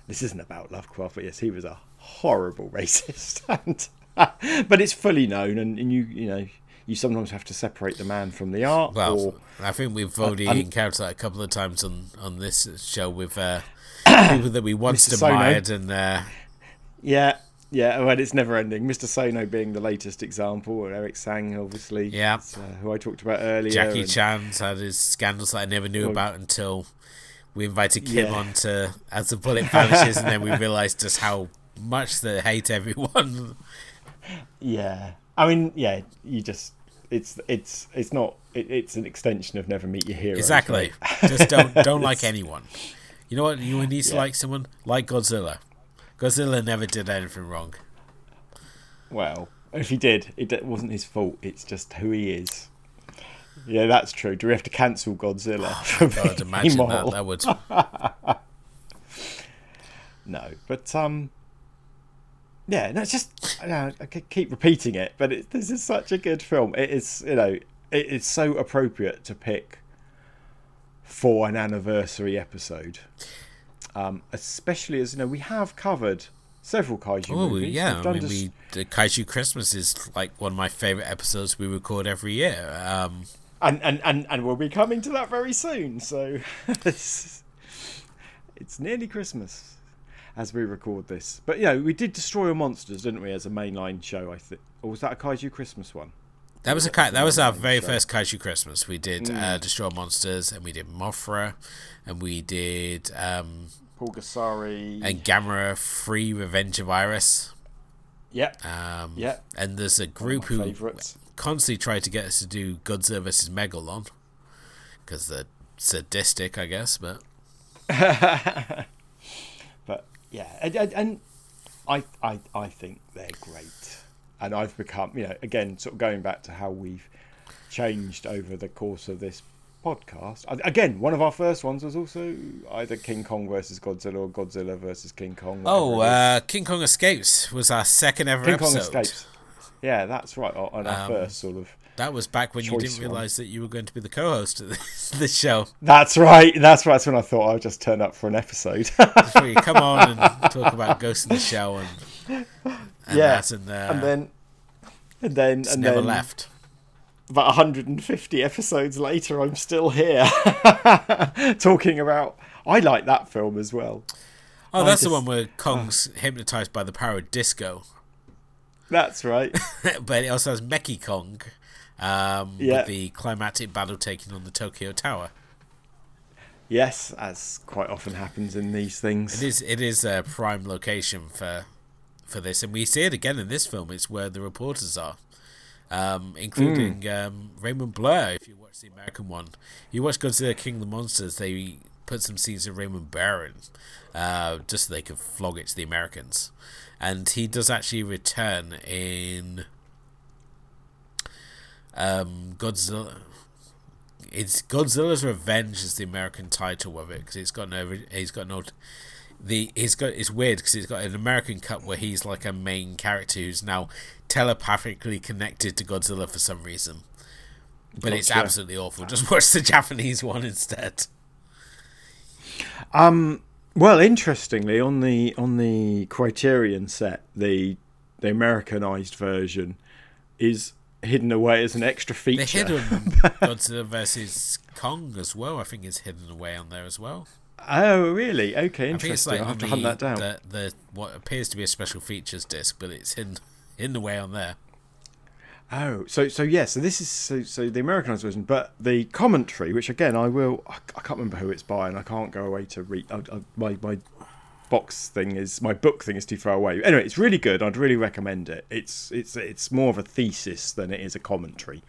Speaker 2: this isn't about Lovecraft. But yes, he was a horrible racist, and but it's fully known, and, and you you know you sometimes have to separate the man from the art.
Speaker 1: Well,
Speaker 2: or,
Speaker 1: I think we've already
Speaker 2: I'm-
Speaker 1: encountered that a couple of times on, on this show with uh, people that we once
Speaker 2: Mr. Sono.
Speaker 1: admired and uh,
Speaker 2: yeah. Yeah, well, it's never ending. Mr. Sono being the latest example, or Eric Tsang, obviously,
Speaker 1: Yeah.
Speaker 2: uh, who I talked about earlier.
Speaker 1: Jackie
Speaker 2: and-
Speaker 1: Chan's had his scandals that I never knew
Speaker 2: Well-
Speaker 1: about until we invited Kim
Speaker 2: Yeah.
Speaker 1: on to As the Bullet Vanishes, and then we realised just how much they hate everyone.
Speaker 2: Yeah, I mean, yeah, you just it's it's it's not it, it's an extension of Never Meet Your Hero.
Speaker 1: exactly. Just don't don't like anyone. You know what? You need to
Speaker 2: Yeah.
Speaker 1: like someone like Godzilla. Godzilla never did anything wrong.
Speaker 2: Well, if he did, it wasn't his fault. It's just who he is. Yeah, that's true. Do we have to cancel Godzilla? for
Speaker 1: God, imagine that.
Speaker 2: immoral?
Speaker 1: That would.
Speaker 2: No, but um, yeah, no, it's just I, know, I could keep repeating it, but it, this is such a good film. It is, you know, it is so appropriate to pick for an anniversary episode, um, especially as you know we have covered several kaiju
Speaker 1: Oh
Speaker 2: movies.
Speaker 1: yeah, I mean,
Speaker 2: just-
Speaker 1: we the Kaiju Christmas is like one of my favorite episodes we record every year. Um,
Speaker 2: and, and and and we'll be coming to that very soon. So it's, it's nearly Christmas as we record this. But you know, we did Destroy All Monsters, didn't we, as a mainline show? I think, or was that a Kaiju Christmas one?
Speaker 1: that was a ki- that was our very first Kaiju Christmas. We did uh,
Speaker 2: Mm.
Speaker 1: Destroy Monsters, and we did Mothra, and we did um,
Speaker 2: Pulgasari.
Speaker 1: and Gamera Free Revenge of Iris.
Speaker 2: Yep.
Speaker 1: Um,
Speaker 2: Yeah.
Speaker 1: And there's a group who
Speaker 2: favourites.
Speaker 1: Constantly try to get us to do Godzilla versus Megalon because they're sadistic, I guess. But
Speaker 2: but yeah, and, and, and I, I I think they're great, and I've become you know again sort of going back to how we've changed over the course of this podcast. Again, one of our first ones was also either King Kong versus Godzilla or Godzilla versus King Kong.
Speaker 1: Oh, uh, King Kong Escapes was our second ever
Speaker 2: King
Speaker 1: episode.
Speaker 2: Kong Escapes. Yeah, that's right. On our um, first sort of.
Speaker 1: That was back when you didn't realise that you were going to be the co-host of this, this, show.
Speaker 2: That's right. That's right. That's when I thought I would just turn up for an episode.
Speaker 1: you come on and talk about Ghost in the Shell and, and
Speaker 2: yeah,
Speaker 1: and, uh,
Speaker 2: and then and then and
Speaker 1: never
Speaker 2: then,
Speaker 1: left
Speaker 2: about 150 episodes later, I'm still here talking about. I like that film as well.
Speaker 1: Oh, that's just, the one where Kong's uh, hypnotized by the power of disco.
Speaker 2: That's right.
Speaker 1: but it also has Mechi Kong um, yeah. with the climactic battle taking on the Tokyo Tower.
Speaker 2: Yes, as quite often happens in these things.
Speaker 1: It is. It is a prime location for for this, and we see it again in this film. It's where the reporters are um, including mm. um, Raymond Burr. If you watch the American one, you watch Godzilla King of the Monsters. They put some scenes of Raymond Burr in, uh, just so they could flog it to the Americans, and he does actually return in um, Godzilla. It's Godzilla's Revenge is the American title of it because it's got no. He's got no the he's got it's weird because he's got an American cut where he's like a main character who's now telepathically connected to Godzilla for some reason. But it's absolutely awful. Just watch the Japanese one instead.
Speaker 2: Um. Well, interestingly, on the on the Criterion set, the the Americanized version is hidden away as an extra feature.
Speaker 1: The hidden Godzilla versus Kong as well. I think is hidden away on there as well.
Speaker 2: Oh, really? Okay, interesting. Like I'll have to hunt that down.
Speaker 1: The, the, what appears to be a special features disc, but it's hidden in the way on there.
Speaker 2: Oh, so so yeah, so this is so so the Americanized version, but the commentary, which again I will, I, I can't remember who it's by, and I can't go away to read. I, I, my my box thing is my book thing is too far away. Anyway, it's really good. I'd really recommend it. It's it's it's more of a thesis than it is a commentary.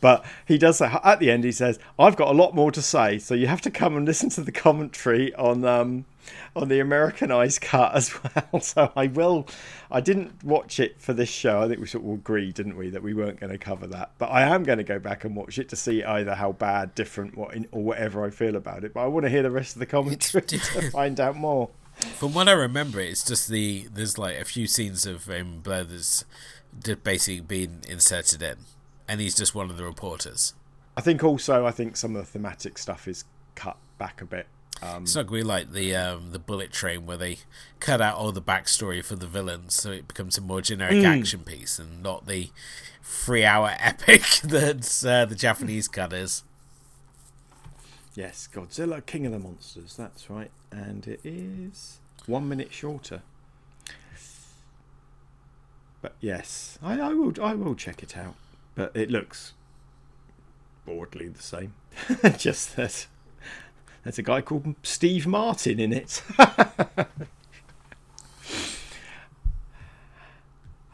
Speaker 2: But he does say at the end, he says, "I've got a lot more to say, so you have to come and listen to the commentary on um, on the Americanized cut as well." So I will. I didn't watch it for this show. I think we sort of agreed, didn't we, that we weren't going to cover that. But I am going to go back and watch it to see either how bad, different, what, or whatever I feel about it. But I want to hear the rest of the commentary to find out more.
Speaker 1: From what I remember, it's just the there's like a few scenes of um, Blair that's basically been inserted in and he's just one of the reporters.
Speaker 2: I think also, I think some of the thematic stuff is cut back a bit.
Speaker 1: Um, it's not like the um, the Bullet Train where they cut out all the backstory for the villains, so it becomes a more generic mm. action piece and not the three-hour epic that uh, the Japanese cut is.
Speaker 2: Yes, Godzilla, King of the Monsters. That's right, and it is one minute shorter. But yes, I, I will. I will check it out but it looks broadly the same. Just that there's a guy called Steve Martin in it.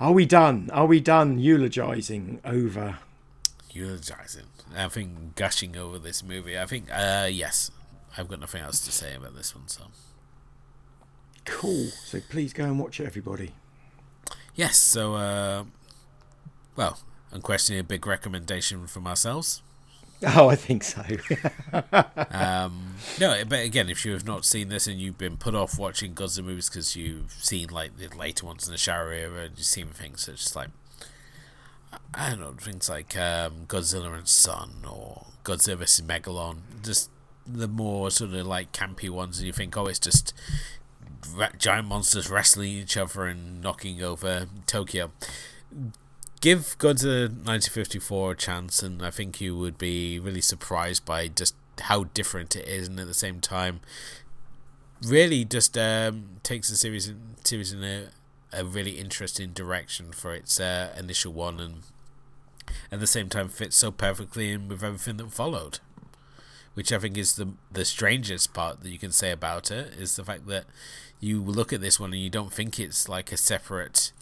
Speaker 2: Are we done? Are we done eulogizing over?
Speaker 1: Eulogizing. I think gushing over this movie. I think, uh, yes. I've got nothing else to say about this one, so.
Speaker 2: Cool. So please go and watch it, everybody.
Speaker 1: Yes, so, uh, well, unquestionably a big recommendation from ourselves.
Speaker 2: Oh, I think so.
Speaker 1: um, no, but again, if you have not seen this and you've been put off watching Godzilla movies because you've seen like the later ones in the Showa era and you've seen things such as like I don't know things like um, Godzilla and Son or Godzilla vs Megalon, just the more sort of like campy ones, and you think, oh, it's just giant monsters wrestling each other and knocking over Tokyo give Godzilla 1954 a chance, and I think you would be really surprised by just how different it is, and at the same time, really just um, takes the series in, series in a, a really interesting direction for its uh, initial one, and at the same time fits so perfectly in with everything that followed. Which I think is the the strangest part that you can say about it is the fact that you look at this one and you don't think it's like a separate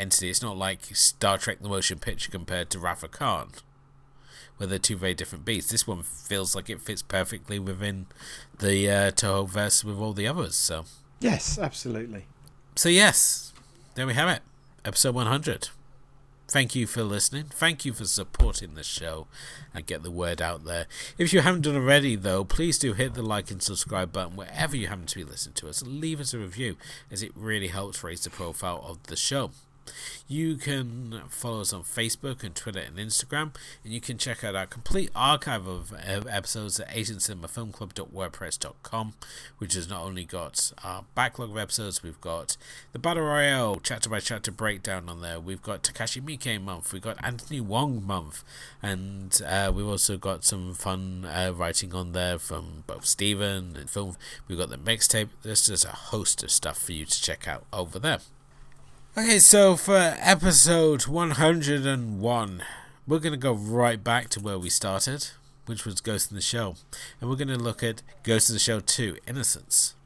Speaker 1: entity. It's not like Star Trek: The Motion Picture compared to of Khan, where they're two very different beasts. This one feels like it fits perfectly within the uh, Toho verse with all the others. So
Speaker 2: yes, absolutely.
Speaker 1: So yes, there we have it, episode 100 thank you for listening. Thank you for supporting the show and get the word out there. If you haven't done already, though, please do hit the like and subscribe button wherever you happen to be listening to us. Leave us a review, as it really helps raise the profile of the show. You can follow us on Facebook and Twitter and Instagram, and you can check out our complete archive of episodes at AsianCinemaFilmClub.wordpress.com, which has not only got our backlog of episodes, we've got the Battle Royale chapter by chapter breakdown on there, we've got Takashi Miike month, we've got Anthony Wong month, and uh, we've also got some fun uh, writing on there from both Steven and film. We've got the mixtape. There's just a host of stuff for you to check out over there. Okay, so for episode 101, we're going to go right back to where we started, which was Ghost in the Shell. And we're going to look at Ghost in the Shell 2 Innocence,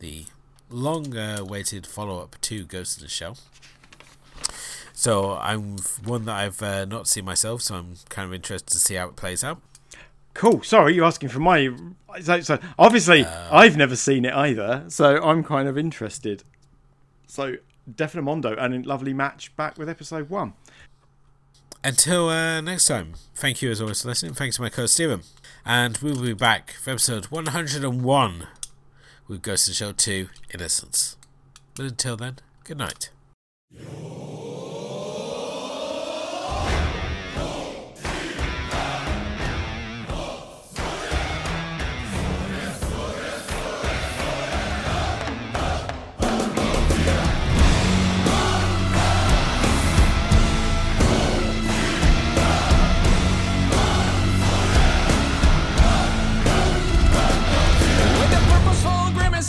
Speaker 1: the long awaited follow up to Ghost in the Shell. So I'm one that I've uh, not seen myself, so I'm kind of interested to see how it plays out.
Speaker 2: Cool. Sorry, you're asking for my. So, so obviously, uh, I've never seen it either, so I'm kind of interested. So Definite Mondo and a lovely match back with episode one.
Speaker 1: Until uh, next time, thank you as always for listening. Thanks to my co Steven. And we will be back for episode 101 with Ghost in Shell 2 Innocence. But until then, good night.